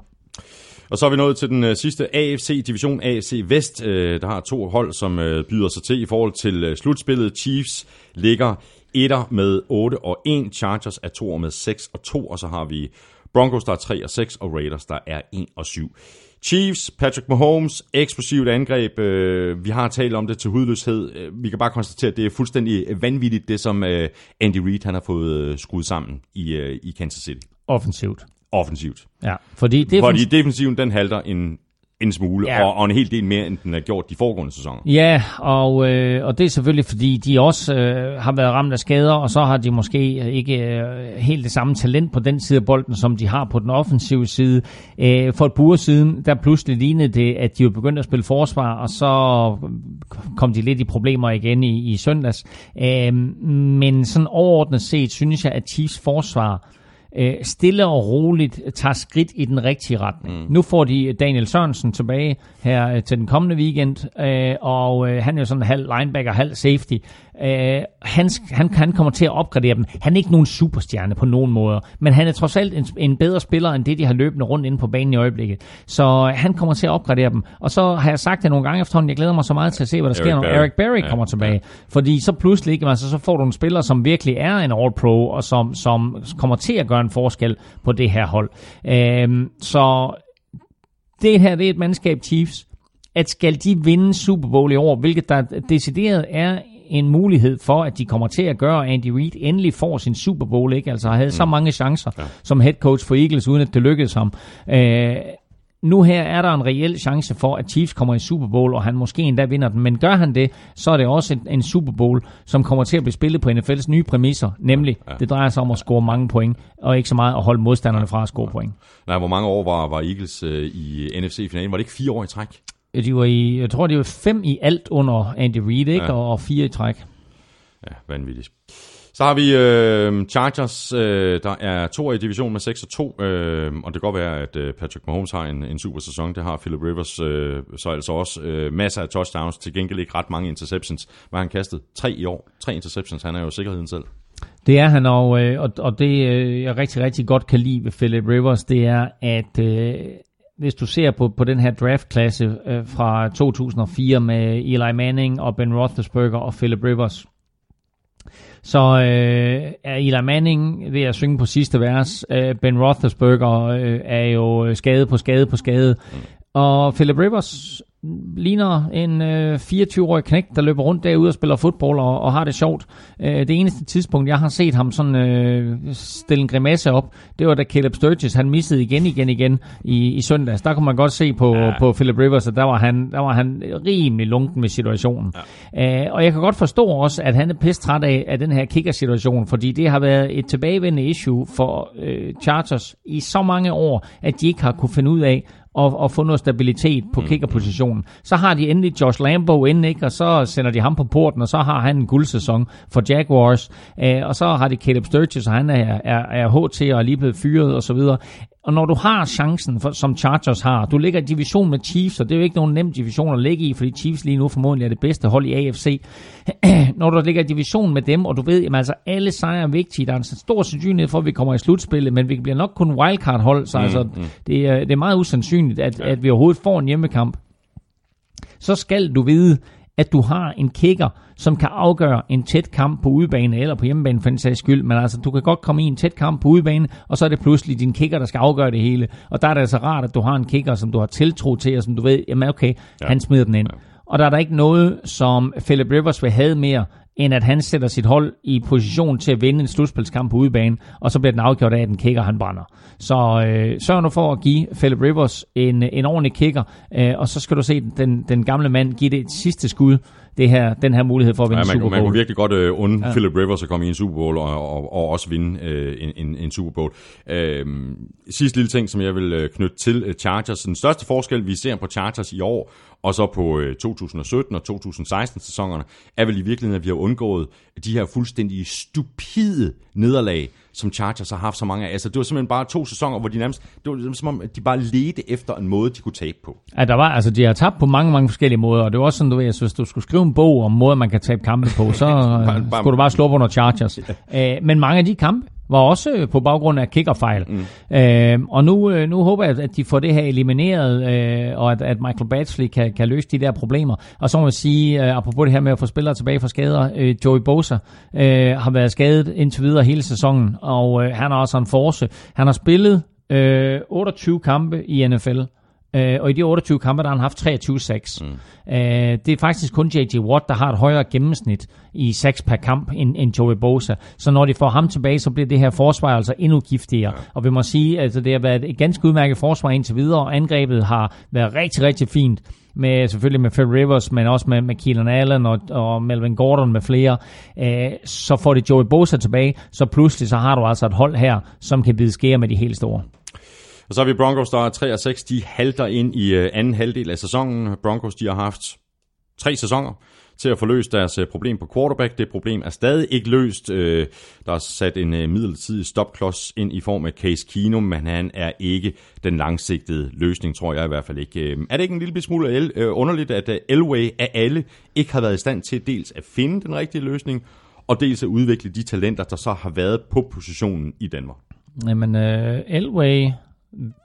Og så er vi nået til den øh, sidste AFC-division, AFC Vest. Øh, der har to hold, som øh, byder sig til i forhold til øh, slutspillet. Chiefs ligger etter med 8 og 1, Chargers er 2 med 6 og 2, og så har vi Broncos, der er 3 og 6, og Raiders, der er 1 og 7. Chiefs, Patrick Mahomes, eksplosivt angreb. Øh, vi har talt om det til hudløshed. Øh, vi kan bare konstatere, at det er fuldstændig øh, vanvittigt, det som Andy Reid han har fået skruet sammen i, i Kansas City. Offensivt offensivt. Ja, fordi, defens- fordi defensiven den halter en, en smule, ja. og, og en hel del mere, end den har gjort de foregående sæsoner. Ja, og, øh, og det er selvfølgelig, fordi de også øh, har været ramt af skader, og så har de måske ikke øh, helt det samme talent på den side af bolden, som de har på den offensive side. Øh, for et par siden, der pludselig lignede det, at de var begyndt at spille forsvar, og så kom de lidt i problemer igen i, i søndags. Øh, men sådan overordnet set, synes jeg, at Chiefs forsvar øh, stille og roligt tager skridt i den rigtige retning. Mm. Nu får de Daniel Sørensen tilbage her øh, til den kommende weekend, øh, og øh, han er jo sådan halv linebacker, halv safety. Øh, han, han, han kommer til at opgradere dem. Han er ikke nogen superstjerne på nogen måder, men han er trods alt en, en bedre spiller, end det, de har løbende rundt inde på banen i øjeblikket. Så øh, han kommer til at opgradere dem. Og så har jeg sagt det nogle gange efterhånden, jeg glæder mig så meget til at se, hvad der Eric sker, når Barry. Eric Berry ja, kommer tilbage. Ja. Fordi så pludselig, ikke, altså, så får du en spiller, som virkelig er en all-pro, og som, som kommer til at gøre en forskel på det her hold. Øh, så det her det er et mandskab Chiefs, at skal de vinde Super Bowl i år, hvilket der decideret er en mulighed for, at de kommer til at gøre, at Andy Reid endelig får sin Super Bowl, ikke? Altså havde mm. så mange chancer ja. som head coach for Eagles, uden at det lykkedes ham. Øh, nu her er der en reel chance for, at Chiefs kommer i Super Bowl, og han måske endda vinder den. Men gør han det, så er det også en, en Super Bowl, som kommer til at blive spillet på NFL's nye præmisser. Nemlig, ja. det drejer sig om at score mange point, og ikke så meget at holde modstanderne fra at score point. Nej, hvor mange år var, var Eagles øh, i NFC-finalen? Var det ikke fire år i træk? De var i, jeg tror, det var fem i alt under Andy Reid, ikke? Ja. Og, og fire i træk. Ja, vanvittigt. Så har vi øh, Chargers, øh, der er to i division med 6 og 2, øh, og det kan godt være, at øh, Patrick Mahomes har en, en super sæson. Det har Philip Rivers øh, så altså også. Øh, masser af touchdowns, til gengæld ikke ret mange interceptions. Har han kastet? Tre i år. Tre interceptions, han er jo sikkerheden selv. Det er han, og, øh, og, og det øh, jeg rigtig, rigtig godt kan lide ved Philip Rivers, det er, at øh, hvis du ser på, på den her draftklasse øh, fra 2004 med Eli Manning og Ben Roethlisberger og Philip Rivers, Så øh, er Eli Manning ved at synge på sidste vers. Øh, ben Roethlisberger øh, er jo skade på skade på skade. Og Philip Rivers ligner en øh, 24-årig knæk, der løber rundt derude og spiller fodbold og, og har det sjovt. Øh, det eneste tidspunkt, jeg har set ham sådan øh, stille en grimasse op, det var da Caleb Sturgis, han missede igen, igen, igen i, i søndags. Der kunne man godt se på, ja. på Philip Rivers, at der var, han, der var han rimelig lunken med situationen. Ja. Øh, og jeg kan godt forstå også, at han er pisse træt af, af den her kicker-situation, fordi det har været et tilbagevendende issue for øh, Chargers i så mange år, at de ikke har kunne finde ud af, og, og få noget stabilitet på mm. kickerpositionen. Så har de endelig Josh Lambo inden, ikke? og så sender de ham på porten, og så har han en guldsæson for Jaguars. Øh, og så har de Caleb Sturgis, og han er, er, er HT og er lige blevet fyret osv. Og når du har chancen, for, som Chargers har, du ligger i division med Chiefs, og det er jo ikke nogen nem division at ligge i, fordi Chiefs lige nu formodentlig er det bedste hold i AFC. når du ligger i division med dem, og du ved, at altså, alle sejre er vigtige, der er en stor sandsynlighed for, at vi kommer i slutspillet, men vi bliver nok kun wildcard-hold, så mm, altså, mm. Det, er, det er meget usandsynligt, at, ja. at vi overhovedet får en hjemmekamp. Så skal du vide, at du har en kicker, som kan afgøre en tæt kamp på udebane, eller på hjemmebane for en sags skyld, men altså, du kan godt komme i en tæt kamp på udebane, og så er det pludselig din kicker, der skal afgøre det hele. Og der er det altså rart, at du har en kicker, som du har tiltro til, og som du ved, jamen okay, ja. han smider den ind. Ja. Og der er der ikke noget, som Philip Rivers vil have mere, end at han sætter sit hold i position til at vinde en slutspilskamp på udebane, og så bliver den afgjort af, at den kicker, han brænder. Så øh, sørg nu for at give Philip Rivers en, en ordentlig kicker, øh, og så skal du se den, den gamle mand give det et sidste skud, det her, den her mulighed for at vinde ja, man, Super Bowl. Man kunne virkelig godt øh, unde ja. Philip Rivers at komme i en Super Bowl og, og, og også vinde øh, en, en, en Super Bowl. Øh, sidste lille ting, som jeg vil øh, knytte til øh, Chargers. Den største forskel, vi ser på Chargers i år, og så på øh, 2017 og 2016 sæsonerne, er vel i virkeligheden, at vi har undgået de her fuldstændig stupide nederlag, som Chargers har haft så mange af. Altså, det var simpelthen bare to sæsoner, hvor de nærmest, det var som om, de bare ledte efter en måde, de kunne tabe på. Ja, der var, altså, de har tabt på mange, mange forskellige måder, og det var også sådan, du ved, altså, hvis du skulle skrive en bog om måder, man kan tabe kampe på, så bare, bare, skulle du bare slå på under Chargers. ja. men mange af de kampe, var også øh, på baggrund af kickerfejl. Mm. Øh, og nu, øh, nu håber jeg, at de får det her elimineret, øh, og at, at Michael Batchley kan, kan løse de der problemer. Og så må jeg sige, øh, apropos det her med at få spillere tilbage fra skader, øh, Joey Bosa øh, har været skadet indtil videre hele sæsonen, og øh, han har også en force. Han har spillet øh, 28 kampe i NFL. Øh, og i de 28 kampe, der har han haft 23-6. Mm. Øh, det er faktisk kun J.J. Watt, der har et højere gennemsnit i 6 per kamp end, end Joey Bosa. Så når de får ham tilbage, så bliver det her forsvar altså endnu giftigere. Ja. Og vi må sige, at altså, det har været et ganske udmærket forsvar indtil videre, og angrebet har været rigtig, rigtig fint med selvfølgelig med Phil Rivers, men også med, med Keelan Allen og, og Melvin Gordon med flere, øh, så får det Joey Bosa tilbage, så pludselig så har du altså et hold her, som kan bide skære med de helt store. Og så har vi Broncos, der er 3 og 6. De halter ind i øh, anden halvdel af sæsonen. Broncos, de har haft tre sæsoner til at få løst deres øh, problem på quarterback. Det problem er stadig ikke løst. Øh, der er sat en midlertidig stopklods ind i form af Case Keenum, men han er ikke den langsigtede løsning, tror jeg i hvert fald ikke. Er det ikke en lille smule underligt, at Elway af alle ikke har været i stand til dels at finde den rigtige løsning, og dels at udvikle de talenter, der så har været på positionen i Danmark? Jamen, uh, Elway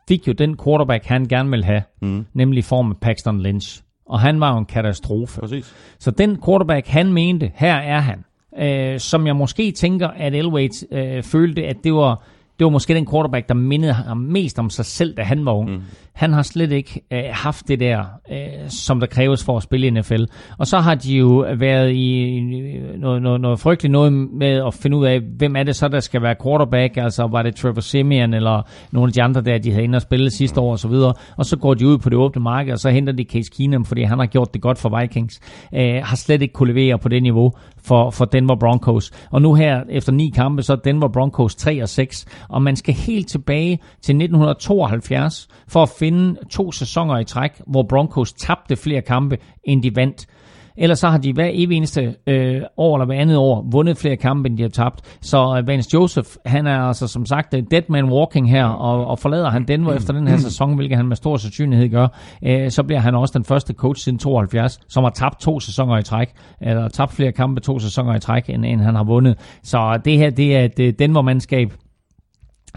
fik jo den quarterback, han gerne ville have, mm. nemlig i form af Paxton Lynch. Og han var jo en katastrofe. Præcis. Så den quarterback, han mente, her er han. Øh, som jeg måske tænker, at Elway øh, følte, at det var, det var måske den quarterback, der mindede ham mest om sig selv, da han var ung. Mm. Han har slet ikke øh, haft det der, øh, som der kræves for at spille i NFL. Og så har de jo været i noget, noget, noget frygteligt noget med at finde ud af, hvem er det så, der skal være quarterback. Altså var det Trevor Simeon eller nogle af de andre der, de havde inde og spille sidste år osv. Og, og så går de ud på det åbne marked, og så henter de Case Keenum, fordi han har gjort det godt for Vikings. Øh, har slet ikke kunne levere på det niveau for, for Denver Broncos. Og nu her, efter ni kampe, så er Denver Broncos 3 og 6. Og man skal helt tilbage til 1972 for at finde vinde to sæsoner i træk, hvor Broncos tabte flere kampe, end de vandt. Ellers så har de hver evig eneste øh, år eller hver andet år vundet flere kampe, end de har tabt. Så øh, Vance Joseph, han er altså som sagt øh, dead man walking her, og, og forlader han Denver efter den her sæson, hvilket han med stor sandsynlighed gør, øh, så bliver han også den første coach siden 72, som har tabt to sæsoner i træk, eller tabt flere kampe to sæsoner i træk, end, end han har vundet. Så øh, det her, det er et øh, Denver-mandskab,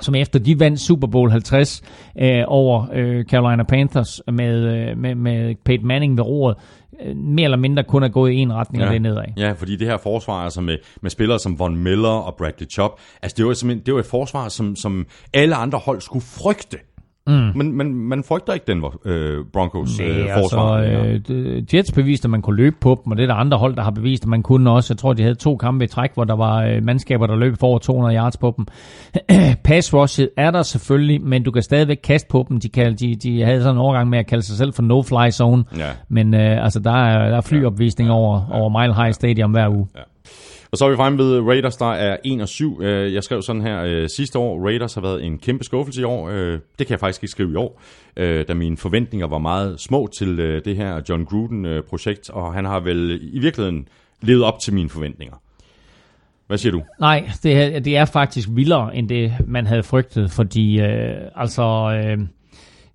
som efter de vandt Super Bowl 50 øh, over øh, Carolina Panthers med, øh, med, med Peyton Manning ved roret, øh, mere eller mindre kun er gået i en retning, ja. og det er nedad. Ja, fordi det her forsvar, altså med, med spillere som Von Miller og Bradley Chop, altså det var simpelthen det var et forsvar, som, som alle andre hold skulle frygte. Mm. Men, men man frygter ikke den øh, Broncos Nej, øh, forsvar. Altså, øh, Jets beviste, at man kunne løbe på dem, og det er der andre hold, der har bevist, at man kunne også. Jeg tror, de havde to kampe i træk, hvor der var øh, mandskaber, der løb for over 200 yards på dem. Pass rushet er der selvfølgelig, men du kan stadigvæk kaste på dem. De, kan, de, de havde sådan en overgang med at kalde sig selv for no-fly zone. Ja. Men øh, altså, der er, der er flyopvisning ja. over, over Mile High Stadium hver uge. Ja. Og så er vi fremme ved øh, Raiders, der er 1 og 7. Øh, jeg skrev sådan her øh, sidste år, Raiders har været en kæmpe skuffelse i år. Øh, det kan jeg faktisk ikke skrive i år, øh, da mine forventninger var meget små til øh, det her John Gruden-projekt, og han har vel i virkeligheden levet op til mine forventninger. Hvad siger du? Nej, det er, det er faktisk vildere, end det man havde frygtet, fordi øh, altså... Øh,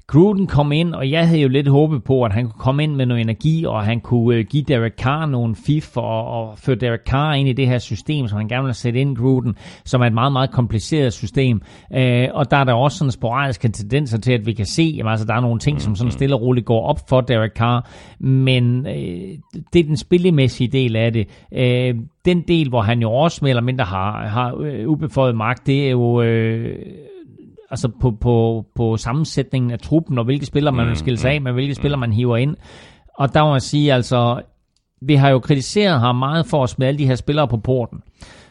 Gruden kom ind, og jeg havde jo lidt håbet på, at han kunne komme ind med noget energi, og han kunne øh, give Derek Carr nogle fif, og, og føre Derek Carr ind i det her system, som han gerne vil sætte ind Gruden, som er et meget, meget kompliceret system. Øh, og der er der også sådan sporadiske tendenser til, at vi kan se, at altså, der er nogle ting, som sådan stille og roligt går op for Derek Carr, men øh, det er den spillemæssige del af det. Øh, den del, hvor han jo også mere eller mindre har, har øh, ubeføjet magt, det er jo... Øh, altså på, på, på sammensætningen af truppen, og hvilke spillere man vil skille sig af med, hvilke spillere man hiver ind. Og der må jeg sige, altså, vi har jo kritiseret ham meget for at smide alle de her spillere på porten.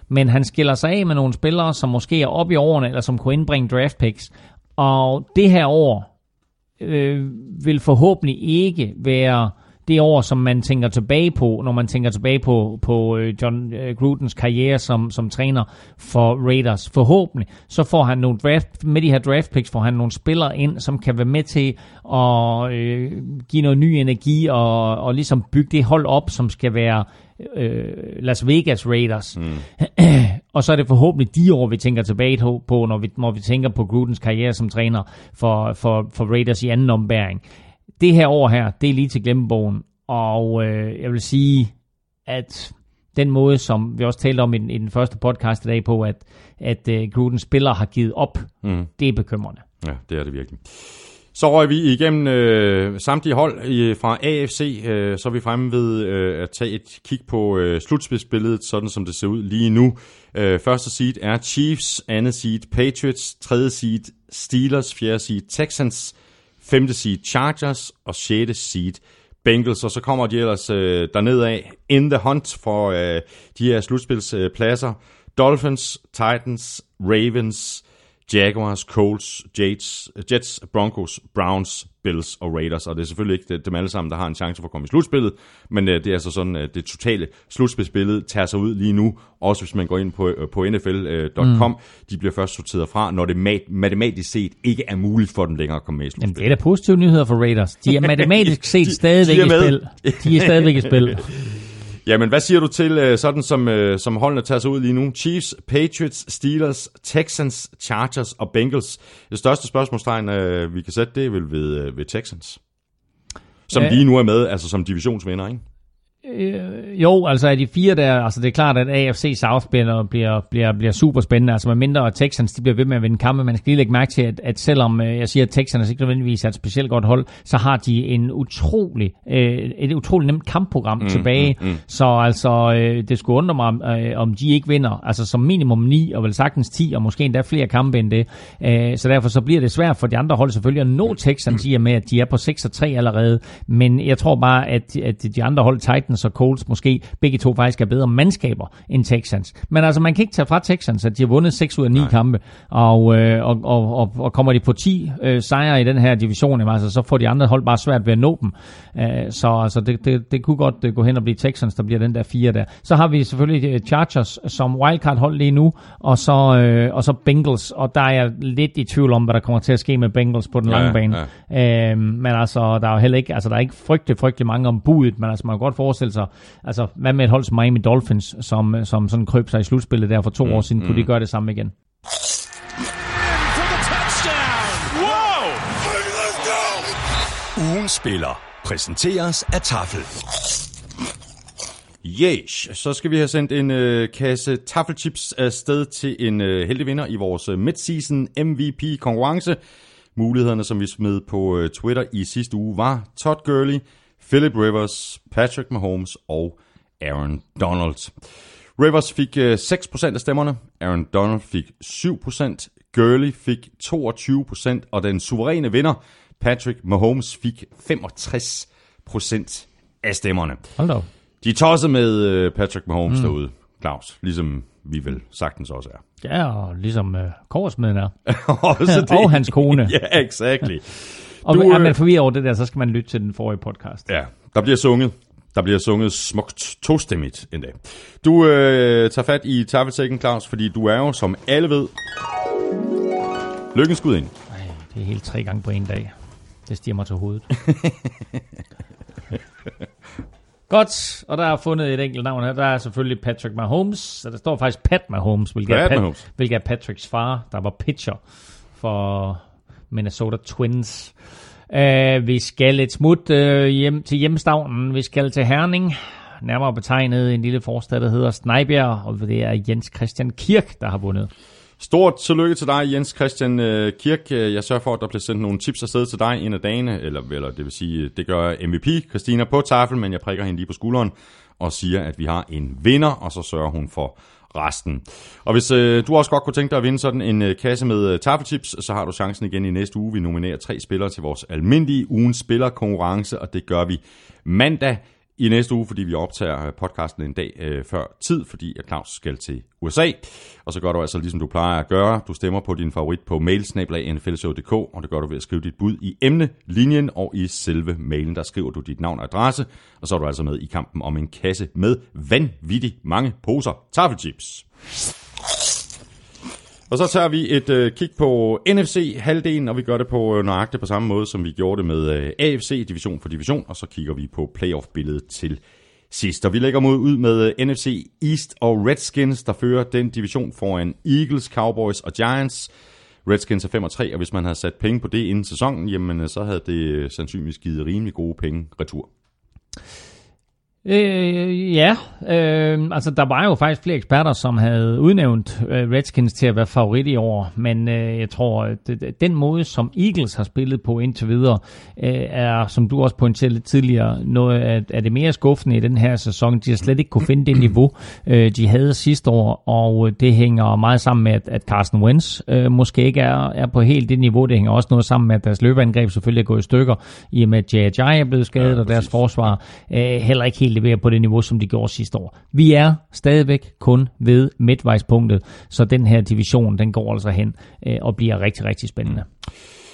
Men han skiller sig af med nogle spillere, som måske er oppe i årene, eller som kunne indbringe draft picks. Og det her år øh, vil forhåbentlig ikke være det år, som man tænker tilbage på, når man tænker tilbage på, på øh, John øh, Grudens karriere som, som træner for Raiders. Forhåbentlig, så får han nogle draft, med de her draft picks, får han nogle spillere ind, som kan være med til at øh, give noget ny energi og, og ligesom bygge det hold op, som skal være øh, Las Vegas Raiders. Mm. og så er det forhåbentlig de år, vi tænker tilbage på, når vi, når vi tænker på Grudens karriere som træner for, for, for Raiders i anden ombæring det her år her, det er lige til glemmebogen. Og øh, jeg vil sige, at den måde, som vi også talte om i den, i den første podcast i dag på, at, at uh, Gruden spiller har givet op, mm. det er bekymrende. Ja, det er det virkelig. Så røg vi igennem øh, samtlige hold i, fra AFC, øh, så er vi fremme ved øh, at tage et kig på øh, slutspidsbilledet, sådan som det ser ud lige nu. Øh, første seed er Chiefs, andet seed Patriots, tredje seed Steelers, fjerde seed Texans, femte seed Chargers og 6. seed Bengals, og så kommer de ellers øh, derned af in the hunt for øh, de her slutspilspladser. Øh, Dolphins, Titans, Ravens, Jaguars, Colts, Jets, Jets, Broncos, Browns, Bills og Raiders. Og det er selvfølgelig ikke dem alle sammen, der har en chance for at komme i slutspillet, men det er altså sådan, at det totale slutspilsbillede tager sig ud lige nu, også hvis man går ind på, på nfl.com. Mm. De bliver først sorteret fra, når det matematisk set ikke er muligt for dem længere at komme med i slutspillet. Jamen, det er da positive nyheder for Raiders. De er matematisk set de, stadigvæk de er i spil. De er stadigvæk i spil. Jamen, hvad siger du til øh, sådan, som, øh, som holdene tager sig ud lige nu? Chiefs, Patriots, Steelers, Texans, Chargers og Bengals. Det største spørgsmålstegn, øh, vi kan sætte, det er vel ved, ved Texans. Som ja. lige nu er med, altså som divisionsvinder, ikke? Øh, jo, altså af de fire der, altså det er klart, at AFC South bliver, bliver, bliver, bliver super spændende. Altså med mindre Texans, de bliver ved med at vinde kampe. Man skal lige lægge mærke til, at, at selvom øh, jeg siger, at Texans ikke nødvendigvis er et specielt godt hold, så har de en utrolig, øh, et utroligt nemt kampprogram mm, tilbage. Mm, mm. Så altså, øh, det skulle undre mig, øh, om de ikke vinder. Altså som minimum 9, og vel sagtens 10, og måske endda flere kampe end det. Øh, så derfor så bliver det svært for de andre hold selvfølgelig at nå Texans, i og med, at de er på 6 og 3 allerede. Men jeg tror bare, at, at de andre hold, Titans Titans og Colts måske begge to faktisk er bedre mandskaber end Texans. Men altså, man kan ikke tage fra Texans, at de har vundet 6 ud af 9 Nej. kampe, og, øh, og, og, og, og kommer de på 10 øh, sejre i den her division, altså, så får de andre hold bare svært ved at nå dem. Øh, så altså, det, det, det kunne godt øh, gå hen og blive Texans, der bliver den der fire der. Så har vi selvfølgelig øh, Chargers som wildcard hold lige nu, og så, øh, og så Bengals, og der er jeg lidt i tvivl om, hvad der kommer til at ske med Bengals på den ja, lange bane. Ja. Øh, men altså, der er jo heller ikke, altså der er ikke frygtelig, frygtelig mange om budet, men altså man kan godt forestille sig, altså hvad med et hold som Miami Dolphins, som, som sådan krøb sig i slutspillet der for to mm, år siden, mm. kunne de gøre det samme igen? Ugen spiller præsenteres af Tafel. Yes, så skal vi have sendt en øh, kasse taffelchips afsted til en øh, heldig vinder i vores øh, midseason MVP konkurrence. Mulighederne, som vi smed på øh, Twitter i sidste uge, var Todd Gurley, Philip Rivers, Patrick Mahomes og Aaron Donald. Rivers fik øh, 6% af stemmerne, Aaron Donald fik 7%, Gurley fik 22%, og den suveræne vinder, Patrick Mahomes, fik 65% af stemmerne. Hold da. De er tosset med øh, Patrick Mahomes mm. derude, Claus, ligesom vi vel sagtens også er. Ja, og ligesom øh, Korsmeden er. også og hans kone. Ja, exactly. Og Du, er øh, man forvirret over det der, så skal man lytte til den forrige podcast. Ja, der bliver sunget. Der bliver sunget smukt tostemmigt en dag. Du øh, tager fat i taffelsækken, Claus, fordi du er jo, som alle ved, lykkens skud ind. Ej, det er helt tre gange på en dag. Det stiger mig til hovedet. Godt, og der er fundet et enkelt navn her. Der er selvfølgelig Patrick Mahomes. Så der står faktisk Pat Mahomes, hvilket, Pat er, Pat, Mahomes. hvilket er Patricks far, der var pitcher for Minnesota Twins. Uh, vi skal et smut uh, hjem til hjemstavnen. Vi skal til Herning. Nærmere betegnet en lille forstad, der hedder Snejbjerg, og det er Jens Christian Kirk, der har vundet. Stort tillykke til dig, Jens Christian øh, Kirk. Jeg sørger for, at der bliver sendt nogle tips afsted til dig en af dagene, eller, eller det vil sige, det gør MVP Christina på tafel, men jeg prikker hende lige på skulderen og siger, at vi har en vinder, og så sørger hun for resten. Og hvis øh, du også godt kunne tænke dig at vinde sådan en øh, kasse med øh, tafeltips, så har du chancen igen i næste uge. Vi nominerer tre spillere til vores almindelige ugens spillerkonkurrence, og det gør vi mandag i næste uge, fordi vi optager podcasten en dag øh, før tid, fordi at Claus skal til USA. Og så gør du altså ligesom du plejer at gøre. Du stemmer på din favorit på mailsnablag.nflshow.dk, og det gør du ved at skrive dit bud i emnelinjen, og i selve mailen, der skriver du dit navn og adresse, og så er du altså med i kampen om en kasse med vanvittigt mange poser taffelchips. Og så tager vi et øh, kig på NFC-halvdelen, og vi gør det på øh, nøjagtigt på samme måde, som vi gjorde det med øh, AFC, division for division, og så kigger vi på playoff-billedet til sidst. Og vi lægger mod ud med øh, NFC East og Redskins, der fører den division foran Eagles, Cowboys og Giants. Redskins er 5 og 3, og hvis man havde sat penge på det inden sæsonen, jamen øh, så havde det øh, sandsynligvis givet rimelig gode penge retur. Øh, ja, øh, altså der var jo faktisk flere eksperter, som havde udnævnt øh, Redskins til at være favorit i år, men øh, jeg tror, at den måde, som Eagles har spillet på indtil videre, øh, er, som du også pointerede lidt tidligere, noget af, af det mere skuffende i den her sæson. De har slet ikke kunne finde det niveau, øh, de havde sidste år, og det hænger meget sammen med, at, at Carson Wentz øh, måske ikke er, er på helt det niveau. Det hænger også noget sammen med, at deres løbeangreb selvfølgelig er gået i stykker, i og med, at J.J. er blevet skadet, ja, og deres forsvar øh, heller ikke helt leverer på det niveau, som de gjorde sidste år. Vi er stadigvæk kun ved midtvejspunktet, så den her division, den går altså hen øh, og bliver rigtig, rigtig spændende.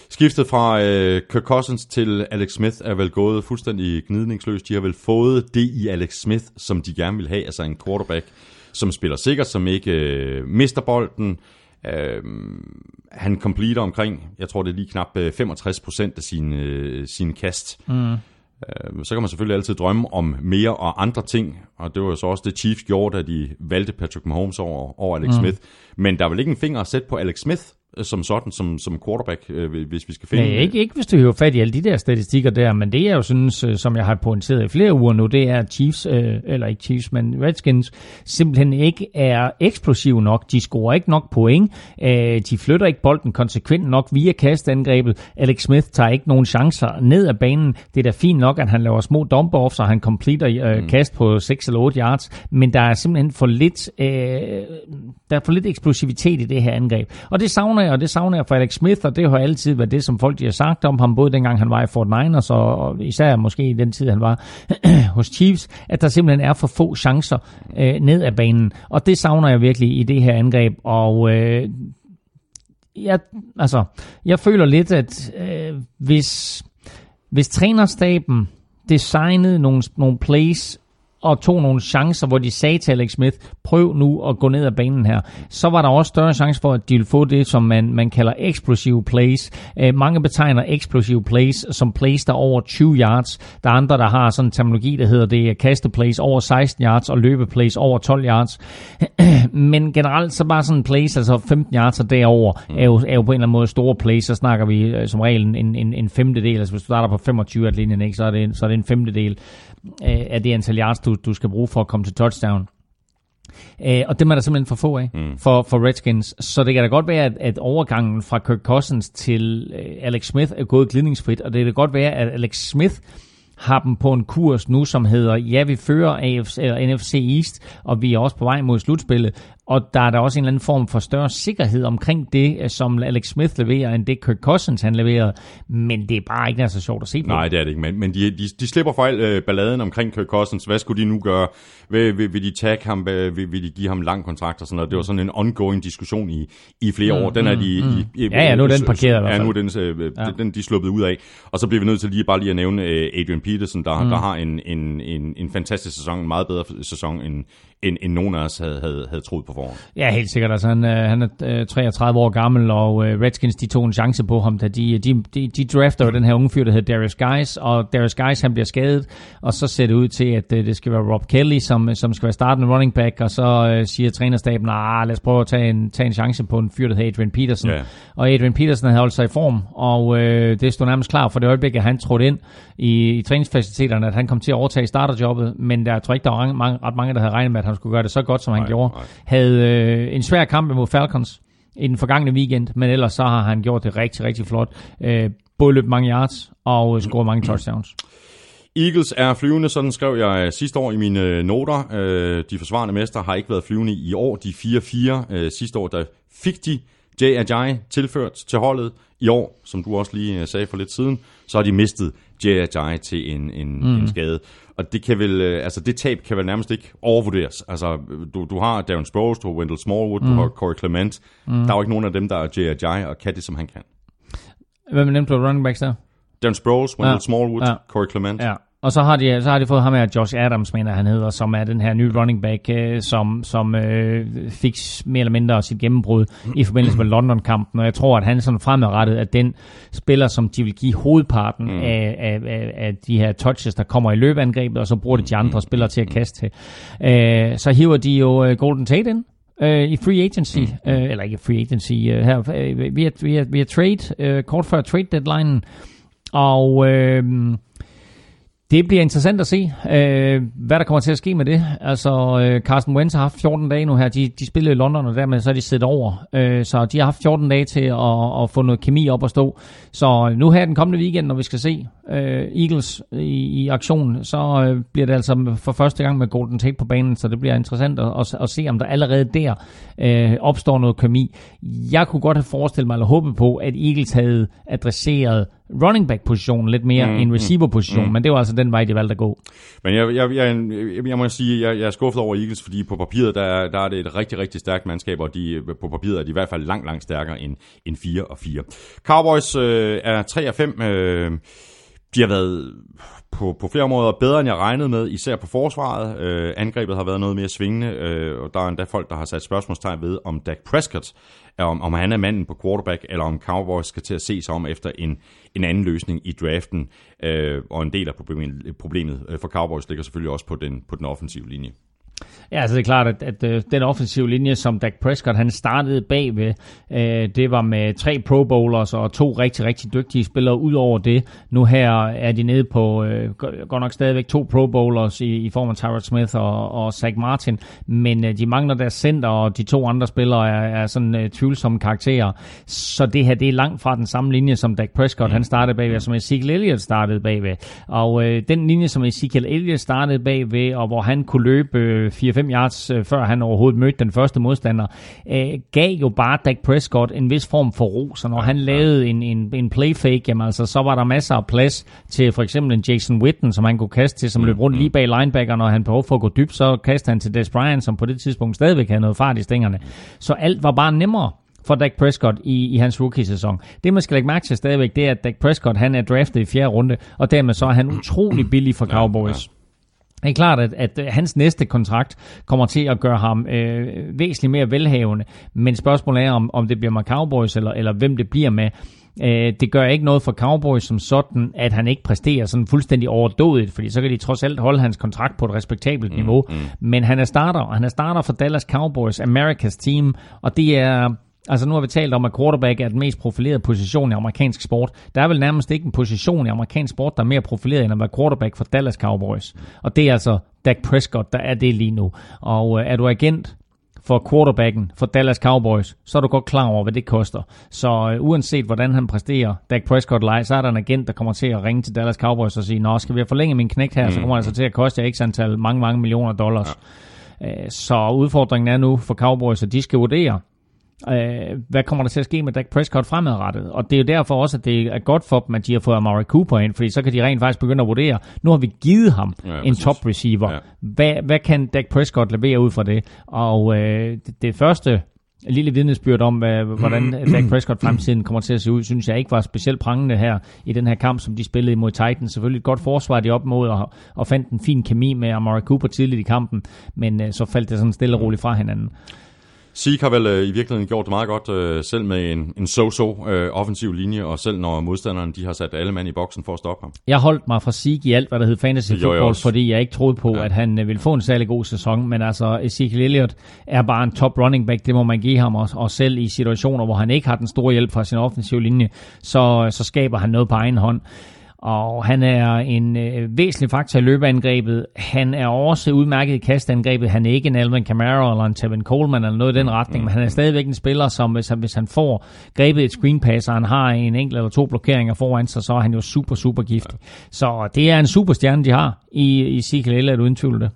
Skiftet fra øh, Kirk Cousins til Alex Smith er vel gået fuldstændig gnidningsløst. De har vel fået det i Alex Smith, som de gerne vil have, altså en quarterback, som spiller sikkert, som ikke øh, mister bolden. Øh, han completer omkring, jeg tror det er lige knap øh, 65% af sine, øh, sine kast. Mm. Øh, så kan man selvfølgelig altid drømme om mere og andre ting, og det var jo så også det Chiefs gjorde, da de valgte Patrick Mahomes over, over Alex mm. Smith. Men der er vel ikke en finger at sætte på Alex Smith som sådan, som, som quarterback, øh, hvis vi skal finde... Nej, ikke, ikke hvis du hiver fat i alle de der statistikker der, men det jeg jo synes, øh, som jeg har pointeret i flere uger nu, det er, at Chiefs, øh, eller ikke Chiefs, men Redskins, simpelthen ikke er eksplosive nok. De scorer ikke nok point. Øh, de flytter ikke bolden konsekvent nok via kastangrebet. Alex Smith tager ikke nogen chancer ned ad banen. Det er da fint nok, at han laver små dump-offs, og han completer øh, kast på 6 eller 8 yards, men der er simpelthen for lidt, øh, der er for lidt eksplosivitet i det her angreb. Og det savner jeg, og det savner jeg for Alex Smith, og det har altid været det, som folk de har sagt om ham, både dengang han var i Fort Niners, og, og især måske i den tid, han var hos Chiefs, at der simpelthen er for få chancer øh, ned ad banen. Og det savner jeg virkelig i det her angreb, og øh, jeg, altså, jeg føler lidt, at øh, hvis, hvis trænerstaben designede nogle, nogle plays og tog nogle chancer, hvor de sagde til Alex Smith, prøv nu at gå ned ad banen her, så var der også større chance for, at de ville få det, som man, man kalder explosive plays. Øh, mange betegner explosive plays som plays, der er over 20 yards. Der er andre, der har sådan en terminologi, der hedder det kasteplays over 16 yards og løbeplays over 12 yards. Men generelt så bare sådan plays, altså 15 yards og derover, er jo, er jo på en eller anden måde store plays. Så snakker vi øh, som regel en, en, en femtedel. Altså hvis du starter på 25 at linjen, ikke, så, er det, så er det en femtedel øh, af det antal yards, du, du skal bruge for at komme til touchdown. Øh, og dem er der simpelthen for få af mm. for, for Redskins. Så det kan da godt være, at, at overgangen fra Kirk Cousins til øh, Alex Smith er gået glidningsfrit, og det kan da godt være, at Alex Smith har dem på en kurs nu, som hedder, ja, vi fører AFC, eller NFC East, og vi er også på vej mod slutspillet. Og der er der også en eller anden form for større sikkerhed omkring det, øh, som Alex Smith leverer, end det Kirk Cousins han leverer. Men det er bare ikke så sjovt at se på. Nej, det er det ikke, men, men de, de, de slipper for al øh, balladen omkring Kirk Cousins. Hvad skulle de nu gøre? Vil, vil, vil de tage ham? Vil, vil de give ham lang kontrakt og sådan noget? Det var sådan en ongoing diskussion i, i flere år. Den er de... mm. I, i, Ja, ja, nu er den parkeret Ja, nu er den, øh, ja. den de sluppet ud af. Og så bliver vi nødt til lige bare lige at nævne øh, Adrian Peterson, der, mm. der har en, en, en, en fantastisk sæson, en meget bedre sæson, end, end, end nogen af os havde, havde, havde troet på forhånd. Ja, helt sikkert. Altså, han, øh, han er øh, 33 år gammel, og øh, Redskins de tog en chance på ham, da de, de, de, de drafter jo den her unge fyr, der hedder Darius Guys, og Darius Guys han bliver skadet, og så ser det ud til, at øh, det skal være Rob Kelly, som, som skal være startende running back, og så øh, siger trænerstaben, nah, lad os prøve at tage en, tage en chance på en fyr, der hedder Adrian Peterson. Ja. Og Adrian Peterson havde holdt sig i form, og øh, det stod nærmest klar for det øjeblik, at han trådte ind i, i træningsfaciliteterne, at han kom til at overtage starterjobbet, men der jeg tror ikke, der var mange, mange, ret mange, der havde regnet med, at han skulle gøre det så godt, som han Nej, gjorde. nej. Havde øh, en svær kamp mod Falcons i den forgangne weekend, men ellers så har han gjort det rigtig, rigtig flot. Øh, både løbet mange yards og øh, scoret mange touchdowns. Eagles er flyvende, sådan skrev jeg øh, sidste år i mine øh, noter. De forsvarende mestre har ikke været flyvende i år. De er 4-4. Øh, Sidste år der fik de Jay tilført til holdet. I år, som du også lige sagde for lidt siden, så har de mistet Jay til en, en, mm. en skade. Og det kan vel, øh, altså det tab kan vel nærmest ikke overvurderes. Altså, du, du har Darren Sproles, du har Wendell Smallwood, mm. du har Corey Clement. Mm. Der er jo ikke nogen af dem, der er Ajayi og kan det, som han kan. Hvem er nemt på running backs der? Darren Sproles, Wendell Ja. Smallwood, Ja. Corey Clement. Ja. Og så har de, så har de fået ham her, Josh Adams, mener han hedder, som er den her nye running back, øh, som, som øh, fik mere eller mindre sit gennembrud i forbindelse med London-kampen. Og jeg tror, at han er sådan fremadrettet, at den spiller, som de vil give hovedparten mm. af, af, af, af de her touches, der kommer i løbeangrebet, og så bruger de de andre spillere til at kaste til. Øh, så hiver de jo øh, Golden Tate ind, øh, i free agency, mm. øh, eller ikke free agency, øh, her, øh, via, via, via trade, øh, kort før trade deadline, og øh, det bliver interessant at se, øh, hvad der kommer til at ske med det. Altså, øh, Carsten Wentz har haft 14 dage nu her. De, de spillede i London, og dermed så er de siddet over. Øh, så de har haft 14 dage til at, at få noget kemi op at stå. Så nu her den kommende weekend, når vi skal se øh, Eagles i, i aktion, så øh, bliver det altså for første gang med Golden Tate på banen, så det bliver interessant at, at, at se, om der allerede der øh, opstår noget kemi. Jeg kunne godt have forestillet mig, eller håbet på, at Eagles havde adresseret running back positionen lidt mere mm, end receiver positionen, mm. men det var altså den vej, de valgte at gå. Men jeg, jeg, jeg, jeg, jeg må sige, jeg, jeg er skuffet over Eagles, fordi på papiret, der, er- der er det et rigtig, rigtig stærkt mandskab, og de, på papiret er de i hvert fald langt, langt stærkere end, end 4 og 4. Cowboys øh, er 3 og 5. Øh, de har været på, på flere måder bedre, end jeg regnede med, især på forsvaret. Øh, angrebet har været noget mere svingende, øh, og der er endda folk, der har sat spørgsmålstegn ved, om Dak Prescott, om, om han er manden på quarterback, eller om Cowboys skal til at se sig om efter en, en anden løsning i draften. Øh, og en del af problemet, problemet øh, for Cowboys ligger selvfølgelig også på den, på den offensive linje. Ja, altså det er klart, at, at øh, den offensive linje, som Dak Prescott han startede bagved, øh, det var med tre Pro Bowlers og to rigtig, rigtig dygtige spillere. Udover det, nu her er de nede på øh, go- godt nok stadigvæk to Pro Bowlers i, i form af Tyrod Smith og, og Zach Martin, men øh, de mangler deres center, og de to andre spillere er, er sådan øh, tvivlsomme karakterer. Så det her, det er langt fra den samme linje, som Dak Prescott han startede bagved, og som Ezekiel Elliott startede bagved. Og øh, den linje, som Ezekiel Elliott startede bagved, og hvor han kunne løbe øh, 4-5 yards, øh, før han overhovedet mødte den første modstander, øh, gav jo bare Dak Prescott en vis form for ro. Så når han lavede en, en, en play fake, jamen altså, så var der masser af plads til for eksempel en Jason Witten, som han kunne kaste til, som løb rundt lige bag linebacker, når han behov for at gå dybt, så kastede han til Des Bryant, som på det tidspunkt stadigvæk havde noget fart i stængerne. Så alt var bare nemmere for Dak Prescott i, i hans rookie-sæson. Det, man skal lægge mærke til stadigvæk, det er, at Dak Prescott han er draftet i fjerde runde, og dermed så er han utrolig billig for Cowboys. Det er klart, at, at øh, hans næste kontrakt kommer til at gøre ham øh, væsentligt mere velhavende, men spørgsmålet er, om, om det bliver med Cowboys, eller, eller hvem det bliver med. Øh, det gør ikke noget for Cowboys som sådan, at han ikke præsterer sådan fuldstændig overdådigt, fordi så kan de trods alt holde hans kontrakt på et respektabelt niveau. Mm, mm. Men han er starter, og han er starter for Dallas Cowboys, Americas team, og det er... Altså nu har vi talt om, at quarterback er den mest profilerede position i amerikansk sport. Der er vel nærmest ikke en position i amerikansk sport, der er mere profileret end at være quarterback for Dallas Cowboys. Og det er altså Dak Prescott, der er det lige nu. Og øh, er du agent for quarterbacken for Dallas Cowboys, så er du godt klar over, hvad det koster. Så øh, uanset hvordan han præsterer, Dak Prescott leger, så er der en agent, der kommer til at ringe til Dallas Cowboys og sige, nå, skal vi have forlænget min knægt her, mm. så kommer det altså til at koste jer x antal mange, mange millioner dollars. Ja. Øh, så udfordringen er nu for Cowboys, at de skal vurdere, øh, hvad kommer der til at ske med Dak Prescott fremadrettet? Og det er jo derfor også, at det er godt for dem, at de har fået Amari Cooper ind, fordi så kan de rent faktisk begynde at vurdere, nu har vi givet ham ja, en top receiver. Ja. Hvad, hvad kan Dak Prescott levere ud fra det? Og øh, det, det første lille vidnesbyrd om, hvad, hvordan Dak Prescott fremtiden kommer til at se ud, synes jeg ikke var specielt prangende her i den her kamp, som de spillede mod Titans. Selvfølgelig et godt forsvar, de op mod, og, og fandt en fin kemi med Amari Cooper tidligt i kampen, men øh, så faldt det sådan stille og roligt fra hinanden. Sieg har vel øh, i virkeligheden gjort det meget godt, øh, selv med en, en so-so øh, offensiv linje, og selv når modstanderne de har sat alle mand i boksen for at stoppe ham. Jeg holdt mig fra Sieg i alt, hvad der hed fantasy football, fordi jeg ikke troede på, ja. at han øh, ville få en særlig god sæson, men altså Ezekiel Elliott er bare en top running back, det må man give ham, og, og selv i situationer, hvor han ikke har den store hjælp fra sin offensiv linje, så, så skaber han noget på egen hånd og han er en øh, væsentlig faktor i løbeangrebet. Han er også udmærket i kastangrebet. Han er ikke en Alvin Kamara eller en Tevin Coleman eller noget i den retning, men han er stadigvæk en spiller, som hvis han, hvis han får grebet et screen pass, og han har en enkelt eller to blokeringer foran sig, så er han jo super, super giftig. Så det er en superstjerne, de har i, i er du uden tvivl det.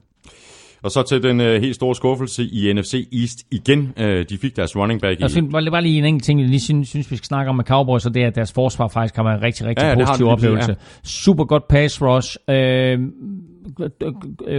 Og så til den øh, helt store skuffelse i NFC East igen. Øh, de fik deres running back i... Jeg synes, det var lige en enkelt ting, jeg lige synes, synes, vi skal snakke om med Cowboys, og det er, at deres forsvar faktisk har været en rigtig, rigtig ja, positiv oplevelse. Ja. Super godt pass rush. Øh,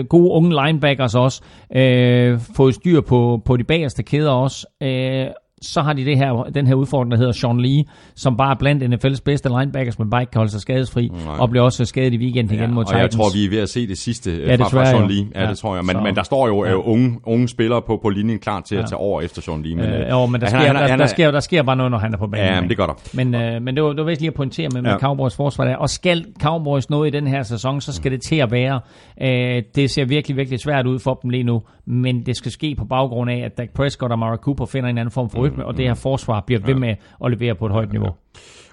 gode unge linebackers også. Øh, fået styr på, på de bagerste kæder også. Øh, så har de det her, den her udfordring, der hedder Sean Lee, som bare er blandt NFL's bedste linebackers, men bare ikke kan holde sig skadesfri, Nej. og bliver også skadet i weekenden ja, igen mod Titans. Og jeg tror, vi er ved at se det sidste ja, det fra, fra Sean Lee. Ja, ja, det tror jeg. Men, men der står jo ja. unge, unge spillere på, på linjen klar til ja. at tage over efter Sean Lee. Men, øh, jo, men der, sker, han, der, han, der, sker, der sker bare noget, når han er på banen. Ja, men det gør der. Men, øh, men det var, det var væsentligt lige at pointere med, med ja. Cowboys forsvar der. Og skal Cowboys noget i den her sæson, så skal det til at være. Øh, det ser virkelig, virkelig svært ud for dem lige nu, men det skal ske på baggrund af, at Dak Prescott og Mara Cooper finder en anden form for rytme, mm, og det her forsvar forsvar bliver ved med at levere på et højt niveau.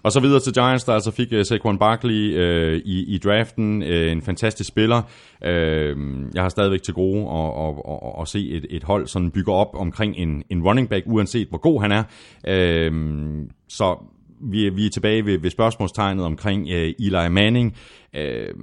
Og så videre til Giants, der altså fik uh, Saquon Barkley uh, i, i draften. Uh, en fantastisk spiller. Uh, jeg har stadigvæk til gode at, at, at, at se et, et hold sådan bygge op omkring en, en running back, uanset hvor god han er. Uh, så vi, vi er tilbage ved, ved spørgsmålstegnet omkring uh, Eli Manning. Uh,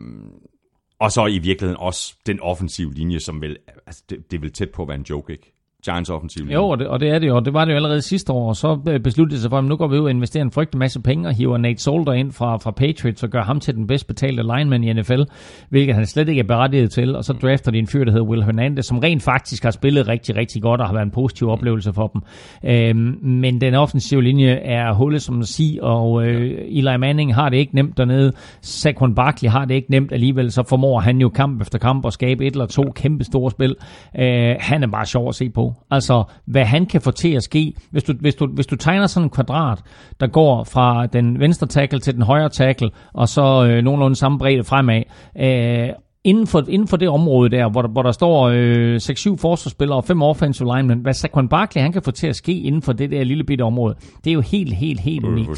og så i virkeligheden også den offensive linje, som vel, altså det, det vel tæt på at være en joke, ikke? Giants offensiv. Jo, og det, og det er det jo, og det var det jo allerede sidste år, og så øh, besluttede det sig for, at nu går vi ud og investerer en frygtelig masse penge og hiver Nate Solder ind fra, fra Patriots og gør ham til den bedst betalte lineman i NFL, hvilket han slet ikke er berettiget til, og så drafter de en fyr, der hedder Will Hernandez, som rent faktisk har spillet rigtig, rigtig godt og har været en positiv oplevelse for dem. Øhm, men den offensive linje er hullet som at sige, og øh, Eli Manning har det ikke nemt dernede. Saquon Barkley har det ikke nemt alligevel, så formår han jo kamp efter kamp at skabe et eller to kæmpe store spil. Øh, han er bare sjov at se på. Altså, hvad han kan få til at ske. Hvis du, hvis du, hvis du tegner sådan en kvadrat, der går fra den venstre tackle til den højre tackle, og så øh, nogenlunde samme bredde fremad, øh, inden for, inden for det område der, hvor der, hvor der står øh, 6-7 forsvarsspillere og 5 offensive linemen, hvad Saquon Barkley han kan få til at ske inden for det der lille bitte område, det er jo helt, helt, helt unikt.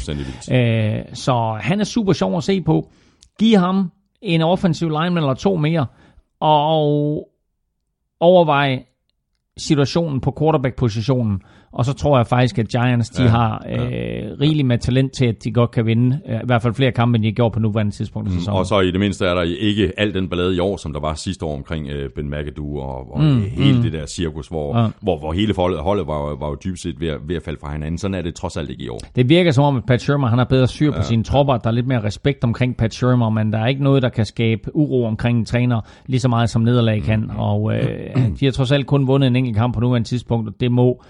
Øh, så han er super sjov at se på. Giv ham en offensive lineman eller to mere, og overvej situationen på quarterback-positionen, og så tror jeg faktisk, at Giants de ja, har øh, ja. rigeligt med talent til, at de godt kan vinde, øh, i hvert fald flere kampe, end de gjort på nuværende tidspunkt i mm, sæsonen. Og så i det mindste er der ikke al den ballade i år, som der var sidste år omkring øh, Ben McAdoo og, og mm, hele mm. det der cirkus, hvor, ja. hvor, hvor hele holdet, holdet var, var jo dybt set ved, ved at falde fra hinanden. Sådan er det trods alt ikke i år. Det virker som om, at Pat Shermer han har bedre syr på ja. sine tropper. Der er lidt mere respekt omkring Pat Shermer, men der er ikke noget, der kan skabe uro omkring en træner, lige så meget som nederlag kan. Mm. Og øh, de har trods alt kun vundet en enkelt kamp på nuværende tidspunkt, og det må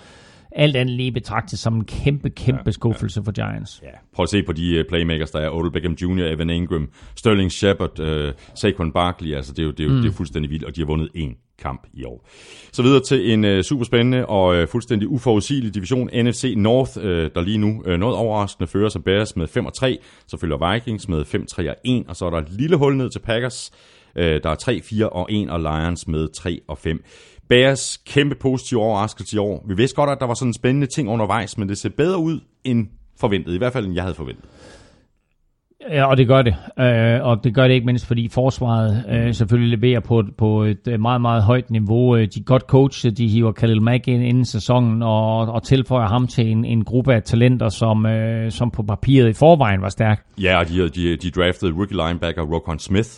alt andet lige betragtet som en kæmpe, kæmpe ja, skuffelse ja. for Giants. Ja. Prøv at se på de uh, playmakers, der er Odell Beckham Jr., Evan Ingram, Sterling Shepard, uh, Saquon Barkley, altså det er jo, det er jo, mm. det er fuldstændig vildt, og de har vundet én kamp i år. Så videre til en uh, super spændende og uh, fuldstændig uforudsigelig division, NFC North, uh, der lige nu uh, noget overraskende fører sig Bears med 5 og 3, så følger Vikings med 5, 3 og 1, og så er der et lille hul ned til Packers, uh, der er 3, 4 og 1, og Lions med 3 og 5. Bears kæmpe positiv overraskelse i år. Vi vidste godt, at der var sådan en spændende ting undervejs, men det ser bedre ud end forventet. I hvert fald, end jeg havde forventet. Ja, og det gør det. Øh, og det gør det ikke mindst, fordi forsvaret øh, selvfølgelig leverer på, på et øh, meget, meget højt niveau. Øh, de er godt coachet, de hiver Khalil Mack ind inden sæsonen og, og tilføjer ham til en, en gruppe af talenter, som, øh, som på papiret i forvejen var stærk. Ja, og de, de, de draftede rookie linebacker Rokon Smith,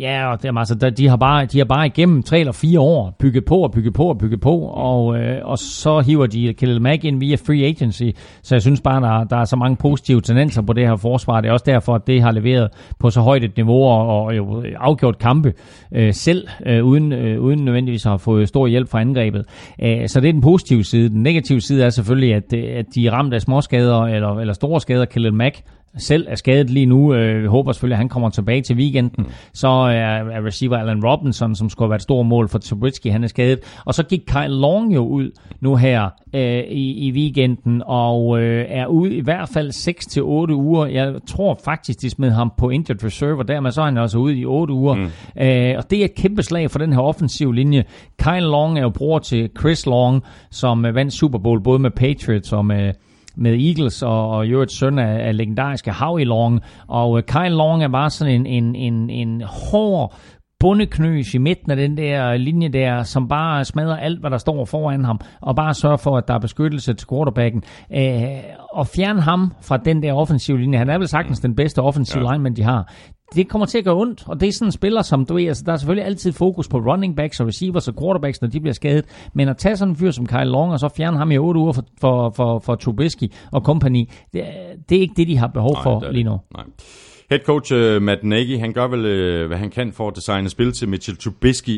Ja, og det, er, altså, de, har bare, de har bare igennem tre eller fire år bygget på og bygget på og bygget på, og, øh, og så hiver de Khalil Mack ind via free agency, så jeg synes bare, der, der er så mange positive tendenser på det her forsvar. Det er også derfor, at det har leveret på så højt et niveau og, og jo afgjort kampe øh, selv, øh, uden, øh, uden nødvendigvis at have fået stor hjælp fra angrebet. Æh, så det er den positive side. Den negative side er selvfølgelig, at, øh, at de er ramt af småskader eller, eller store skader. Khalil Mack selv er skadet lige nu. Øh, håber selvfølgelig, at han kommer tilbage til weekenden. Mm. Så er, er receiver Allen Robinson, som skulle have været et stort mål for Trubisky, han er skadet. Og så gik Kyle Long jo ud nu her øh, i, i weekenden, og øh, er ude i hvert fald 6-8 uger. Jeg tror faktisk, de smed ham på injured reserve, og dermed så er han også ude i 8 uger. Mm. Øh, og det er et kæmpe slag for den her offensiv linje. Kyle Long er jo bror til Chris Long, som øh, vandt Super Bowl både med Patriots og med med Eagles og, og jo et søn af, af legendariske Howie Long. Og uh, Kyle Long er bare sådan en, en, en, en hård bundeknøs i midten af den der linje der, som bare smadrer alt, hvad der står foran ham, og bare sørger for, at der er beskyttelse til quarterbacken. Øh, og fjerne ham fra den der offensive linje, han er vel sagtens den bedste offensive ja. lineman, de har det kommer til at gøre ondt, og det er sådan en spiller, som du ved, altså, der er selvfølgelig altid fokus på running backs og receivers og quarterbacks, når de bliver skadet, men at tage sådan en fyr som Kyle Long, og så fjerne ham i 8 uger for, for, for, for Trubisky og company, det, det er ikke det, de har behov Nej, for lige nu. Nej. Head coach uh, Matt Nagy, han gør vel, uh, hvad han kan for at designe spil til Mitchell Trubisky,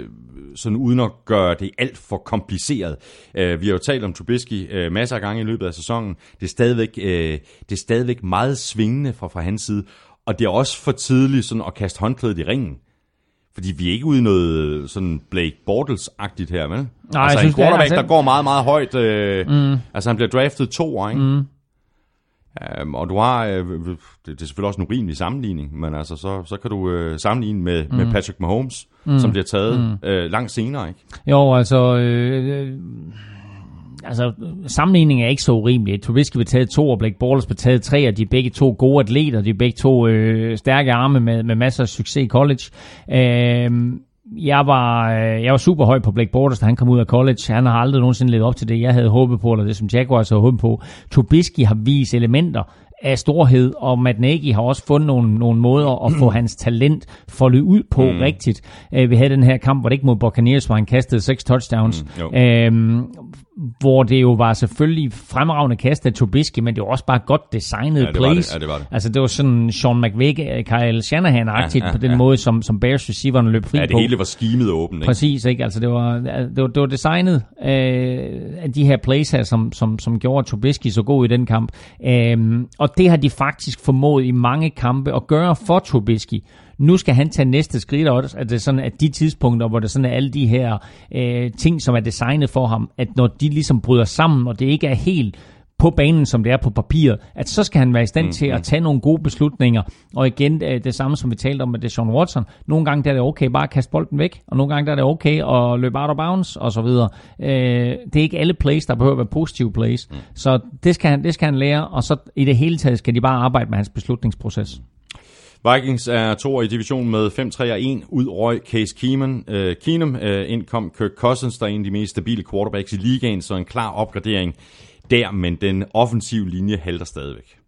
uh, sådan uden at gøre det alt for kompliceret. Uh, vi har jo talt om Trubisky uh, masser af gange i løbet af sæsonen. Det er stadigvæk, uh, det er stadigvæk meget svingende fra, fra hans side, og det er også for tidligt sådan at kaste håndklædet i ringen. Fordi vi er ikke ude i noget sådan Blake Bortles-agtigt her, vel? Nej, altså jeg synes, en quarterback, det er, der går meget, meget højt. Øh, mm. Altså han bliver draftet to år, ikke? Mm. Um, og du har, øh, det, er selvfølgelig også en urimelig sammenligning, men altså så, så kan du øh, sammenligne med, mm. med Patrick Mahomes, mm. som bliver taget mm. øh, langt senere, ikke? Jo, altså... Øh, øh altså, sammenligningen er ikke så urimelig. Trubisky vil tage to, og Blake Bortles vil tage tre, og de er begge to gode atleter. De er begge to øh, stærke arme med, med masser af succes i college. Øh, jeg var, øh, jeg var super høj på Blake Bortles, da han kom ud af college. Han har aldrig nogensinde levet op til det, jeg havde håbet på, eller det, som Jaguars havde håbet på. Trubisky har vist elementer af storhed, og Matt Nagy har også fundet nogle, nogle måder at få hans talent foldet ud på mm. rigtigt. Uh, vi havde den her kamp, hvor det ikke mod Buccaneers, hvor han kastede seks touchdowns. Mm, hvor det jo var selvfølgelig fremragende kast af Trubisky, men det var også bare godt designet ja, plays. det. Ja, det var det. Altså det var sådan Sean McVay, Kyle Shanahan-agtigt ja, ja, på den ja. måde, som, som Bears receiveren løb fri på. Ja, det på. hele var skimet åbent. Ikke? Præcis, ikke? Altså det var, det var, det var designet øh, af de her plays her, som, som, som gjorde Trubisky så god i den kamp. Øh, og det har de faktisk formået i mange kampe at gøre for Trubisky nu skal han tage næste skridt også, at det er sådan, at de tidspunkter, hvor der sådan er alle de her øh, ting, som er designet for ham, at når de ligesom bryder sammen, og det ikke er helt på banen, som det er på papiret, at så skal han være i stand mm, til at tage nogle gode beslutninger. Og igen, øh, det samme som vi talte om med Deshaun Watson. Nogle gange der er det okay bare at kaste bolden væk, og nogle gange der er det okay at løbe out of bounds, og så videre. Øh, det er ikke alle plays, der behøver at være positive plays. Mm. Så det skal, han, det skal han lære, og så i det hele taget skal de bare arbejde med hans beslutningsproces. Vikings er to i divisionen med 5-3 og 1. Ud røg Case Keenum. Øh, Keenum øh, indkom Kirk Cousins, der er en af de mest stabile quarterbacks i ligaen, så en klar opgradering der, men den offensive linje halter stadigvæk.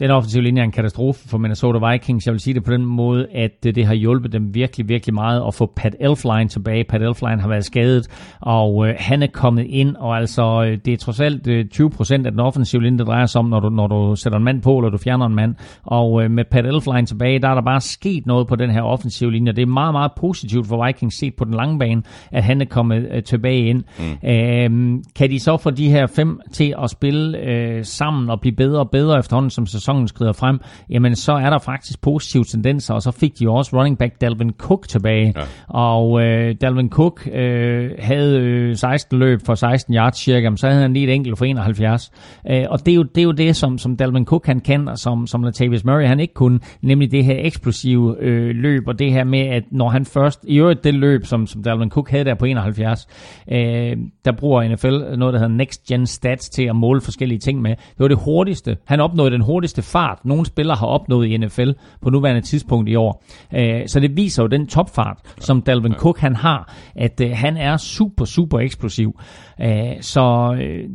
Den offensive linje er en katastrofe for Minnesota Vikings. Jeg vil sige det på den måde, at det har hjulpet dem virkelig, virkelig meget at få Pat Elfline tilbage. Pat Elfline har været skadet, og øh, han er kommet ind, og altså øh, det er trods alt øh, 20% af den offensive linje, der drejer sig om, når du, når du sætter en mand på, eller du fjerner en mand. Og øh, med Pat Elfline tilbage, der er der bare sket noget på den her offensive linje. Det er meget, meget positivt for Vikings set på den lange bane, at han er kommet øh, tilbage ind. Mm. Øh, kan de så få de her fem til at spille øh, sammen og blive bedre og bedre efterhånden, som sæsonen sæsonen skrider frem, jamen så er der faktisk positive tendenser, og så fik de også running back Dalvin Cook tilbage. Ja. Og øh, Dalvin Cook øh, havde øh, 16 løb for 16 yards cirka, men så havde han lige et enkelt for 71. Øh, og det er, jo, det er jo det, som, som Dalvin Cook han kan, og som, som Latavius Murray han ikke kunne, nemlig det her eksplosive øh, løb, og det her med, at når han først, i øvrigt det løb, som, som Dalvin Cook havde der på 71, øh, der bruger NFL noget, der hedder Next Gen Stats til at måle forskellige ting med. Det var det hurtigste. Han opnåede den hurtigste højeste fart, nogen spiller har opnået i NFL på nuværende tidspunkt i år. Øh, så det viser jo den topfart, som Dalvin Cook han har, at øh, han er super, super eksplosiv. Øh, så øh,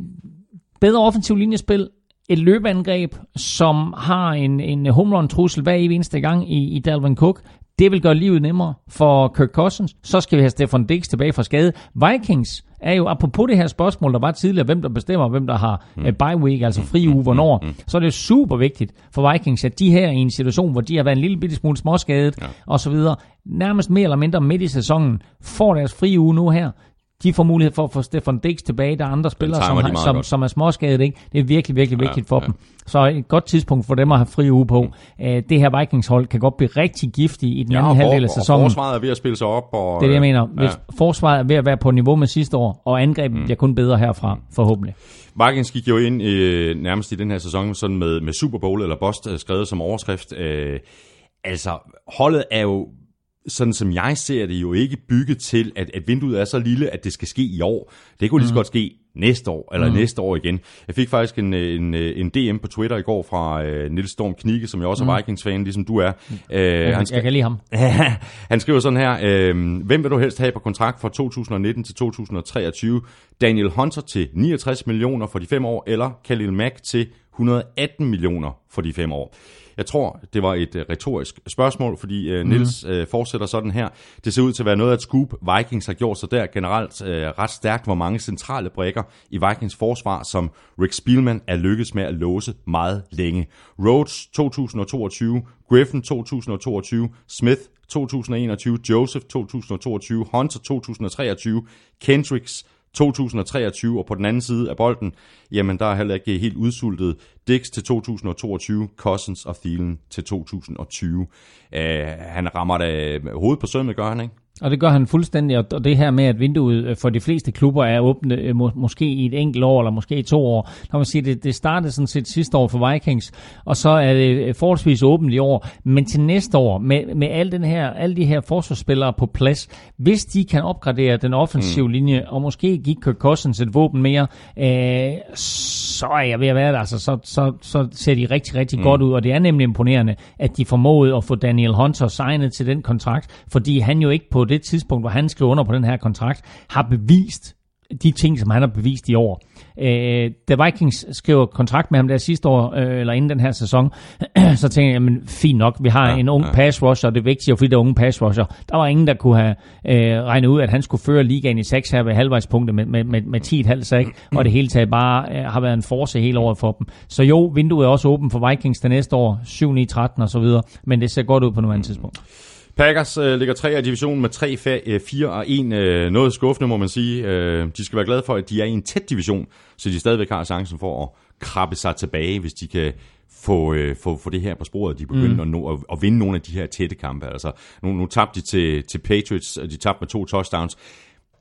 bedre offensiv linjespil, et løbeangreb, som har en, en home run trussel hver eneste gang i, i Dalvin Cook. Det vil gøre livet nemmere for Kirk Cousins. Så skal vi have Stefan Diggs tilbage fra skade. Vikings er jo, apropos det her spørgsmål, der var tidligere, hvem der bestemmer, hvem der har mm. bye week, altså fri uge, hvornår, mm. så er det super vigtigt for Vikings, at de her i en situation, hvor de har været en lille bitte smule småskadet, ja. og så videre, nærmest mere eller mindre midt i sæsonen, får deres fri uge nu her, de får mulighed for at få Stefan Dix tilbage. Der er andre spillere, som, har, som, som er småskadet. Ikke? Det er virkelig, virkelig vigtigt ja, for ja. dem. Så et godt tidspunkt for dem at have fri uge på. Mm. Det her Vikings-hold kan godt blive rigtig giftige i den ja, anden halvdel af sæsonen. Og forsvaret er ved at spille sig op. Og, det er det, jeg mener. Hvis ja. forsvaret er ved at være på niveau med sidste år, og angrebet mm. bliver kun bedre herfra, mm. forhåbentlig. Vikings gik jo ind øh, nærmest i den her sæson sådan med, med Super Bowl eller Bust øh, skrevet som overskrift. Øh, altså, holdet er jo sådan som jeg ser det, jo ikke bygget til, at, at vinduet er så lille, at det skal ske i år. Det kunne lige så mm. godt ske næste år, eller mm. næste år igen. Jeg fik faktisk en, en, en DM på Twitter i går fra uh, Nils Storm Knigge, som jeg også er mm. Vikings-fan, ligesom du er. Uh, jeg, han jeg kan lide ham. han skriver sådan her, uh, hvem vil du helst have på kontrakt fra 2019 til 2023? Daniel Hunter til 69 millioner for de fem år, eller Khalil Mack til 118 millioner for de fem år. Jeg tror, det var et uh, retorisk spørgsmål, fordi uh, Nils uh, fortsætter sådan her. Det ser ud til at være noget af et scoop. Vikings har gjort sig der generelt uh, ret stærkt, hvor mange centrale brækker i Vikings forsvar, som Rick Spielman er lykkedes med at låse meget længe. Rhodes 2022, Griffin 2022, Smith 2021, Joseph 2022, Hunter 2023, Kendricks 2023, og på den anden side af bolden, jamen der er heller ikke helt udsultet Dix til 2022, Cousins og Thielen til 2020. Uh, han rammer da hovedet på sømmet, gør han ikke? Og det gør han fuldstændig, og det her med, at vinduet øh, for de fleste klubber er åbne øh, må, måske i et enkelt år, eller måske i to år. Der man sige, det, det startede sådan set sidste år for Vikings, og så er det øh, forholdsvis åbent i år. Men til næste år, med, med alle, den her, alle de her forsvarsspillere på plads, hvis de kan opgradere den offensive mm. linje, og måske give Kirk Cousins et våben mere, øh, så er jeg ved at være der. Altså, så, så, så ser de rigtig, rigtig mm. godt ud, og det er nemlig imponerende, at de formåede at få Daniel Hunter signet til den kontrakt, fordi han jo ikke på det tidspunkt, hvor han skriver under på den her kontrakt, har bevist de ting, som han har bevist i år. Øh, da Vikings skrev kontrakt med ham der sidste år, øh, eller inden den her sæson, så tænkte jeg, men fint nok, vi har ja, en ung ja. pass rusher, det er vigtigt, fordi der er unge pass rusher. Der var ingen, der kunne have øh, regnet ud, at han skulle føre ligaen i 6 her ved halvvejspunktet med, med, med, med 10,5 sack, og det hele taget bare øh, har været en force hele året for dem. Så jo, vinduet er også åbent for Vikings det næste år, 7, 9, 13 og så videre, men det ser godt ud på nuværende tidspunkt. Packers øh, ligger tre af divisionen med 3, 4 og 1. Øh, noget skuffende, må man sige. Øh, de skal være glade for, at de er i en tæt division, så de stadigvæk har chancen for at krabbe sig tilbage, hvis de kan få, øh, få, få det her på sporet, de begynder mm. at, nå, at, at vinde nogle af de her tætte kampe. Altså, nu, nu tabte de til, til Patriots, og de tabte med to touchdowns,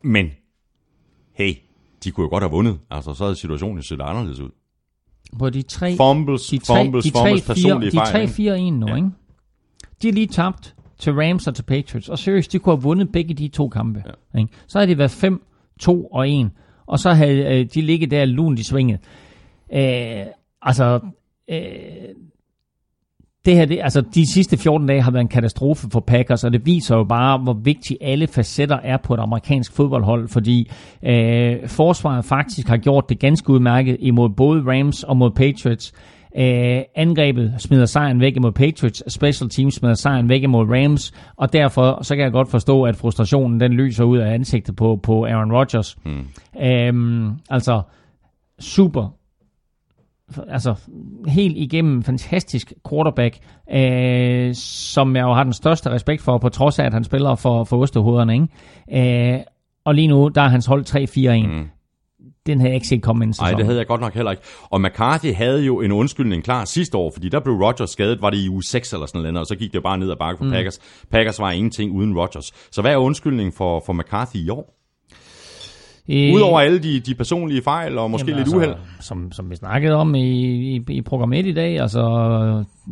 men hey, de kunne jo godt have vundet. Altså, så havde situationen set anderledes ud. På de tre, fumbles, de tre, fumbles, de tre, fumbles, personlige de fejl. De 3-4-1 nu, ja. ikke? De er lige tabt til Rams og til Patriots. Og seriøst, de kunne have vundet begge de to kampe. Ja. Ikke? Så havde det været 5, 2 og 1. Og så havde øh, de ligget der lunt i svinget. Øh, altså, øh, det her, det, altså de sidste 14 dage har været en katastrofe for Packers, og det viser jo bare, hvor vigtige alle facetter er på et amerikansk fodboldhold, fordi øh, forsvaret faktisk har gjort det ganske udmærket imod både Rams og mod Patriots. Øh, angrebet smider sejren væk imod Patriots, special teams smider sejren væk imod Rams, og derfor så kan jeg godt forstå, at frustrationen den lyser ud af ansigtet på, på Aaron Rodgers. Mm. Øh, altså, super altså helt igennem fantastisk quarterback, øh, som jeg jo har den største respekt for, på trods af, at han spiller for, for Osterhoderne. Ikke? Øh, og lige nu, der er hans hold 3-4-1. Mm den havde jeg ikke set komme ind Nej, det havde jeg godt nok heller ikke. Og McCarthy havde jo en undskyldning klar sidste år, fordi der blev Rodgers skadet, var det i uge 6 eller sådan noget, og så gik det bare ned ad bakke for mm. Packers. Packers var ingenting uden Rodgers. Så hvad er undskyldningen for, for McCarthy i år? Øh, Udover alle de, de personlige fejl og måske jamen, lidt altså, uheld. Som, som vi snakkede om i, i, i programmet i dag, altså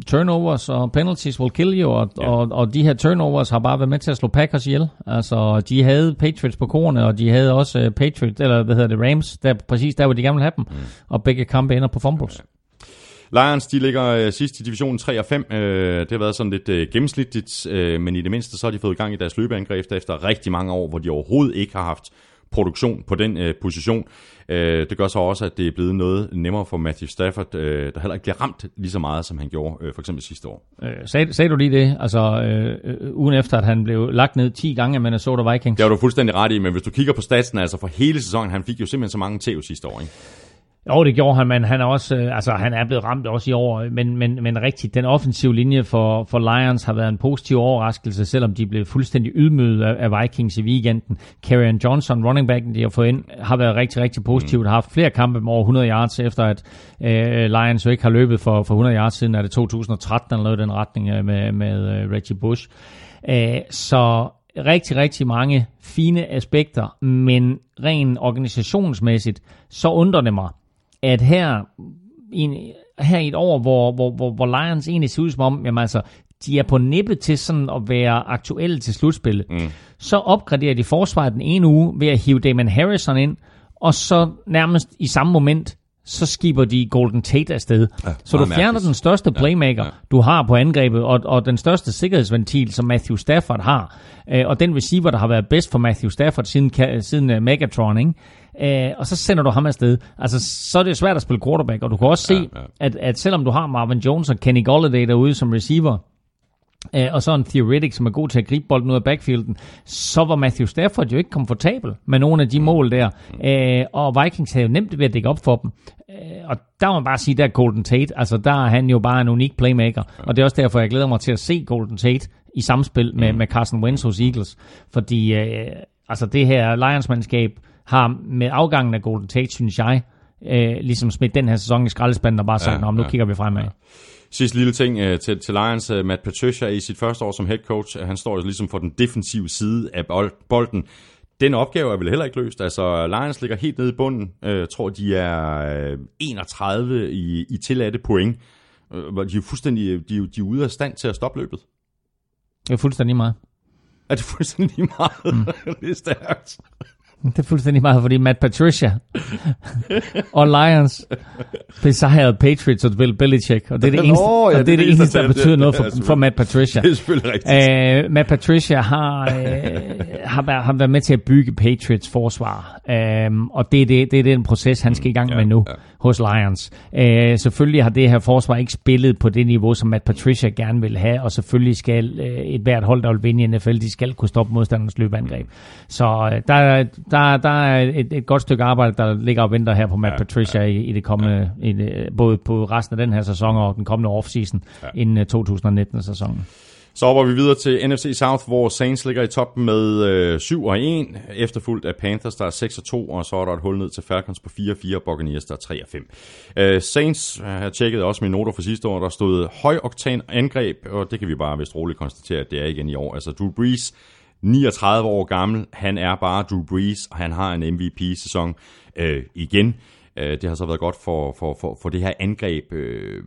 turnovers og penalties will kill you, og, ja. og, og de her turnovers har bare været med til at slå Packers ihjel. Altså, de havde Patriots på korne, og de havde også uh, Patriots, eller hvad hedder det, Rams, der, præcis der, hvor de gerne ville have dem. Mm. Og begge kampe ender på fumbles. Ja. Lions, de ligger øh, sidst i divisionen 3 og 5. Øh, det har været sådan lidt øh, gennemsnitligt, øh, men i det mindste så har de fået i gang i deres løbeangreb efter rigtig mange år, hvor de overhovedet ikke har haft produktion på den øh, position. Øh, det gør så også, at det er blevet noget nemmere for Matthew Stafford, øh, der heller ikke bliver ramt lige så meget, som han gjorde øh, for eksempel sidste år. Øh, sagde, sagde du lige det? Altså, øh, øh, ugen efter, at han blev lagt ned 10 gange af Minnesota Vikings? Det har du fuldstændig ret i, men hvis du kigger på statsen, altså for hele sæsonen, han fik jo simpelthen så mange tæv sidste år, ikke? Jo, det gjorde han, men han er også, øh, altså han er blevet ramt også i år, men, men, men rigtigt, den offensive linje for, for Lions har været en positiv overraskelse, selvom de blev fuldstændig ydmyget af, af Vikings i weekenden. Karrion Johnson, running backen, de har fået ind, har været rigtig, rigtig positivt, mm. har haft flere kampe med over 100 yards, efter at øh, Lions jo ikke har løbet for, for 100 yards siden, er det 2013 eller noget den retning øh, med, med uh, Reggie Bush. Øh, så rigtig, rigtig mange fine aspekter, men rent organisationsmæssigt, så undrer det mig, at her en, her i et år, hvor, hvor, hvor, hvor Lions egentlig ser ud som om, jamen altså, de er på nippet til sådan at være aktuelle til slutspillet, mm. så opgraderer de forsvaret den ene uge ved at hive Damon Harrison ind, og så nærmest i samme moment, så skiber de Golden Tate afsted. Ja, så du fjerner mærkeligt. den største playmaker, ja, ja. du har på angrebet, og, og den største sikkerhedsventil, som Matthew Stafford har, øh, og den receiver, der har været bedst for Matthew Stafford siden, siden uh, Megatron, ikke? Øh, og så sender du ham afsted. Altså, så er det svært at spille quarterback, og du kan også se, ja, ja. At, at selvom du har Marvin Jones og Kenny Golladay derude som receiver, øh, og så en theoretic, som er god til at gribe bolden ud af backfielden, så var Matthew Stafford jo ikke komfortabel med nogle af de mål der. Øh, og Vikings havde jo nemt ved at dække op for dem. Øh, og der må man bare sige, der er Golden Tate, altså der er han jo bare en unik playmaker. Og det er også derfor, jeg glæder mig til at se Golden Tate i samspil med, mm. med Carson Wentz hos Eagles. Fordi øh, altså det her Lions-mandskab, har med afgangen af Golden Tate, synes jeg, øh, ligesom smidt den her sæson i skraldespanden og bare sagt, ja, nu kigger vi fremad. Ja. Sidste lille ting uh, til, til Lions. Uh, Matt Patricia i sit første år som head coach, uh, han står ligesom for den defensive side af bolden. Den opgave er vel heller ikke løst. Altså, Lions ligger helt nede i bunden. Jeg tror, de er 31 i, i tilladte point. Hvor de er fuldstændig de, de er ude af stand til at stoppe løbet. Det er fuldstændig meget. Er det fuldstændig meget? Mm. det er stærkt. Det er fuldstændig meget, fordi Matt Patricia og Lions besejrede Patriots og Bill Belichick, og det er det eneste, Nå, ja, det, det, er det eneste der betyder noget for, for Matt Patricia. Det er selvfølgelig rigtigt. Uh, Matt Patricia har, uh, har, været, har været med til at bygge Patriots forsvar, um, og det er, det, det er den proces, han skal i gang med nu. Ja hos Lions. Øh, selvfølgelig har det her forsvar ikke spillet på det niveau, som Matt Patricia gerne vil have, og selvfølgelig skal øh, et hvert hold, der vil vinde i NFL, de skal kunne stoppe modstandernes løbeangreb. Så øh, der, der, der er et, et godt stykke arbejde, der ligger og venter her på Matt ja, Patricia ja, i, i det kommende, ja. i det, både på resten af den her sæson og den kommende offseason ja. inden 2019-sæsonen. Så hopper vi videre til NFC South, hvor Saints ligger i toppen med øh, 7 og 1, efterfulgt af Panthers, der er 6 og 2, og så er der et hul ned til Falcons på 4 og 4, og Buccaneers, der er 3 og 5. Øh, Saints, jeg har tjekket også mine noter fra sidste år, der stod højoktan angreb, og det kan vi bare vist roligt konstatere, at det er igen i år. Altså Drew Brees, 39 år gammel, han er bare Drew Brees, og han har en MVP-sæson øh, igen. Øh, det har så været godt for, for, for, for det her angreb øh,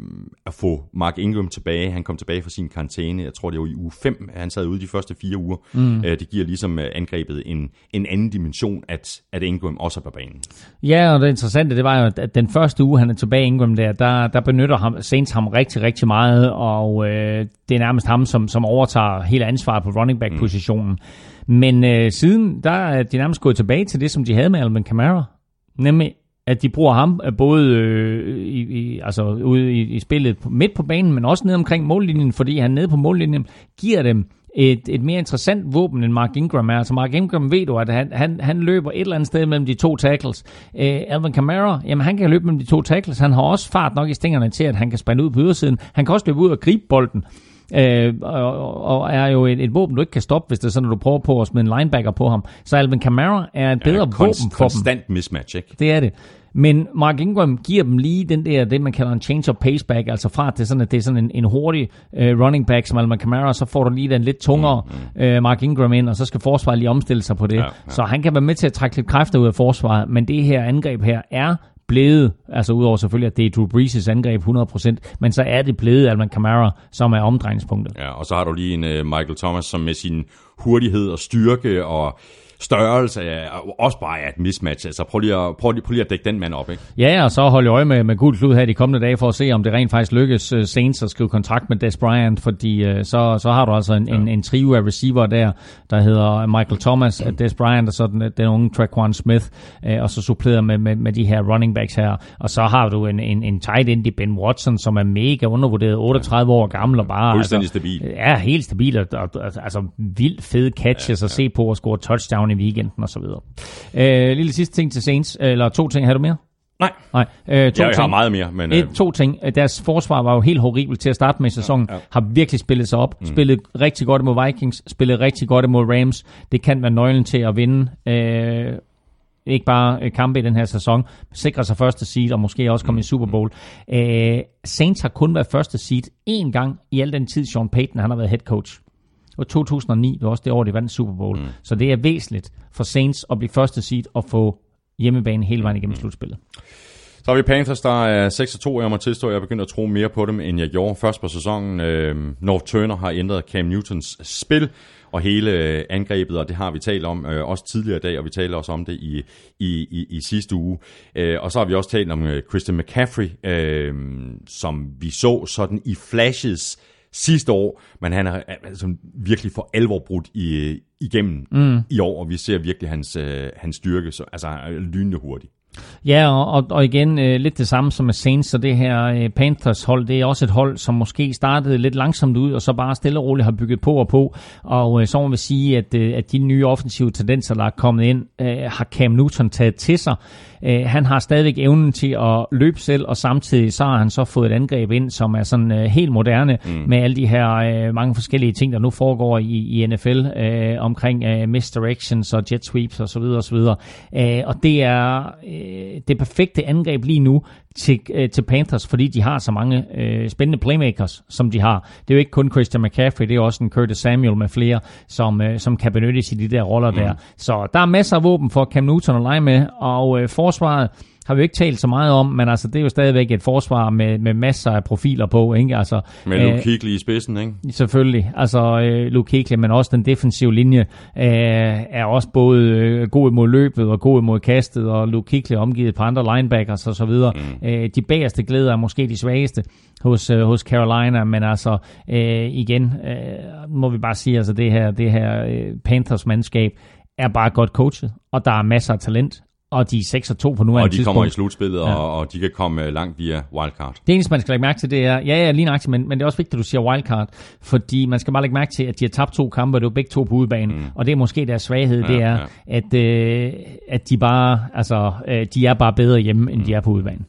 at få Mark Ingram tilbage. Han kom tilbage fra sin karantæne, jeg tror det var i uge 5, han sad ude de første fire uger. Mm. Øh, det giver ligesom øh, angrebet en, en anden dimension, at, at Ingram også er på banen. Ja, og det interessante, det var jo, at den første uge, han er tilbage Ingram der, der, der benytter ham, Saints ham rigtig, rigtig meget, og øh, det er nærmest ham, som, som overtager hele ansvaret på running back-positionen. Mm. Men øh, siden, der er de nærmest gået tilbage til det, som de havde med Alvin Kamara. Nemlig at de bruger ham øh, både øh, i, i, altså ude i, i spillet midt på banen, men også ned omkring mållinjen, fordi han nede på mållinjen giver dem et, et mere interessant våben end Mark Ingram er. Altså Mark Ingram ved du, at han, han, han løber et eller andet sted mellem de to tackles. Øh, Alvin Kamara, jamen han kan løbe mellem de to tackles. Han har også fart nok i stængerne til, at han kan springe ud på ydersiden. Han kan også løbe ud og gribe bolden. Uh, og, og er jo et, et våben, du ikke kan stoppe, hvis det er sådan, at du prøver på at smide en linebacker på ham. Så Alvin Kamara er et bedre ja, konst, våben for konstant dem. mismatch, ikke? Det er det. Men Mark Ingram giver dem lige den der, det man kalder en change of pace back, altså fra at det er sådan, at det er sådan en, en hurtig uh, running back som Alman Kamara, så får du lige den lidt tungere mm, mm. Uh, Mark Ingram ind, og så skal forsvaret lige omstille sig på det. Ja, ja. Så han kan være med til at trække lidt kræfter ud af forsvaret, men det her angreb her er blevet, altså udover selvfølgelig, at det er Drew Brees' angreb 100%, men så er det blevet Alman Kamara, som er omdrejningspunktet. Ja, og så har du lige en uh, Michael Thomas, som med sin hurtighed og styrke og størrelse og også bare er et mismatch. Altså prøv lige at, prøv lige, prøv lige at dække den mand op, ikke? Ja, og så holde øje med, med gul klud her de kommende dage for at se, om det rent faktisk lykkes uh, Saints at skrive kontrakt med Des Bryant, fordi uh, så, så har du altså en, ja. en, en trio af receiver der, der hedder Michael Thomas, mm. Des Bryant og så den, den unge Traquan Smith, uh, og så suppleret med, med, med de her running backs her. Og så har du en, en, en tight end i Ben Watson, som er mega undervurderet, 38 år gammel og bare... Fuldstændig altså, stabil. Ja, helt stabil, og, og, og altså vildt fede catches ja, ja. at se på og score touchdown i weekenden og så videre. Uh, lille sidste ting til Saints, eller to ting, har du mere? Nej, Nej, øh, to jeg ting. har meget mere, men... Et, to ting. Deres forsvar var jo helt horribelt til at starte med i sæsonen. Ja, ja. Har virkelig spillet sig op. Mm. Spillet rigtig godt imod Vikings. Spillet rigtig godt imod Rams. Det kan være nøglen til at vinde. Øh, ikke bare kampe i den her sæson. Sikre sig første seed og måske også komme mm. i Super Bowl. Øh, Saints har kun været første seed én gang i al den tid, Sean Payton han har været head coach. Var 2009, det var også det år, de vandt Super Bowl. Mm. Så det er væsentligt for Saints at blive første seed og få hjemmebane hele vejen igennem slutspillet. Så har vi Panthers, der er 6-2. Jeg må tilstå, at jeg er begyndt at tro mere på dem, end jeg gjorde først på sæsonen. Øh, North Turner har ændret Cam Newtons spil og hele øh, angrebet, og det har vi talt om øh, også tidligere i dag, og vi talte også om det i, i, i, i sidste uge. Øh, og så har vi også talt om øh, Christian McCaffrey, øh, som vi så sådan i flashes sidste år, men han har altså, virkelig for alvor brudt i, igennem mm. i år, og vi ser virkelig hans, øh, hans styrke, så, altså lynende hurtigt. Ja, og, og igen øh, lidt det samme som med Saints, så det her øh, Panthers hold, det er også et hold, som måske startede lidt langsomt ud, og så bare stille og roligt har bygget på og på. Og øh, så må vi sige, at, øh, at de nye offensive tendenser, der er kommet ind, øh, har Cam Newton taget til sig. Øh, han har stadigvæk evnen til at løbe selv, og samtidig så har han så fået et angreb ind, som er sådan øh, helt moderne, mm. med alle de her øh, mange forskellige ting, der nu foregår i, i NFL, øh, omkring øh, misdirections og jet sweeps osv. osv. Øh, og det er øh, det perfekte angreb lige nu til, øh, til Panthers, fordi de har så mange øh, spændende playmakers, som de har. Det er jo ikke kun Christian McCaffrey, det er også en Curtis Samuel med flere, som, øh, som kan benyttes i de der roller mm. der. Så der er masser af våben for Cam Newton at lege med, og øh, forsvaret har vi ikke talt så meget om, men altså, det er jo stadigvæk et forsvar med, med masser af profiler på. Ikke? Altså, med Luke øh, Kigley i spidsen, ikke? Selvfølgelig. Altså, øh, Luke Kigley, men også den defensive linje øh, er også både øh, god imod løbet og god imod kastet, og Luke Kigley omgivet på andre linebackers og så videre. Mm. Øh, de bagerste glæder er måske de svageste hos, øh, hos Carolina, men altså øh, igen øh, må vi bare sige, altså det her, det her øh, Panthers mandskab er bare godt coachet, og der er masser af talent, og de er 6 og 2 på nuværende Og de tidspunkt. kommer i slutspillet, ja. og, og de kan komme øh, langt via wildcard. Det eneste, man skal lægge mærke til, det er, ja, ja, lige nøjagtigt, men, men det er også vigtigt, at du siger wildcard, fordi man skal bare lægge mærke til, at de har tabt to kampe, og det er begge to på udebane, mm. og det er måske deres svaghed, ja, det er, ja. at, øh, at de bare, altså, øh, de er bare bedre hjemme, end mm. de er på udebane.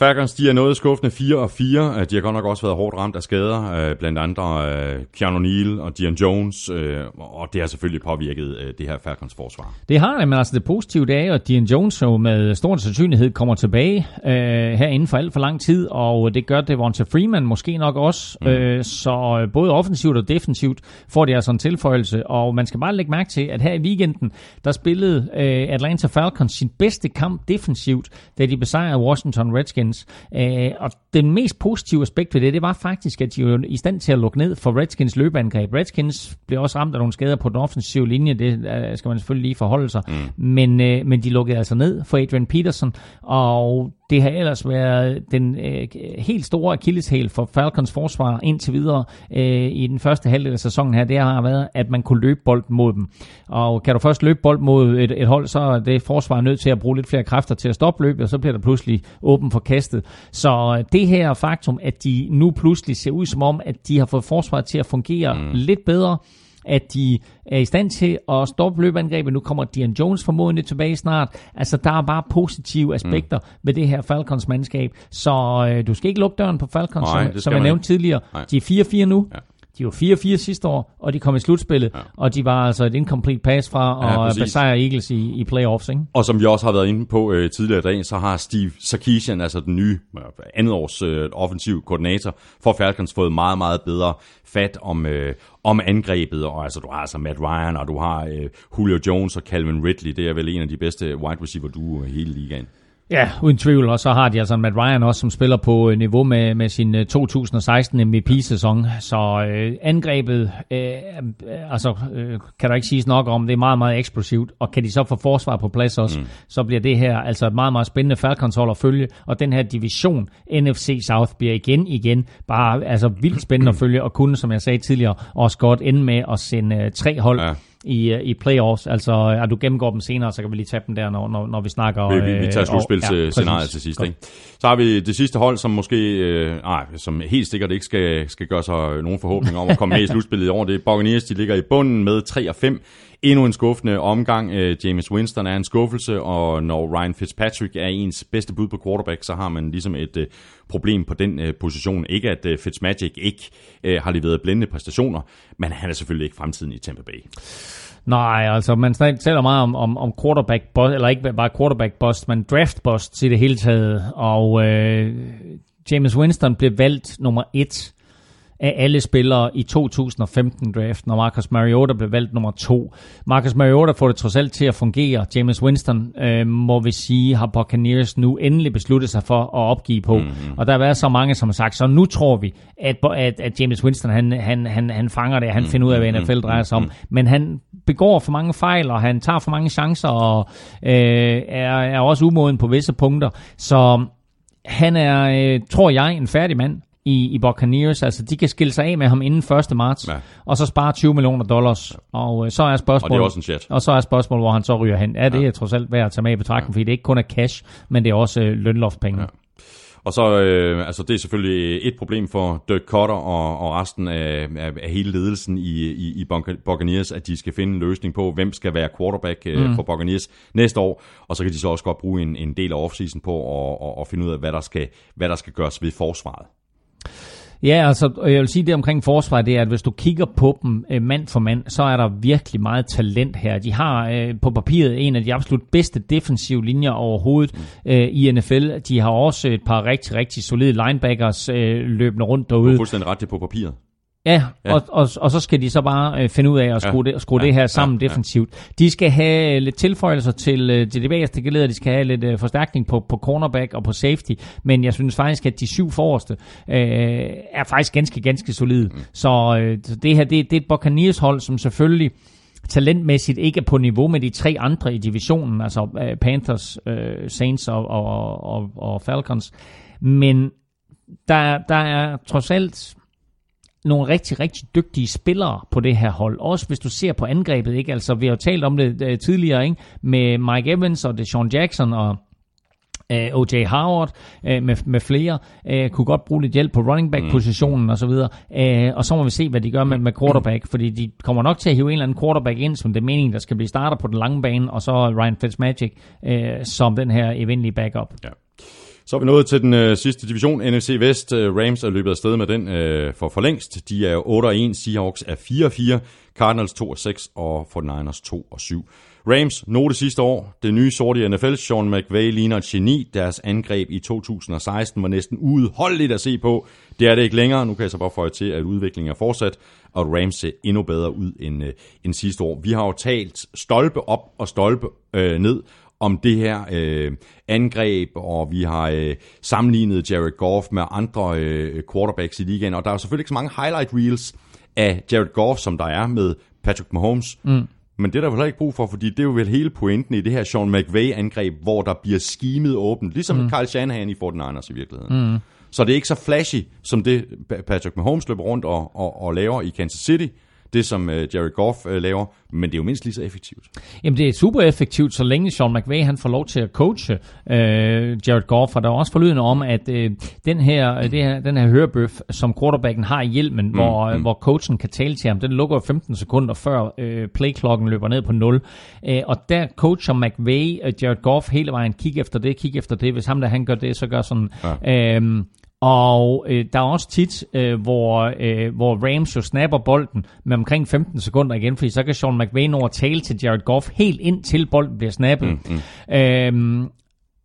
Falcons, de er noget skuffende 4 og 4. De har godt nok også været hårdt ramt af skader, øh, blandt andre øh, Keanu Neal og Dion Jones, øh, og det har selvfølgelig påvirket det her Falcons forsvar. Det har det, men altså det positive det er, at Dion Jones jo med stor sandsynlighed kommer tilbage øh, her inden for alt for lang tid, og det gør Devonta Freeman måske nok også, mm. øh, så både offensivt og defensivt får de altså en tilføjelse, og man skal bare lægge mærke til, at her i weekenden, der spillede øh, Atlanta Falcons sin bedste kamp defensivt, da de besejrede Washington Redskins Redskins. Øh, og den mest positive aspekt ved det, det var faktisk, at de var i stand til at lukke ned for Redskins løbeangreb. Redskins blev også ramt af nogle skader på den offensive linje, det øh, skal man selvfølgelig lige forholde sig. Mm. Men, øh, men de lukkede altså ned for Adrian Peterson, og det har ellers været den øh, helt store akilleshæl for Falcons forsvar indtil videre øh, i den første halvdel af sæsonen her, det har været, at man kunne løbe bolden mod dem. Og kan du først løbe bold mod et, et hold, så er det forsvar nødt til at bruge lidt flere kræfter til at stoppe løbet, og så bliver der pludselig åben for kastet. Så det her faktum, at de nu pludselig ser ud som om, at de har fået forsvaret til at fungere mm. lidt bedre, at de er i stand til at stoppe løbeangrebet. Nu kommer Dion Jones formodentlig tilbage snart. Altså, der er bare positive aspekter mm. med det her Falcons mandskab. Så øh, du skal ikke lukke døren på Falcons, Nej, som, som jeg nævnte tidligere. Nej. De er 4-4 nu. Ja. De var 4-4 sidste år, og de kom i slutspillet, ja. og de var altså et incomplete pass fra at ja, besejre Eagles i, i playoffs. Ikke? Og som vi også har været inde på øh, tidligere i dag, så har Steve Sarkisian, altså den nye øh, andet års øh, offensiv koordinator for Falcons, fået meget, meget bedre fat om, øh, om angrebet. Og altså, du har altså Matt Ryan, og du har øh, Julio Jones og Calvin Ridley. Det er vel en af de bedste wide receiver du i hele ligaen. Ja, uden tvivl, og så har de altså Matt Ryan også, som spiller på øh, niveau med, med sin øh, 2016 MVP-sæson. Så øh, angrebet, øh, øh, altså øh, kan der ikke siges nok om, det er meget, meget eksplosivt. Og kan de så få forsvar på plads også, mm. så bliver det her altså et meget, meget spændende Falcons-hold at følge. Og den her division, NFC South, bliver igen, igen bare altså vildt spændende at følge, og kunne, som jeg sagde tidligere, også godt ende med at sende øh, tre hold Ja. I, øh, i playoffs. Altså, at du gennemgår dem senere, så kan vi lige tage dem der, når, når, når vi snakker... Vi, vi, vi tager øh, slutspilsscenariet præcis. til sidst. Godt. Ikke? Så har vi det sidste hold, som måske, øh, nej, som helt sikkert ikke skal, skal gøre sig nogen forhåbning om at komme med i slutspillet i år. Det er Buccaneers, de ligger i bunden med 3 og 5. Endnu en skuffende omgang. Øh, James Winston er en skuffelse, og når Ryan Fitzpatrick er ens bedste bud på quarterback, så har man ligesom et øh, problem på den øh, position. Ikke at Fitzmagic ikke har leveret blændende præstationer, men han er selvfølgelig ikke fremtiden i Tampa Bay. Nej, altså man taler meget om, om, om quarterback bust, eller ikke bare quarterback bust, men draft bust i det hele taget. Og øh, James Winston blev valgt nummer et af alle spillere i 2015-draft, når Marcus Mariota blev valgt nummer to. Marcus Mariota får det trods alt til at fungere. James Winston, øh, må vi sige, har Buccaneers nu endelig besluttet sig for at opgive på. Mm-hmm. Og der har været så mange, som har sagt, så nu tror vi, at, at, at James Winston, han, han, han, han fanger det, han finder ud af, hvad NFL drejer sig om. Men han begår for mange fejl, og han tager for mange chancer, og øh, er, er også umoden på visse punkter. Så han er, øh, tror jeg, en færdig mand i, i Buccaneers. Altså, de kan skille sig af med ham inden 1. marts, Ja. ja. og så spare 20 millioner dollars. Og øh, så er Og spørgsmålet... det er også en chat. Og så er spørgsmålet, hvor han så ryger hen. Ja, det er trods alt værd at tage med i betragtning, fordi det ikke kun er cash, men det er også øh, lønloftpenge. Ja. Og så, øh, altså det er selvfølgelig et problem for Dirk Cutter og, og resten af, af, af hele ledelsen i, i, i Buccaneers, at de skal finde en løsning på, hvem skal være quarterback øh, mm. for Buccaneers næste år. Og så kan de så også godt bruge en, en del af offseason på at, at, at finde ud af, hvad der, skal, hvad der skal gøres ved forsvaret. Ja, altså, og jeg vil sige det omkring forsvaret, det er, at hvis du kigger på dem øh, mand for mand, så er der virkelig meget talent her. De har øh, på papiret en af de absolut bedste defensive linjer overhovedet øh, i NFL. De har også et par rigtig, rigtig solide linebackers øh, løbende rundt Du er derude. fuldstændig ret det på papiret. Ja, Ja. Og, og, og så skal de så bare øh, finde ud af at skrue, Ja. det, skrue Ja. det her sammen Ja. defensivt. De skal have lidt tilføjelser til, øh, til det bagerste geleder. De skal have lidt øh, forstærkning på, på cornerback og på safety. Men jeg synes faktisk, at de syv forreste øh, er faktisk ganske, ganske solide. Mm. Så øh, så det her, det, det er et Buccaneers hold, som selvfølgelig talentmæssigt ikke er på niveau med de tre andre i divisionen, altså øh, Panthers, øh, Saints og, og, og, og Falcons. Men der, der er trods alt nogle rigtig, rigtig dygtige spillere på det her hold. Også hvis du ser på angrebet, ikke? Altså, vi har jo talt om det uh, tidligere, ikke? Med Mike Evans og Deshaun Jackson og uh, O.J. Howard uh, med, med flere, uh, kunne godt bruge lidt hjælp på running back-positionen mm. og så videre. Uh, og så må vi se, hvad de gør med, med quarterback, fordi de kommer nok til at hive en eller anden quarterback ind, som det er meningen, der skal blive starter på den lange bane, og så Ryan Fitzmagic uh, som den her evindelige backup. Ja. Så er vi nået til den øh, sidste division, NFC Vest. Øh, Rams er løbet afsted med den øh, for for længst. De er 8-1, Seahawks er 4-4, Cardinals 2-6 og 49ers 2-7. Rams, note sidste år. Det nye sorte i NFL, Sean McVay ligner et geni. Deres angreb i 2016 var næsten udholdeligt at se på. Det er det ikke længere. Nu kan jeg så bare føje til, at udviklingen er fortsat, og Rams ser endnu bedre ud end, øh, end sidste år. Vi har jo talt stolpe op og stolpe øh, ned om det her øh, angreb, og vi har øh, sammenlignet Jared Goff med andre øh, quarterbacks i ligaen, og der er selvfølgelig ikke så mange highlight reels af Jared Goff, som der er med Patrick Mahomes. Mm. Men det er der vel ikke brug for, fordi det er jo vel hele pointen i det her Sean McVay-angreb, hvor der bliver skimet åbent, ligesom mm. Kyle Shanahan i 49ers i virkeligheden. Mm. Så det er ikke så flashy, som det Pa- Patrick Mahomes løber rundt og, og, og laver i Kansas City, det som uh, Jared Goff uh, laver, men det er jo mindst lige så effektivt. Jamen, det er super effektivt, så længe Sean McVay han får lov til at coache øh, Jared Goff, og der er også forlydende om, at øh, den, her, øh, det her, den her hørebøf, som quarterbacken har i hjelmen, mm, hvor, mm. hvor coachen kan tale til ham, den lukker jo 15 sekunder før øh, playklokken løber ned på 0. Øh, og der coacher McVay øh, Jared Goff hele vejen, kig efter det, kig efter det. Hvis ham der han gør det, så gør sådan... Ja. Øh, og øh, der er også tit, øh, hvor, øh, hvor Rams jo snapper bolden med omkring 15 sekunder igen, fordi så kan Sean McVay nå at tale til Jared Goff helt ind til bolden bliver snappet. Mm, mm. Øhm,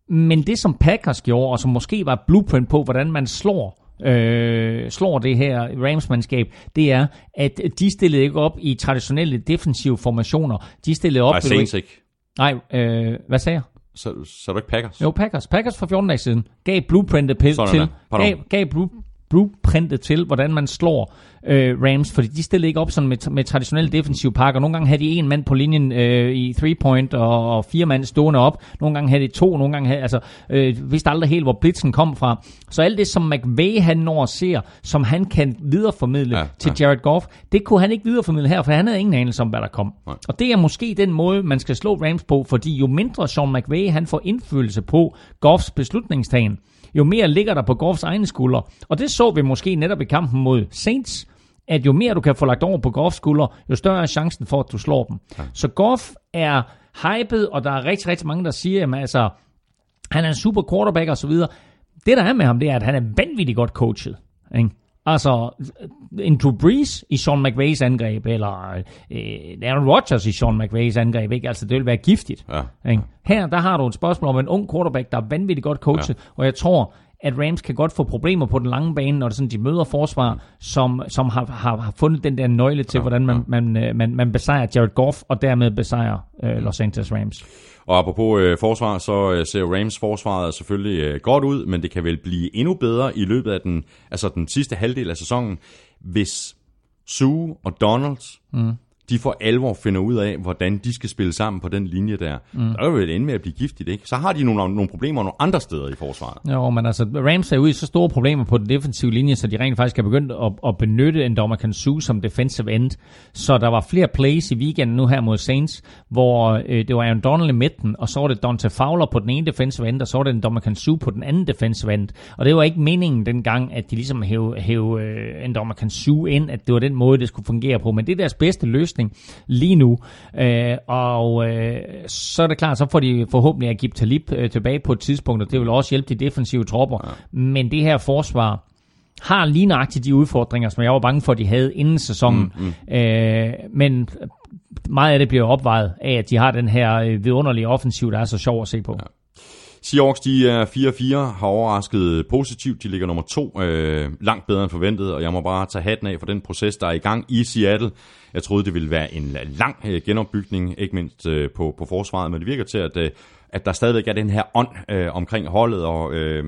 men det som Packers gjorde, og som måske var blueprint på, hvordan man slår øh, slår det her Rams-mandskab, det er, at de stillede ikke op i traditionelle defensive formationer. De stillede op... Nej, Saints ikke. Nej, øh, hvad sagde jeg? Så, så er du ikke Packers? Jo, Packers. Packers for 14 dage siden gav blueprintet pil Sådan til. Pardon. gav, gav blue, blueprintet til, hvordan man slår øh, Rams, fordi de stillede ikke op sådan med, med traditionelle defensive pakker. Nogle gange havde de en mand på linjen øh, i three-point, og, og fire mand stående op. Nogle gange havde de to, nogle gange havde, altså, øh, vidste aldrig helt, hvor blitzen kom fra. Så alt det, som McVay han når og ser, som han kan videreformidle ja, til ja. Jared Goff, det kunne han ikke videreformidle her, for han havde ingen anelse om, hvad der kom. Nej. Og det er måske den måde, man skal slå Rams på, fordi jo mindre Sean McVay han får indflydelse på Goffs beslutningstagen, jo mere ligger der på Goffs egne skuldre. Og det så vi måske netop i kampen mod Saints, at jo mere du kan få lagt over på Goffs skuldre, jo større er chancen for, at du slår dem. Ja. Så Goff er hyped, og der er rigtig, rigtig mange, der siger, at altså, han er en super quarterback og så videre. Det, der er med ham, det er, at han er vanvittigt godt coachet. Ikke? Altså, en Drew Brees i Sean McVays angreb, eller øh, Aaron Rodgers i Sean McVays angreb, ikke? Altså, det vil være giftigt. Ja. Ikke? Her, der har du et spørgsmål om en ung quarterback, der er vanvittigt godt coachet, ja. og jeg tror, at Rams kan godt få problemer på den lange bane, når det sådan, de møder forsvar, som, som har, har, har fundet den der nøgle til, ja, hvordan man, man, øh, man, man besejrer Jared Goff, og dermed besejrer øh, Los Angeles Rams. Og apropos øh, forsvar, så øh, ser Rams forsvaret selvfølgelig øh, godt ud, men det kan vel blive endnu bedre i løbet af den, altså den sidste halvdel af sæsonen, hvis Sue og Donalds, mm. De for alvor finder ud af, hvordan de skal spille sammen på den linje der. Mm. Der vil det ende med at blive giftigt, ikke? Så har de nogle, nogle problemer nogle andre steder i forsvaret. Jo, men altså, Rams er ude i så store problemer på den defensive linje, så de rent faktisk har begyndt at, at benytte en Dommer Kansu som defensive end. Så der var flere plays i weekenden nu her mod Saints, hvor øh, det var Aaron Donald i midten, og så var det Dante Fowler på den ene defensive end, og så var det en Dommer Kansu på den anden defensive end. Og det var ikke meningen dengang, at de ligesom hæv, hæv øh, en Dommer Kansu ind, at det var den måde, det skulle fungere på. Men det er deres bedste løsning lige nu. Øh, og øh, så er det klart, så får de forhåbentlig Agib Talib øh, tilbage på et tidspunkt, og det vil også hjælpe de defensive tropper. Ja. Men det her forsvar har lige nøjagtigt de udfordringer, som jeg var bange for, at de havde inden sæsonen. Mm, mm. Øh, men meget af det bliver opvejet af, at de har den her øh, vidunderlige offensiv, der er så sjov at se på. Ja. Seahawks, de er 4-4, har overrasket positivt. De ligger nummer to, øh, langt bedre end forventet, og jeg må bare tage hatten af for den proces, der er i gang i Seattle. Jeg troede, det ville være en lang øh, genopbygning, ikke mindst øh, på, på forsvaret, men det virker til, at, øh, at der stadigvæk er den her ånd øh, omkring holdet, og øh,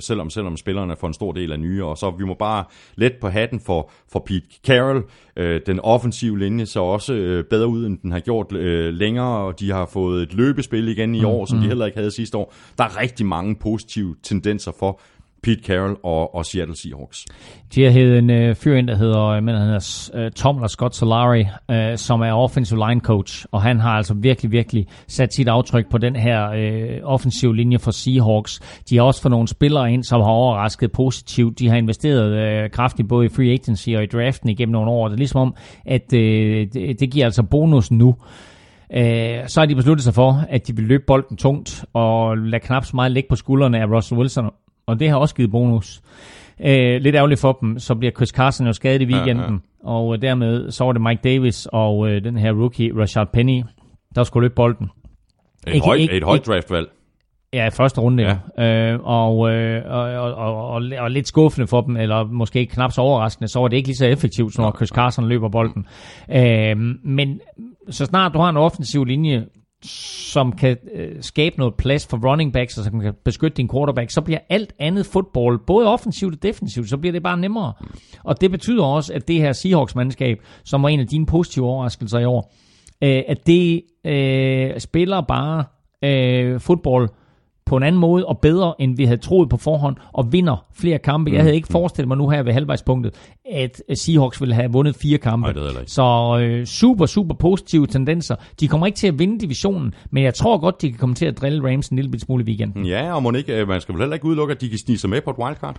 selvom, selvom spillerne får en stor del af nye, og så vi må bare let på hatten for, for Pete Carroll. Øh, den offensive linje så også øh, bedre ud, end den har gjort øh, længere, og de har fået et løbespil igen i år, som de heller ikke havde sidste år. Der er rigtig mange positive tendenser for Pete Carroll og, og Seattle Seahawks. De har hævet en øh, fyr ind, der hedder, øh, men han øh, hedder øh, Tom eller Scott Solari, øh, som er offensive line coach, og han har altså virkelig, virkelig sat sit aftryk på den her øh, offensive linje for Seahawks. De har også fået nogle spillere ind, som har overrasket positivt. De har investeret øh, kraftigt både i free agency og i draften igennem nogle år. Det er ligesom om, at øh, det, det giver altså bonus nu. Øh, så har de besluttet sig for, at de vil løbe bolden tungt og lade knap så meget ligge på skuldrene af Russell Wilson, og det har også givet bonus. Øh, lidt ærgerligt for dem, så bliver Chris Carson jo skadet i weekenden, ja, ja. og øh, dermed så var det Mike Davis og øh, den her rookie, Rashad Penny, der skulle løbe bolden. Et, Ikke- højt, ikke- et højt draftvalg. Ja, første runde, ja. Øh, og, øh, og, og, og, og, og lidt skuffende for dem, eller måske knap så overraskende, så var det ikke lige så effektivt, når Chris Carson løber bolden. Øh, men så snart du har en offensiv linje, som kan øh, skabe noget plads for running backs, og som kan beskytte din quarterback, så bliver alt andet fodbold, både offensivt og defensivt, så bliver det bare nemmere. Og det betyder også, at det her Seahawks-mandskab, som var en af dine positive overraskelser i år, øh, at det øh, spiller bare øh, fodbold på en anden måde og bedre, end vi havde troet på forhånd, og vinder flere kampe. Jeg havde ikke forestillet mig nu her ved halvvejspunktet, at Seahawks ville have vundet fire kampe. Nej, det. Så øh, super, super positive tendenser. De kommer ikke til at vinde divisionen, men jeg tror godt, de kan komme til at drille Rams en lille smule i weekenden. Ja, og må ikke, øh, man skal vel heller ikke udelukke, at de kan snige sig med på et wildcard.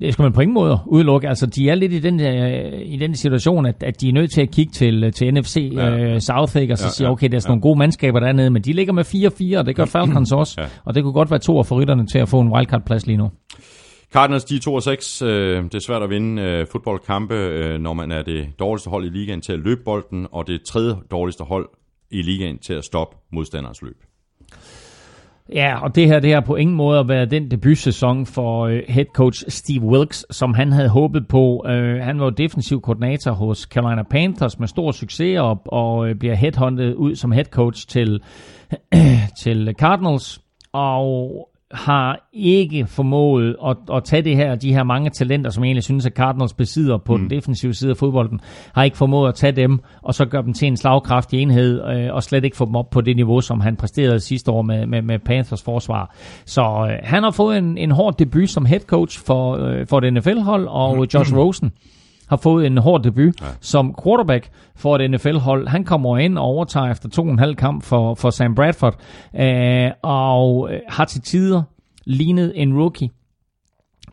Det skal man på ingen måde udelukke. Altså, de er lidt i den, øh, i den situation, at, at de er nødt til at kigge til, til NFC Ja. øh, South, ikke? og så Ja, sige, okay, der er sådan ja. nogle gode mandskaber dernede, men de ligger med 4-4, og det gør Falcons også. Ja. Og det kunne godt være to af favoritterne til at få en wildcard-plads lige nu. Cardinals, de er 2 og 6. Øh, det er svært at vinde øh, fodboldkampe, øh, når man er det dårligste hold i ligaen til at løbe bolden, og det tredje dårligste hold i ligaen til at stoppe modstanderens løb. Ja, og det her det har på ingen måde været den debutsæson for øh, head coach Steve Wilkes, som han havde håbet på. Øh, han var jo defensiv koordinator hos Carolina Panthers med stor succes og, og øh, bliver headhunted ud som head coach til, til Cardinals. Og har ikke formået at, at tage det her, de her mange talenter, som jeg egentlig synes, at Cardinals besidder på mm. den defensive side af fodbolden, har ikke formået at tage dem, og så gøre dem til en slagkraftig enhed, øh, og slet ikke få dem op på det niveau, som han præsterede sidste år med, med, med Panthers forsvar. Så øh, han har fået en, en hård debut som head coach for, øh, for et NFL-hold, og mm. Josh Rosen har fået en hård debut ja. som quarterback for et NFL-hold. Han kommer ind og overtager efter to og en halv kamp for, for Sam Bradford, øh, og øh, har til tider lignet en rookie.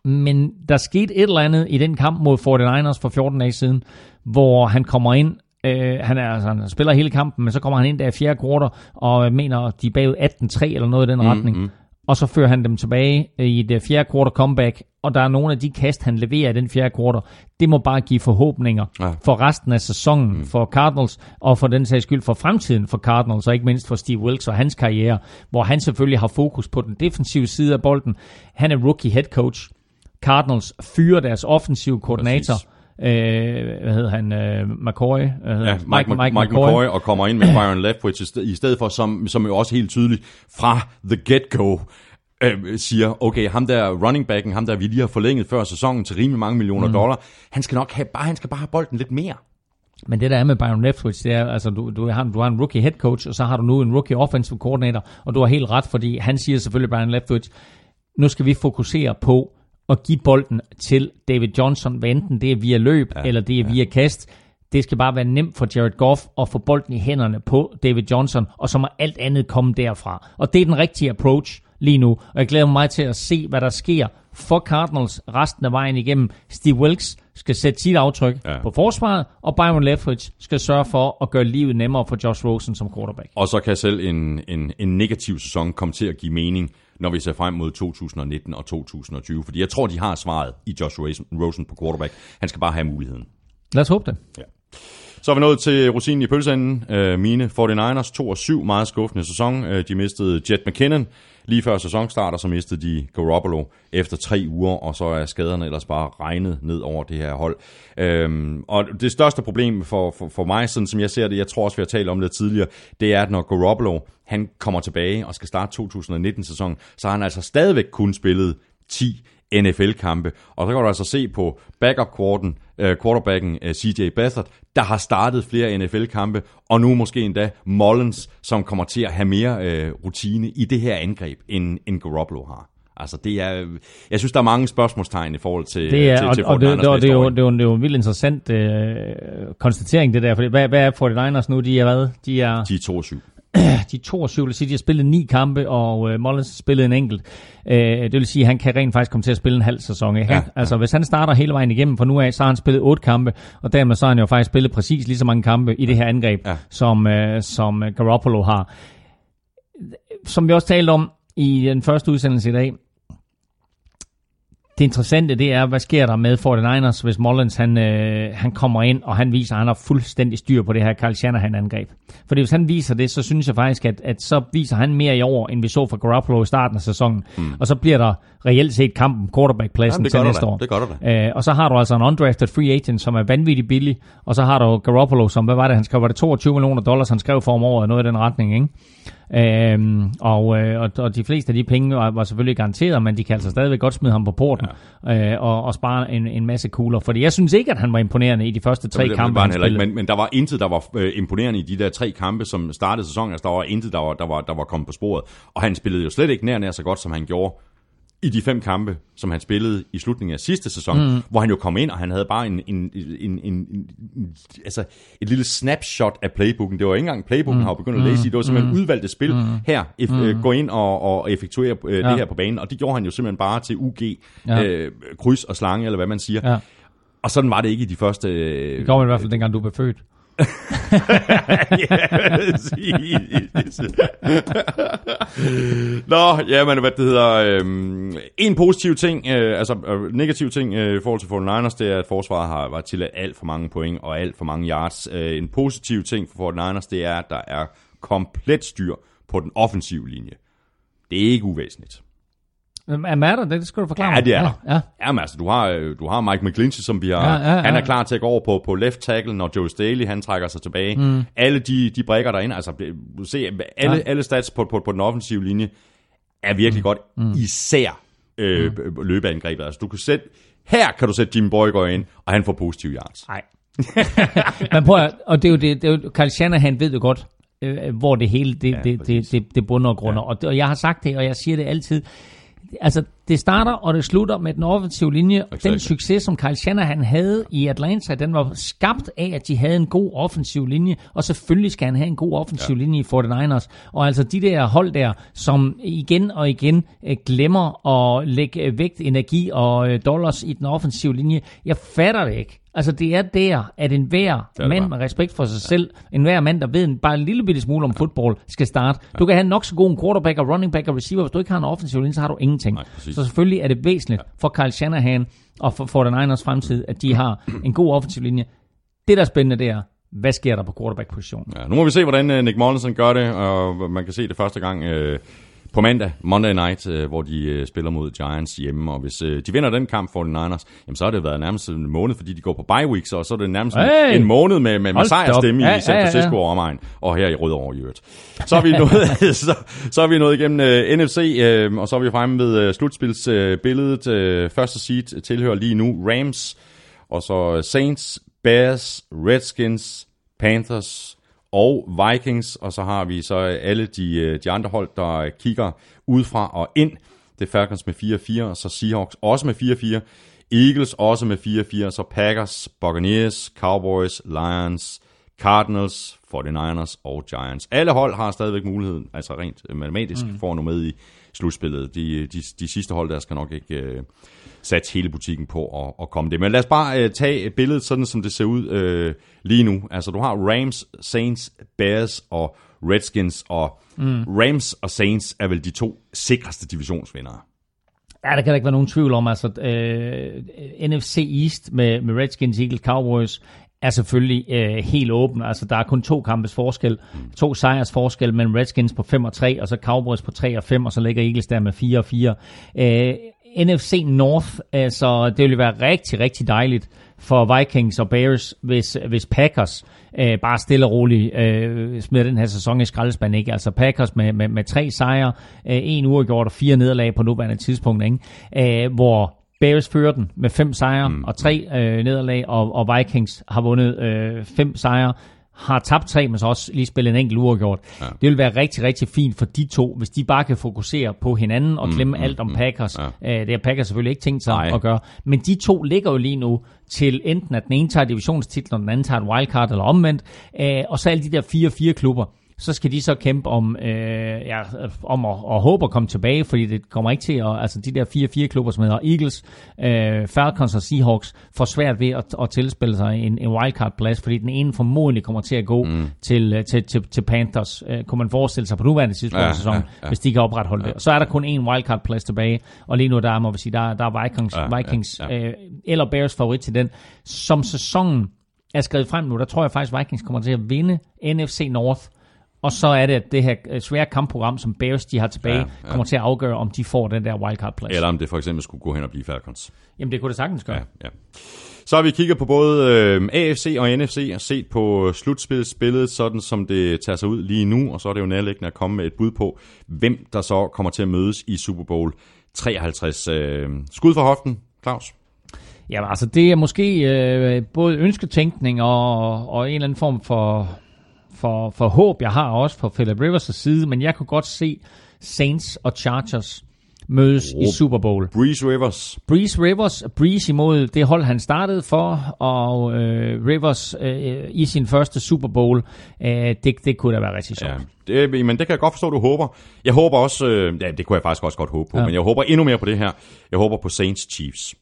Men der skete et eller andet i den kamp mod 49ers for 14 dage siden, hvor han kommer ind, øh, han, er, altså, han spiller hele kampen, men så kommer han ind der i fjerde kvartal, og mener, de er bagud 18-3 eller noget i den mm, retning. Mm og så fører han dem tilbage i det fjerde quarter comeback, og der er nogle af de kast, han leverer i den fjerde quarter. Det må bare give forhåbninger ja. for resten af sæsonen mm. for Cardinals, og for den sags skyld for fremtiden for Cardinals, og ikke mindst for Steve Wilkes og hans karriere, hvor han selvfølgelig har fokus på den defensive side af bolden. Han er rookie head coach. Cardinals fyrer deres offensive koordinator. Præcis øh, hvad hedder han, øh, McCoy? Øh, ja, Mike, Mike, Mike, Mike McCoy. McCoy, og kommer ind med Byron Leftwich i stedet for, som, som jo også helt tydeligt fra the get-go øh, siger, okay, ham der running backen, ham der vi lige har forlænget før sæsonen til rimelig mange millioner mm. dollar, han skal nok have, bare, han skal bare have bolden lidt mere. Men det der er med Byron Leftwich, det er, altså du, du, har, du har en rookie head coach, og så har du nu en rookie offensive coordinator, og du har helt ret, fordi han siger selvfølgelig, Byron Leftwich, nu skal vi fokusere på at give bolden til David Johnson, hvad enten det er via løb, ja, eller det er via kast. Det skal bare være nemt for Jared Goff at få bolden i hænderne på David Johnson, og så må alt andet komme derfra. Og det er den rigtige approach lige nu, og jeg glæder mig til at se, hvad der sker for Cardinals resten af vejen igennem. Steve Wilkes skal sætte sit aftryk ja. på forsvaret, og Byron Leftwich skal sørge for at gøre livet nemmere for Josh Rosen som quarterback. Og så kan selv en, en, en negativ sæson komme til at give mening når vi ser frem mod 2019 og 2020. Fordi jeg tror, de har svaret i Josh Rosen på quarterback. Han skal bare have muligheden. Lad os håbe det. Ja. Så er vi nået til rosinen i pølseenden. Uh, mine 49ers 2 og 7, meget skuffende sæson. Uh, de mistede Jet McKinnon lige før sæsonstarter, så mistede de Garoppolo efter tre uger, og så er skaderne ellers bare regnet ned over det her hold. Øhm, og det største problem for, for, for mig, sådan som jeg ser det, jeg tror også, vi har talt om det tidligere, det er, at når Garoppolo han kommer tilbage og skal starte 2019-sæsonen, så har han altså stadigvæk kun spillet 10 NFL-kampe. Og så kan du altså se på backup-korten, uh, quarterbacken øh, CJ Beathard, der har startet flere NFL-kampe, og nu måske endda Mullins, som kommer til at have mere uh, rutine i det her angreb, end, end Garoppolo har. Altså det er, jeg synes, der er mange spørgsmålstegn i forhold til det er, til, til og, og det, det, det, er jo, det, er jo, det er jo en vildt interessant øh, konstatering, det der. For hvad, hvad er 49ers nu? De er hvad? De er, de er 2 7 de 22, vil sige, de har spillet ni kampe, og uh, Mullins har spillet en enkelt. Uh, det vil sige, at han kan rent faktisk komme til at spille en halv sæson. Ikke? Ja, altså, hvis han starter hele vejen igennem fra nu af, så har han spillet otte kampe, og dermed så har han jo faktisk spillet præcis lige så mange kampe i det her angreb, ja. som, uh, som Garoppolo har. Som vi også talte om i den første udsendelse i dag, det interessante det er, hvad sker der med 49ers, hvis Mullins han, øh, han kommer ind, og han viser, at han har fuldstændig styr på det her Carl Shanahan-angreb. Fordi hvis han viser det, så synes jeg faktisk, at, at så viser han mere i år, end vi så for Garoppolo i starten af sæsonen. Mm. Og så bliver der reelt set kampen quarterback-pladsen til næste år. Det gør der. Øh, og så har du altså en undrafted free agent, som er vanvittigt billig, og så har du Garoppolo, som, hvad var det, han skrev, var det 22 millioner dollars, han skrev for om året, noget i den retning, ikke? Øhm, og, øh, og, og de fleste af de penge var, var selvfølgelig garanteret, men de kan altså stadigvæk godt smide ham på porten ja. øh, og, og spare en, en masse kugler. Fordi jeg synes ikke, at han var imponerende i de første tre det, kampe, han, han ikke, men, men der var intet, der var øh, imponerende i de der tre kampe, som startede sæsonen. Altså, der var intet, der var, der, var, der var kommet på sporet. Og han spillede jo slet ikke nær nær så godt, som han gjorde i de fem kampe, som han spillede i slutningen af sidste sæson, mm. hvor han jo kom ind, og han havde bare en, en, en, en, en, altså et lille snapshot af playbooken. Det var ikke engang playbooken, mm. han var begyndt at læse i. Det var simpelthen mm. udvalgte spil. Mm. Her, if, mm. gå ind og, og effektuere uh, ja. det her på banen. Og det gjorde han jo simpelthen bare til UG, ja. uh, kryds og slange, eller hvad man siger. Ja. Og sådan var det ikke i de første... Uh, det går i hvert fald, dengang du blev født. Nå, ja, men hvad det hedder... Øhm, en positiv ting, øh, altså øh, negativ ting øh, i forhold til 49ers, det er, at forsvaret har været til alt for mange point og alt for mange yards. Øh, en positiv ting for 49ers, det er, at der er komplet styr på den offensive linje. Det er ikke uvæsentligt. Er er der? Det skal du forklare Ja, det er ja, ja. Jamen altså, du har, øh, du har Mike McGlinchey, som vi har, ja, ja, ja. han er klar til at gå over på, på left tackle, når Joe Staley, han trækker sig tilbage. Mm. Alle de, de brækker derinde, altså, du ser, alle, ja. alle stats på, på, på den offensive linje er virkelig mm. godt, mm. især øh, mm. løbeangrebet. Altså, du kan sætte, her kan du sætte Jimmy Boygaard ind, og han får positive yards. Nej. Men prøv at, og det er jo det, det er jo, Carl Shanahan ved jo godt, øh, hvor det hele, det, Ja, det, det, det, det bunder og grunder. Ja. Og, det- og jeg har sagt det, og jeg siger det altid. Altså, det starter og det slutter med den offensive linje. Exactly. Den succes, som Kyle Shanahan havde i Atlanta, den var skabt af, at de havde en god offensiv linje. Og selvfølgelig skal han have en god offensiv ja. linje i 49ers. Og altså de der hold der, som igen og igen øh, glemmer at lægge øh, vægt, energi og øh, dollars i den offensive linje. Jeg fatter det ikke. Altså det er der, at enhver det mand med respekt for sig selv, enhver mand, der ved en, bare en lille bitte smule om fodbold, skal starte. Du kan have nok så god en quarterback og running back og receiver, hvis du ikke har en offensiv linje, så har du ingenting. Nej, præcis. så selvfølgelig er det væsentligt for Kyle Shanahan og for, for den Niners fremtid, at de har en god offensiv linje. Det, der er spændende, det er, hvad sker der på quarterback-positionen? Ja, nu må vi se, hvordan øh, Nick Mollensen gør det, og man kan se det første gang øh, på mandag, Monday Night, øh, hvor de øh, spiller mod Giants hjemme, og hvis øh, de vinder den kamp for 49ers, jamen så har det været nærmest en måned, fordi de går på bye week, så, så er det nærmest hey! En måned med, med, med sejrstemme Ja, i San ja, ja, ja. Francisco og omegn, og her i Rødovre i øvrigt. Så er vi nået, så, så er vi nået igennem øh, NFC, øh, og så er vi fremme ved øh, slutspilsbilledet. Øh, øh, første seed tilhører lige nu Rams, og så Saints, Bears, Redskins, Panthers og Vikings, og så har vi så alle de, øh, de andre hold, der kigger udefra og ind. Det er Falcons med 4-4, og så Seahawks også med 4-4. Eagles også med 4-4, så Packers, Buccaneers, Cowboys, Lions, Cardinals, 49ers og Giants. Alle hold har stadigvæk muligheden, altså rent matematisk, mm. for at nå med i slutspillet. De, de, de sidste hold der skal nok ikke øh, satse hele butikken på at, at komme det. Men lad os bare øh, tage billedet sådan, som det ser ud øh, lige nu. Altså du har Rams, Saints, Bears og Redskins, og mm. Rams og Saints er vel de to sikreste divisionsvindere. Ja, der kan der ikke være nogen tvivl om, altså øh, NFC East med, med Redskins, Eagles, Cowboys er selvfølgelig øh, helt åben. Altså, der er kun to kampes forskel. To sejrs forskel mellem Redskins på 5 og 3, og så Cowboys på 3 og 5, og så ligger Eagles der med 4 og 4. Øh, NFC North, altså, det ville være rigtig, rigtig dejligt for Vikings og Bears, hvis, hvis Packers øh, bare stille og roligt øh, smider den her sæson i skraldespanden. Ikke? Altså Packers med, med, med tre sejre, øh, en uafgjort og fire nederlag på nuværende tidspunkt, ikke? Øh, hvor Bears fører den med fem sejre mm. og tre øh, nederlag, og, og Vikings har vundet øh, fem sejre, har tabt tre, men så også lige spillet en enkelt uafgjort. Ja. Det vil være rigtig, rigtig fint for de to, hvis de bare kan fokusere på hinanden og glemme mm, alt om Packers. Ja. Øh, det har Packers selvfølgelig ikke tænkt sig Nej. at gøre. Men de to ligger jo lige nu til enten, at den ene tager divisionstitlen, og den anden tager et wildcard, eller omvendt. Øh, og så alle de der 4-4 klubber, så skal de så kæmpe om, øh, ja, om at, at håbe at komme tilbage, fordi det kommer ikke til at, altså de der 4-4 klubber, som hedder Eagles, øh, Falcons og Seahawks, får svært ved at, at tilspille sig en, en wildcard-plads, fordi den ene formodentlig kommer til at gå mm. til, øh, til, til, til Panthers, øh, kunne man forestille sig på nuværende tidspunkt Ja, ja, sæsonen, ja, ja, hvis de kan opretholde ja. det. Så er der kun én wildcard-plads tilbage, og lige nu der må vi sige, der, der er Vikings, ja, Vikings ja. ja, Øh, eller Bears favorit til den. Som sæsonen er skrevet frem nu, der tror jeg faktisk, Vikings kommer til at vinde NFC North, og så er det, at det her øh, svære kampprogram, som Bears de har tilbage, Ja, ja, ja. ja. kommer til at afgøre, om de får den der wildcard-plads. Eller om det for eksempel skulle gå hen og blive Falcons. Jamen, det kunne det sagtens gøre. Ja, ja. Så har vi kigget på både øh, AFC og NFC og set på slutspilsbilledet, sådan som det tager sig ud lige nu, og så er det jo nærliggende at komme med et bud på, hvem der så kommer til at mødes i Super Bowl 53. Øh, skud for hoften, Claus. Jamen, altså, det er måske øh, både ønsketænkning og, og en eller anden form for, for, for håb, jeg har også på Philip Rivers' side, men jeg kunne godt se Saints og Chargers mødes oh. i Super Bowl. Breeze Rivers. Breeze Rivers, Breeze imod det hold, han startede for, og øh, Rivers øh, i sin første Super Bowl, øh, det, det kunne da være rigtig sjovt. Ja, det, men det kan jeg godt forstå, du håber. Jeg håber også, øh, ja, det kunne jeg faktisk også godt håbe på, ja. Men jeg håber endnu mere på det her. Jeg håber på Saints Chiefs.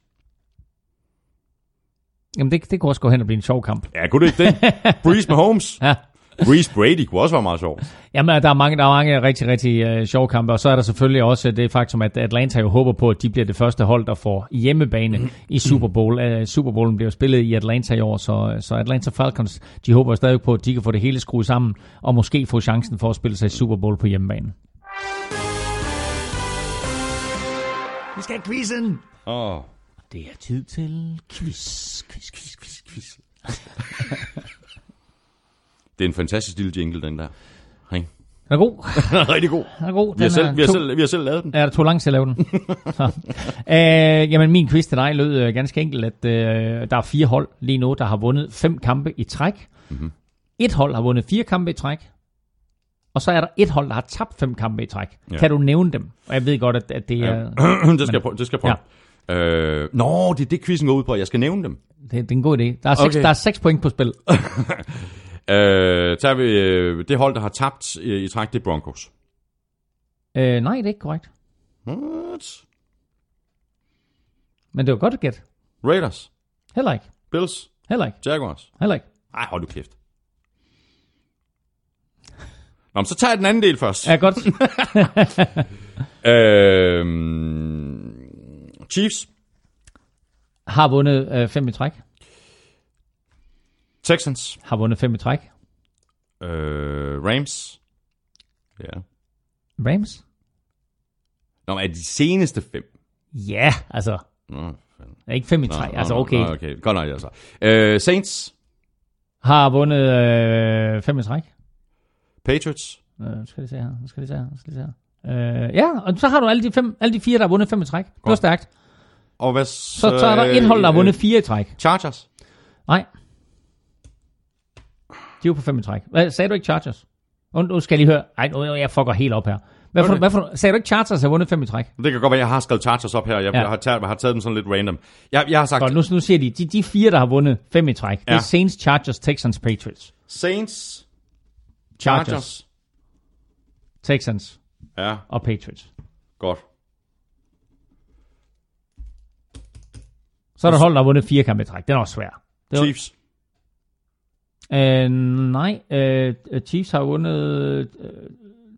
Jamen, det, det kunne også gå hen og blive en sjov kamp. Ja, kunne det ikke det? Breeze med Holmes. Ja. Breeze Brady kunne også være meget sjovt. Jamen, der er mange, der er mange rigtig, rigtig øh, sjove kampe, og så er der selvfølgelig også det faktum, at Atlanta jo håber på, at de bliver det første hold, der får hjemmebane i Super Bowl. Uh, Super Bowlen bliver spillet i Atlanta i år, så, så Atlanta Falcons, de håber stadig på, at de kan få det hele skruet sammen, og måske få chancen for at spille sig i Super Bowl på hjemmebane. Vi skal have quizzen! Åh, oh, Det er tid til quiz, quiz, quiz, quiz, quiz. det er en fantastisk lille jingle, den der. Hey. Den er god. Den er rigtig god. Den er god. Vi har, Den selv, er vi, har to- selv, vi har selv lavet den. Ja, det tog lang tid at lave den. Så. Øh, jamen, min quiz til dig lød øh, ganske enkelt, at øh, der er fire hold lige nu, der har vundet fem kampe i træk. Mm-hmm. Et hold har vundet fire kampe i træk. Og så er der et hold, der har tabt fem kampe i træk. Ja. Ja. Kan du nævne dem? Og jeg ved godt, at, at det, er, det skal jeg prøve. Det skal jeg prøve. Øh, nå, det er det, quizzen går ud på, jeg skal nævne dem. det, det er en god idé. Der er, seks, Okay. der er seks point på spil. Øh, tager vi øh, det hold, der har tabt øh, i træk, det er Broncos. øh, nej, det er ikke korrekt. What? Men det var godt gætte. Raiders, Heller ikke. Bills, Heller ikke. Jaguars. Heller ikke. Ej, hold du kæft. Nå, men så tager jeg den anden del først. Ja, godt. Øh, Chiefs, har vundet øh, fem i træk. Texans, Har vundet fem i træk. øh, Rams. Ja. Rams? Nå, men er de seneste fem? Ja, altså. Nå, fanden. ikke fem i træk. Altså, nå, okay. Nå, okay. Godt nok, altså. Øh, Saints, Har vundet øh, fem i træk. Patriots, Øh, nu skal vi se her. Nu skal vi se her. Nu skal vi se her. Øh, ja, og så har du alle de, fem, alle de fire, der har vundet fem i træk. Det var stærkt. og hvad Så, så er der et hold, der har vundet fire i træk. Chargers. Nej. De jo på fem i træk. Hvad, sagde du ikke Chargers? Nu, nu skal jeg lige høre. Ej, nu jeg fucker helt op her. Hvad for, Okay. hvad for, sagde du ikke Chargers har vundet fem i træk? Det kan godt være, jeg har skrevet Chargers op her. Jeg, Ja. jeg, har, taget, jeg har taget dem sådan lidt random. Jeg, jeg har sagt Godt, nu, nu siger de, de, de fire, der har vundet fem i træk. Det Ja. er Saints, Chargers, Texans, Patriots. Saints, Chargers, Chargers. Texans Ja, og Patriots. godt. Så er der hold, der har vundet fire kampe i træk. Den er også svær. Det var, Chiefs. Øh, nej, øh, Chiefs har vundet øh,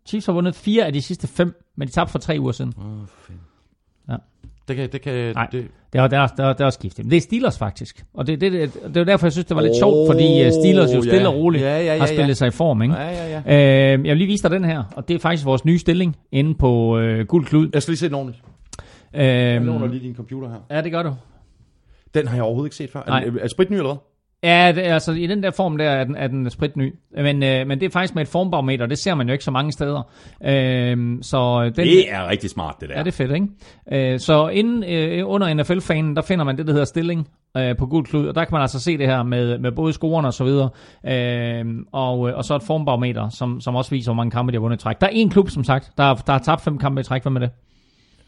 Chiefs har vundet fire af de sidste fem, men de tabte for tre uger siden. Det kan, det kan, Nej. det, Det var, det var, det var, det var skiftet. Men det er Steelers faktisk. Og det, det, det, det var derfor, jeg synes, det var lidt sjovt, fordi øh, Steelers jo ja. stille og roligt Ja, ja, ja, har spillet ja. sig i form. Ikke? Ja, ja, ja. Øh, jeg vil lige vise dig den her, og det er faktisk vores nye stilling inde på øh, Guld Klud. Jeg skal lige se den ordentligt. Jeg Øh, låner lige din computer her. ja, det gør du. Den har jeg overhovedet ikke set før. Er, Nej. den- er sprit ny eller hvad? Ja, det, altså i den der form der er den, er den spritny. Men, øh, men det er faktisk med et formbarometer, det ser man jo ikke så mange steder. Øh, så den, Det er rigtig smart, det der. Ja, det er fedt, ikke? Øh, så inden, øh, under NFL-fanen, der finder man det, der hedder stilling øh, på gul klud, og der kan man altså se det her med, med både scorerne og så videre, øh, og, og så et formbarometer, som, som også viser, hvor mange kampe de har vundet i træk. Der er en klub, som sagt, der, der har tabt fem kampe i træk. Hvad med det?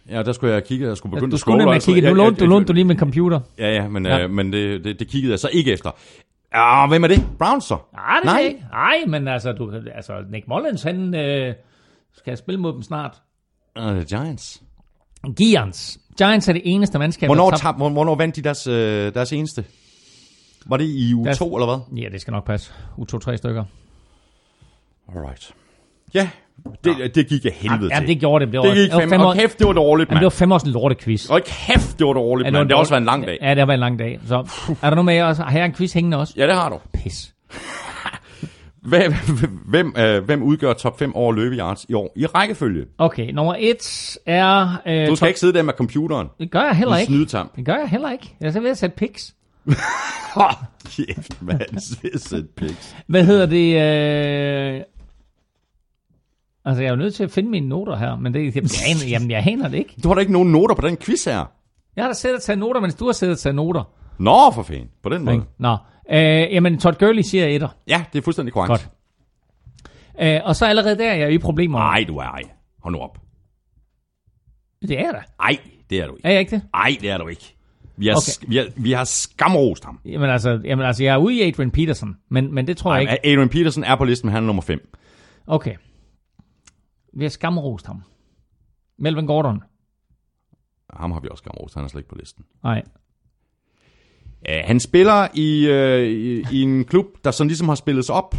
Ja, der skulle jeg kigge. Jeg skulle begynde Du at skulle scrolle. nemlig altså. kigge. Nu Ja, lånte ja, du, lånte du lige min computer. Ja, ja, men, Ja. ja. Øh, men det, det, det kiggede jeg så ikke efter. Ja, hvem er det? Browns så? Nej, det Nej. Nej, men altså, du, altså Nick Mullins, han øh, skal spille mod dem snart. Uh, Giants. Giants. Giants er det eneste mandskab, Hvornår, der tab, hvornår vandt de deres, øh, deres eneste? Var det i Deres- 2 eller hvad? Ja, det skal nok passe. U2-3 stykker. Alright. Ja, det, det gik jeg helvede Ja, til. det gjorde det. Det, var, det gik det fem. fem år, Og kæft, det var dårligt, Jamen, det mand. var fem års lorte quiz. Og kæft, det var dårligt, mand. Det har også været en lang dag. Ja, det har været en lang dag. Så er der noget med, at har jeg en quiz hængende også? Ja, det har du. Pis. Hvem, hvem, øh, hvem udgør top 5 over løbeyards i år? I rækkefølge. Okay, nummer et er... Øh, Du skal top- ikke sidde der med computeren. Det gør jeg heller ikke. snydetam. Det gør jeg heller ikke. Jeg er så ved at sætte pics. Kæft, mand. Sæt pics. Hvad hedder det? Øh... Altså, jeg er jo nødt til at finde mine noter her, men det, jeg, aner, jamen, jeg aner det ikke. Du har da ikke nogen noter på den quiz her. Jeg har da siddet og taget noter, mens du har siddet og taget noter. Nå, for fanden. På den måde. Nå. Øh, jamen, Todd Gurley siger etter. Ja, det er fuldstændig korrekt. Godt. Øh, og så allerede der er jeg i problemer. Nej, du er ej. Hold nu op. Det er jeg da. Ej, det er du ikke. Er jeg ikke det? Ej, det er du ikke. Vi har, Okay. vi har, vi har skamrost ham. Jamen altså, jamen altså, jeg er ude i Adrian Peterson, men, men det tror jeg ikke. Ej, Adrian Peterson er på listen, men han er nummer 5. Okay. Vi har skamrost ham. Melvin Gordon. Ham har vi også skamrost, han er slet ikke på listen. Nej. Uh, han spiller i, uh, i, i en klub, der sådan ligesom har spillet sig op.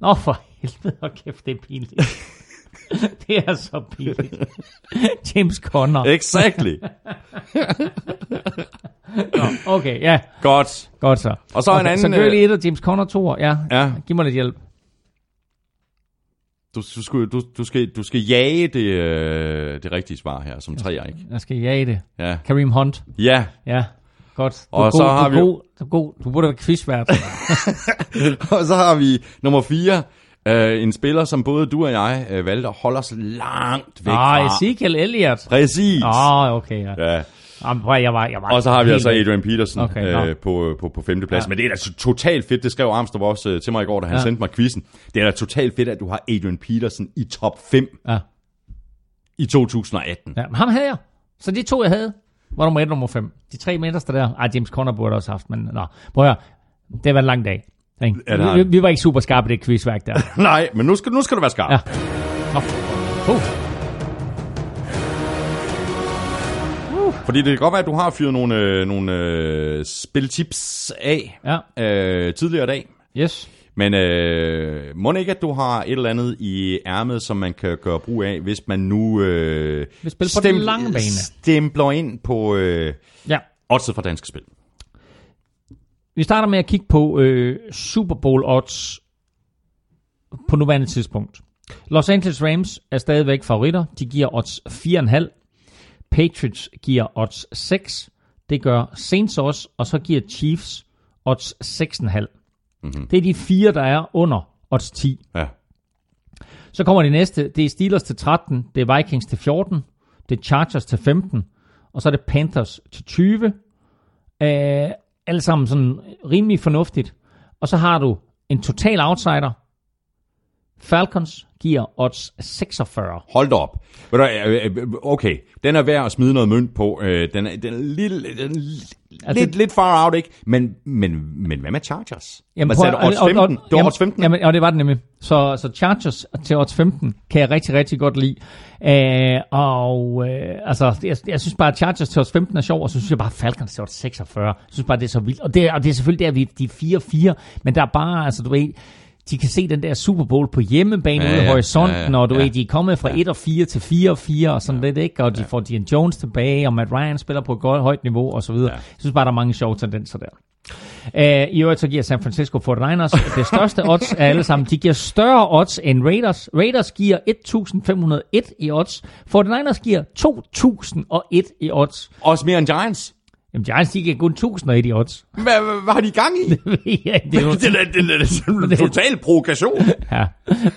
Nå, for helvede, og kæft, det er pinligt. det er så pinligt. James Conner. Exactly. Okay, ja, Godt. godt så. Og så en okay, anden, Så Gurley øh, 1 og James Conner 2, ja. Ja, Giv mig lidt hjælp. Du, du, skal, du, du, skal, du skal jage det, øh, det rigtige svar her, som træer, ikke? Jeg skal jage det. Ja. Kareem Hunt. Ja, Ja, godt. Du Og er så god, har du vi god, du god. Du burde være quizvært. og så har vi nummer 4, Uh, en spiller, som både du og jeg uh, valgte at holde os langt væk Ah, fra. Ezekiel Elliott. Præcis. Ah, okay, ja. Ja. Jamen, prøv, jeg var, jeg var Og så har vi altså. Adrian Peterson Okay, okay, nå. øh, på, på, på femteplads. Ja. Men det er da to- totalt fedt, det skrev Armstrong også øh, til mig i går, da han Ja. sendte mig quizzen. Det er da totalt fedt, at du har Adrian Peterson i top 5 Ja. i 2018. ja, men ham havde jeg. Så de to, jeg havde, var nummer 1 og nummer 5. De tre midterste der. Ej, James Conner burde også haft, men nå. Prøv at høre. Det været en lang dag. Ikke? Ja, vi, vi, var ikke super skarpe i det quizværk der. Nej, men nu skal, nu skal du være skarp. Ja. Nå. Uh. Fordi det kan godt være, at du har fyret nogle, øh, nogle øh, spiltips af Ja, øh, tidligere i dag. yes. Men øh, må ikke, at du har et eller andet i ærmet, som man kan gøre brug af, hvis man nu øh, spille på den lange bane. stempler ind på øh, Ja. oddset fra Danske Spil. Vi starter med at kigge på øh, Super Bowl odds på nuværende tidspunkt. Los Angeles Rams er stadigvæk favoritter. De giver odds 4,5. Patriots giver odds 6. Det gør Saints også, og så giver Chiefs odds 6,5. Mm-hmm. Det er de fire, der er under odds 10. Ja. Så kommer det næste. Det er Steelers til 13, det er Vikings til 14, det er Chargers til 15, og så er det Panthers til 20. Øh, alle sammen sådan rimelig fornuftigt. Og så har du en total outsider. Falcons giver odds 46. Hold da op. Du, øh, øh, okay, den er værd at smide noget mønt på. Øh, Den er, den er lille, den Altså- lidt, lidt far out, ikke? Men, men, men hvad med Chargers? Hvad prøv sagde Odds og- og- 15? Det var jamen, odds 15? Jamen, og det var det nemlig. Så, så Chargers til odds 15 kan jeg rigtig, rigtig godt lide. Øh, og øh, altså, jeg, jeg synes bare, at Chargers til odds 15 er sjov, og så synes jeg bare, at Falcons til odds 46. Jeg synes bare, det er så vildt. Og det, og det er selvfølgelig der, vi de er 4-4, men der er bare, altså du ved, de kan se den der Super Bowl på hjemmebane Ja, ude i ja, horisonten, ja, ja, og du ja. ved, de er kommet fra 1 og 4 til 4 og 4 og sådan lidt, ikke? Og de får Dion Jones tilbage, og Matt Ryan spiller på et godt højt niveau og så videre. Jeg synes bare, der er mange sjove tendenser der. Uh, I øvrigt så giver San Francisco 49ers det største odds af alle sammen. De giver større odds end Raiders. Raiders giver 1.501 i odds. 49ers giver 2.001 i odds. Også mere end Giants? Jamen Giants, de giver kun 1.001 i odds. Hvad, hvad, hvad har de gang i? ja, det er jo, det er, det er, det er total provokation. ja.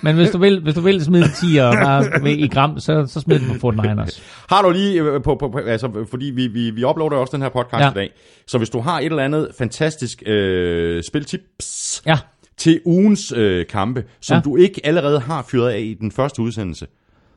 Men hvis du vil, hvis du vil smide 10 og bare ved, i gram, så, så smid den på 49ers. Har du lige, øh, på, på, på, altså, fordi vi, vi, vi uploader også den her podcast Ja. i dag, så hvis du har et eller andet fantastisk øh, spiltips Ja, til ugens øh, kampe, som ja. du ikke allerede har fyret af i den første udsendelse,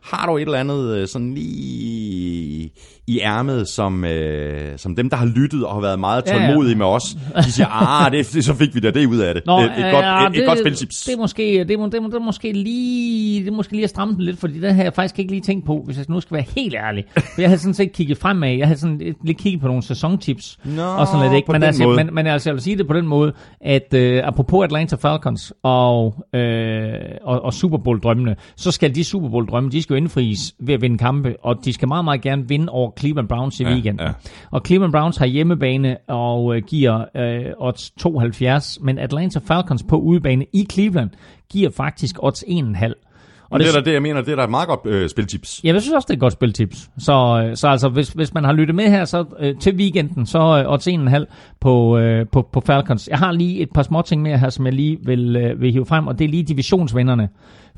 har du et eller andet øh, sådan lige i ærmet, som, øh, som dem, der har lyttet og har været meget Ja, ja. tålmodige med os, de siger, ah, det, det, så fik vi da det ud af det. Nå, et, et, godt, ja, et, et godt spiltips. Det er måske, det må- det må- det måske lige, det måske lige at stramme den lidt, fordi det har jeg faktisk ikke lige tænkt på, hvis jeg nu skal være helt ærlig. For jeg havde sådan set kigget fremad, jeg havde sådan lidt kigget på nogle sæsontips Nå, og sådan lidt, ikke? Men, altså, måde. men, men altså, jeg vil sige det på den måde, at øh, apropos Atlanta Falcons og, øh, og, og Super Bowl drømmene, så skal de Super Bowl drømme, de skal jo indfries ved at vinde kampe, og de skal meget, meget gerne vinde over Cleveland Browns i Ja, weekenden. ja. Og Cleveland Browns har hjemmebane og øh, giver øh, odds 72, men Atlanta Falcons på udebane i Cleveland giver faktisk odds 1,5. Og det, det er da det, jeg mener, det er da et meget godt øh, spiltips. Ja, jeg synes også, det er et godt spiltips. Så, øh, så altså, hvis, hvis man har lyttet med her så, øh, til weekenden, så øh, odds 1,5 på, øh, på, på Falcons. Jeg har lige et par små ting mere her, som jeg lige vil, øh, vil hive frem, og det er lige divisionsvinderne.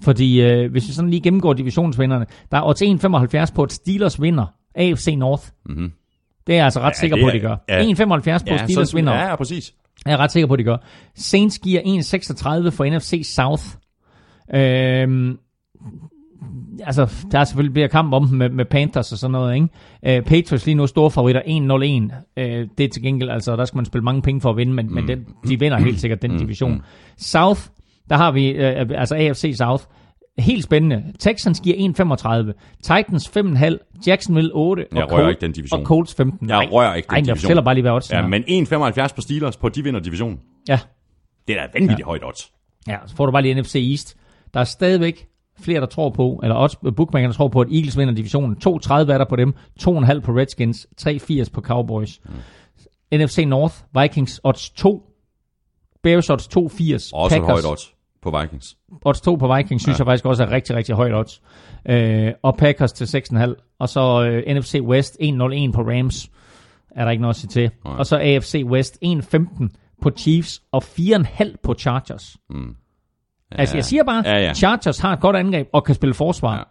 Fordi øh, hvis vi sådan lige gennemgår divisionsvinderne, der er odds 1,75 på, at Steelers vinder AFC North. Mm-hmm. Det er jeg altså ret ja, sikker på, at de gør. ja. 1,75 på, at Steelers vinder. Ja, ja, præcis. Jeg er ret sikker på, at de gør. Saints giver 1,36 for NFC South. Øhm, altså, der er selvfølgelig bliver kamp om dem med, med Panthers og sådan noget, ikke? Øh, Patriots lige nu store favoritter 1-0-1. Øh, det er til gengæld, altså, der skal man spille mange penge for at vinde, men, mm. men den, de vinder helt sikkert den division. South, der har vi, øh, altså AFC South, helt spændende. Texans giver 1,35. Titans 5,5. Jacksonville 8. Jeg og rører Col- ikke den division. Og Colts 15. Jeg rører ikke den Ej, jeg division. fortæller bare lige, hvad odds Ja, men 1,75 på Steelers på, de vinder divisionen. ja. Det er da vanvittigt ja. højt odds. Ja, så får du bare lige NFC East. Der er stadigvæk flere, der tror på, eller odds, bookmakerne der tror på, at Eagles vinder divisionen. 2,30 er der på dem, 2,5 på Redskins, 3,80 på Cowboys. Mm. NFC North, Vikings odds 2, Bears odds 2,80. Også et højt odds på Vikings. Odds 2 på Vikings synes ja. jeg faktisk også er rigtig, rigtig højt odds. Øh, og Packers til 6,5. Og så øh, NFC West 1,01 på Rams. Er der ikke noget at sige til. Nej. Og så AFC West 1,15 på Chiefs og 4,5 på Chargers. Altså, jeg siger bare, Ja, ja. Chargers har et godt angreb og kan spille forsvar. Ja.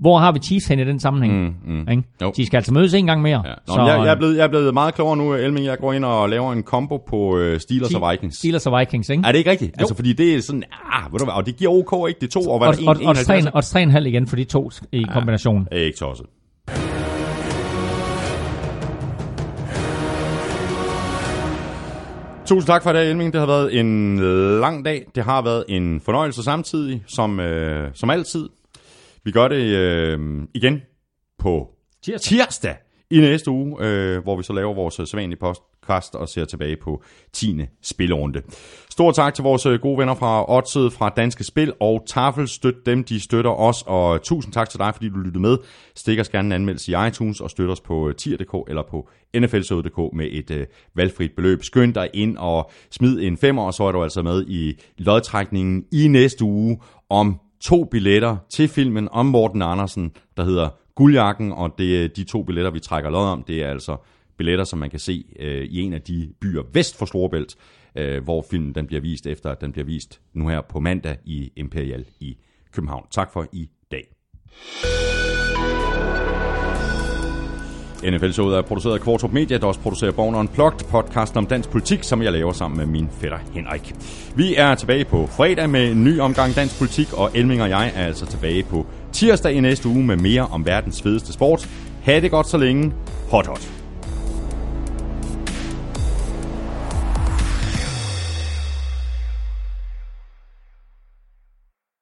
Hvor har vi Chiefs hen i den sammenhæng? Mm, mm. Ikke? Jo. De skal altså mødes en gang mere. Ja. Nå, så, jeg, jeg, er blevet, jeg er blevet meget klogere nu, Elming. Jeg går ind og laver en combo på øh, Steelers og Vikings. Steelers og Vikings, ikke? Er det ikke rigtigt? Altså, fordi det er sådan, ah, ved du hvad, og det giver OK, ikke? Det er to, og hvad Og, er det, og, en- og, 51? 3, og 3,5 igen for de to i kombination. Ikke tosset. Tusind tak for i dag, Elming. Det har været en lang dag. Det har været en fornøjelse samtidig, som, øh, som altid. Vi gør det øh, igen på Tirsdag. tirsdag i næste uge, øh, hvor vi så laver vores sædvanlige podcast og ser tilbage på 10. spilrunde. Stor tak til vores øh, gode venner fra Odset, fra Danske Spil og Tafel. Støt dem, de støtter os, og øh, tusind tak til dig, fordi du lyttede med. Stik os gerne en anmeldelse i iTunes og støt os på øh, tier.dk eller på nflsøde.dk med et øh, valgfrit beløb. Skynd dig ind og smid en femmer, og så er du altså med i lodtrækningen i næste uge om to billetter til filmen om Morten Andersen, der hedder Guldjakken, og det er de to billetter, vi trækker lod om. Det er altså billetter, som man kan se øh, i en af de byer vest for Storebælt, øh, hvor filmen den bliver vist efter, at den bliver vist nu her på mandag i Imperial i København. Tak for i dag. NFL-showet er produceret af Kvartrup Media, der også producerer Born Unplugged, podcasten om dansk politik, som jeg laver sammen med min fætter Henrik. Vi er tilbage på fredag med en ny omgang dansk politik, og Elming og jeg er altså tilbage på tirsdag i næste uge med mere om verdens fedeste sport. Ha' det godt så længe. Hot hot.